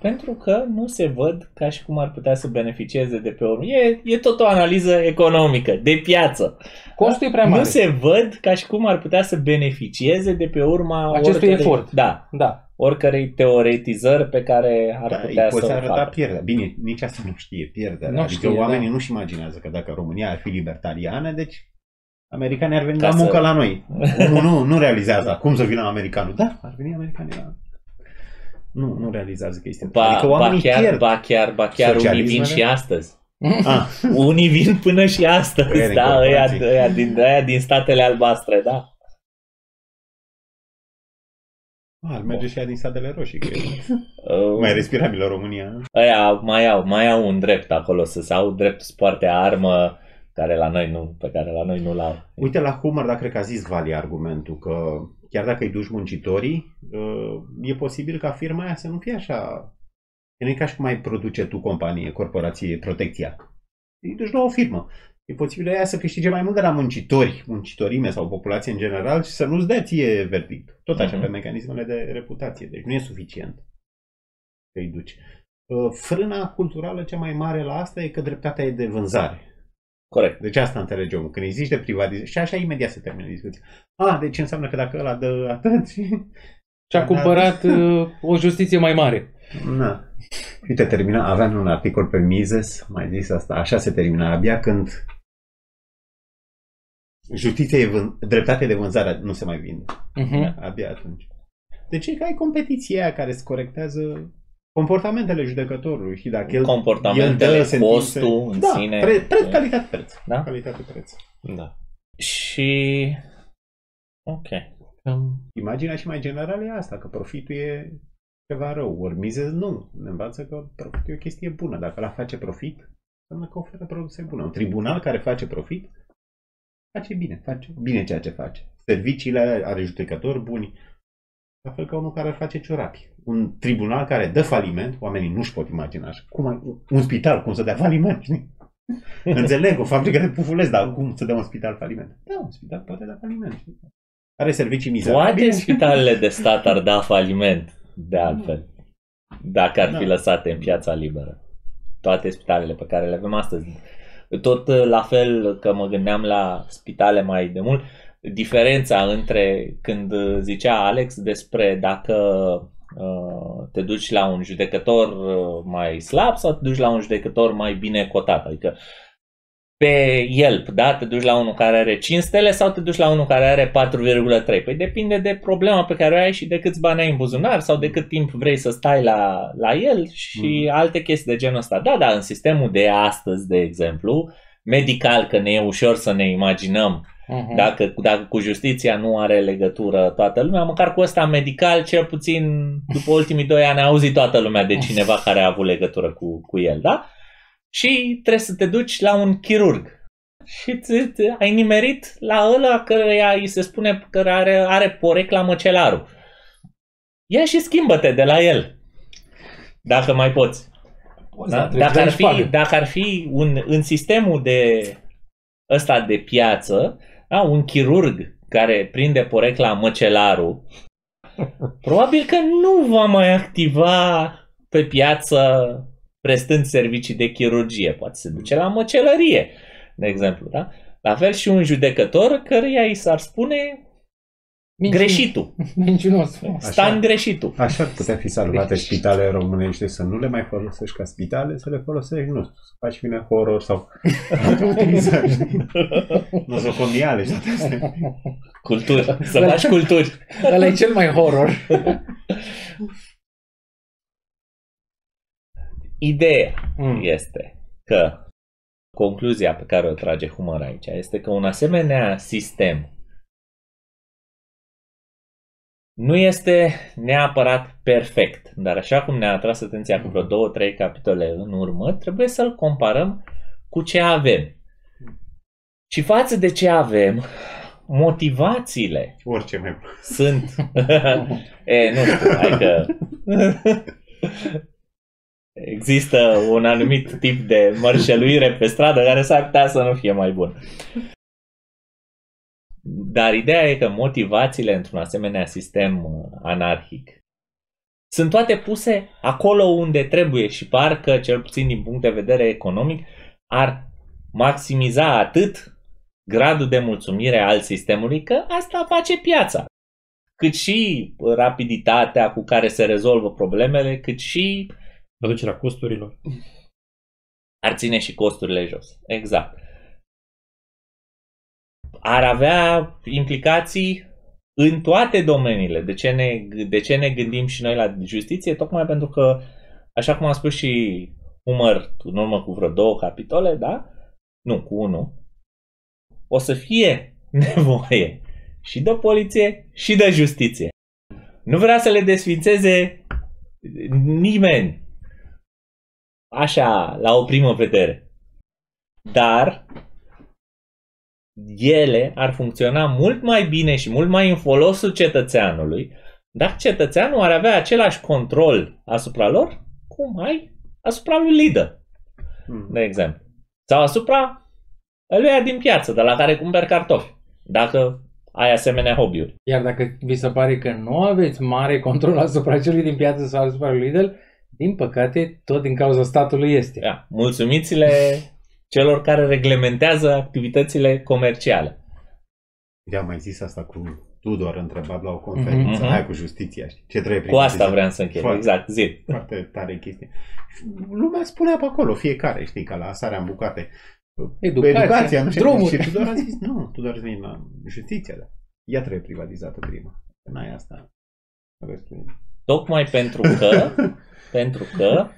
Pentru că nu se văd ca și cum ar putea să beneficieze de pe urmă. E, e tot o analiză economică, de piață. Costul e prea mare. Nu se văd ca și cum ar putea să beneficieze de pe urma Acestui oricărei- efort. Da, Da. oricărei teoretizări pe care ar Da, putea îi să poți o arăta facă. pierderea. Bine, nici asta nu știe, pierderea. Nu adică știe, oamenii da. nu-și imaginează că dacă România ar fi libertariană, deci americanii ar veni Ca la să- muncă la noi. (laughs) Omul nu, nu realizează. Cum să vină americanul? Da, ar veni americanii la nu, nu realizează chestia asta. Ba, Adică ba, oamenii chiar, pierd. ba chiar, ba chiar unii vin Socialismele? și astăzi. Ah, (laughs) Unii vin până și Ăia astăzi, din da, ăia, corporații. ăia, din, ăia din statele albastre, da. ar merge și ea din statele roșii, că e Uh, mai respirabilă România. nu? Ăia mai au, mai au un drept acolo să se au drept să poarte armă care la noi nu, pe care la noi nu-l au. Uite la Humor, dar cred că a zis Vali argumentul că chiar dacă îi duci muncitorii, uh, e posibil ca firma aia să nu fie așa. Că nu e ca și cum ai produce tu companie, corporație, protecția. Îi duci la o firmă. E posibil ea să câștige mai mult de la muncitori, muncitorime sau populație în general și să nu-ți dea ție verdict. Tot așa Mhm. pe mecanismele de reputație. Deci nu e suficient că îi duci. Uh, Frâna culturală cea mai mare la asta e că dreptatea e de vânzare. Corect. Deci asta înțelege omul. Când îi zici de privatizare, și așa imediat se termină discuția. A, deci înseamnă că dacă ăla dă atât și... Și-a cumpărat uh, o justiție mai mare. Na. Uite, termina, aveam un articol pe Mises, mai zis asta, așa se termina abia când justiția e vân... dreptate de vânzare nu se mai vinde. Uh-huh. Abia atunci. Deci e ca ai competiția aia care îți corectează comportamentele judecătorului și dacă el, Comportamentele, el dă sentințe- costul în da, sine. Pre, preț, calitate, preț. Da? Calitate, preț. Da. Și... Ok. Cam Imaginea și mai generală e asta, că profitul e ceva rău. Ori Mises nu. Ne învață că profitul e o chestie bună. Dacă la face profit, înseamnă că oferă produse bune. Un tribunal care face profit, face bine, face bine ceea ce face. Serviciile are judecători buni, la fel ca unul care face ciurapi. Un tribunal care dă faliment, oamenii nu-și pot imagina așa. Cum ai, (laughs) un spital, cum să dea faliment, știi? Înțeleg, o fabrică de pufulesc, dar cum să dea un spital faliment? Da, un spital poate da faliment. știi? Are servicii mizerabile. Toate spitalele de stat ar da faliment, de altfel, dacă ar fi Da. lăsate în piața liberă. Toate spitalele pe care le avem astăzi. Tot uh, la fel că mă gândeam la spitale mai de mult, diferența între când zicea Alex despre dacă uh, te duci la un judecător uh, mai slab sau te duci la un judecător mai bine cotat. Adică pe Yelp, da? Te duci la unul care are 5 stele sau te duci la unul care are 4,3? Păi depinde de problema pe care o ai și de câți bani ai în buzunar sau de cât timp vrei să stai la, la el și mm. alte chestii de genul ăsta. Da, da, în sistemul de astăzi, de exemplu, medical, că ne e ușor să ne imaginăm uh-huh. dacă, dacă cu justiția nu are legătură toată lumea, măcar cu ăsta medical, cel puțin după ultimii doi ani a auzit toată lumea de cineva care a avut legătură cu, cu el, da? și trebuie să te duci la un chirurg. Și ți, ai nimerit la ăla căreia îi se spune că are, are porecla măcelarul. Ia și schimbă-te de la el. Dacă mai poți. Da? Dacă, ar fi, dacă ar fi un, în sistemul de ăsta de piață, da? un chirurg care prinde porecla măcelarul, probabil că nu va mai activa pe piață prestând servicii de chirurgie, poate se duce la măcelărie, de exemplu, da? La fel și un judecător căruia i s-ar spune Mincin... greșitul. (laughs) Mincinos. Stan greșitul. Așa ar putea fi salvate spitalele românești, să nu le mai folosești ca spitale, să le folosești, nu știu, să faci bine horror sau (laughs) alte utilizări, (laughs) Nozocomiale și Culturi. Să faci culturi. Ăla e cel mai horror. Ideea mm. este că concluzia pe care o trage Humor aici este că un asemenea sistem nu este neapărat perfect, dar așa cum ne-a atras atenția cu vreo două, trei capitole în urmă, trebuie să-l comparăm cu ce avem. Și față de ce avem, motivațiile Orice mai sunt... (laughs) e, nu știu, hai că... Există un anumit tip de mărșăluire pe stradă care s-ar putea să nu fie mai bun. Dar ideea e că motivațiile într-un asemenea sistem uh, anarhic sunt toate puse acolo unde trebuie și parcă, cel puțin din punct de vedere economic, ar maximiza atât gradul de mulțumire al sistemului că asta face piața, cât și rapiditatea cu care se rezolvă problemele, cât și Reducerea costurilor. Ar ține și costurile jos. Exact. Ar avea implicații în toate domeniile. De ce, ne, de ce ne gândim și noi la justiție? Tocmai pentru că, așa cum a spus și Umăr în urmă cu vreo două capitole, da? Nu, cu unul. O să fie (laughs) nevoie și de poliție și de justiție. Nu vrea să le desfințeze nimeni așa, la o primă vedere. Dar ele ar funcționa mult mai bine și mult mai în folosul cetățeanului dacă cetățeanul ar avea același control asupra lor cum ai asupra lui Lidă, hmm. de exemplu. Sau asupra lui din piață, de la care cumperi cartofi. Dacă ai asemenea hobby-uri. Iar dacă vi se pare că nu aveți mare control asupra celui din piață sau asupra lui Lidl, din păcate, tot din cauza statului este. Da. Mulțumițile celor care reglementează activitățile comerciale. I-am mai zis asta cu Tudor întrebat la o conferință, mm-hmm. hai cu justiția, știi? Ce trebuie Cu asta vreau să închei, exact, zi. Foarte tare chestie. Lumea spunea pe acolo, fiecare, știi, ca la sarea în bucate. Educația, educația nu știu. Și Tudor a zis, (laughs) nu, Tudor a zis, la justiția, da. Ea trebuie privatizată prima. N-ai asta. Tocmai pentru că (laughs) pentru că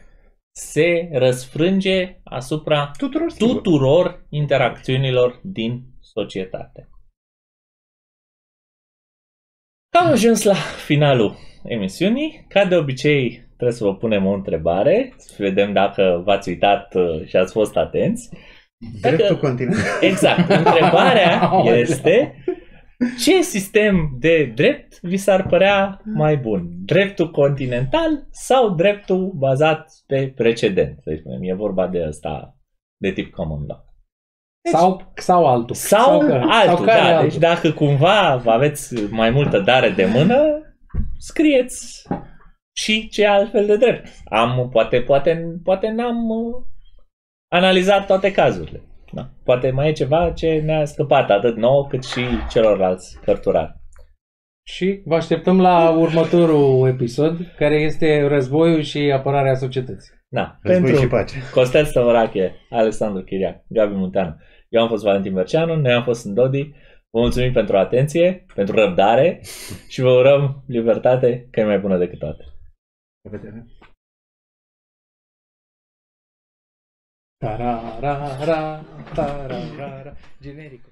se răsfrânge asupra tuturor, tuturor interacțiunilor din societate. Am ajuns la finalul emisiunii. Ca de obicei, trebuie să vă punem o întrebare, să vedem dacă v-ați uitat uh, și ați fost atenți. Dreptul continuu. Exact. Întrebarea (laughs) este ce sistem de drept vi s-ar părea mai bun? Dreptul continental sau dreptul bazat pe precedent? Să spunem, e vorba de ăsta de tip common law. Deci, sau, sau altul. Sau, sau că, altul, sau da. Altul. Deci dacă cumva aveți mai multă dare de mână, scrieți și ce altfel de drept. Am, poate, poate, poate n-am uh, analizat toate cazurile. Da. Poate mai e ceva ce ne-a scăpat atât nouă cât și celorlalți cărturari. Și vă așteptăm la următorul episod, care este războiul și apărarea societății. Da. Război Pentru și pace. Costel Stăvărache, Alexandru Chiriac, Gabi Munteanu. Eu am fost Valentin Merceanu, noi am fost în Dodi. Vă mulțumim pentru atenție, pentru răbdare (laughs) și vă urăm libertate, că e mai bună decât toate. La vedere. Tararara, tararara, generico.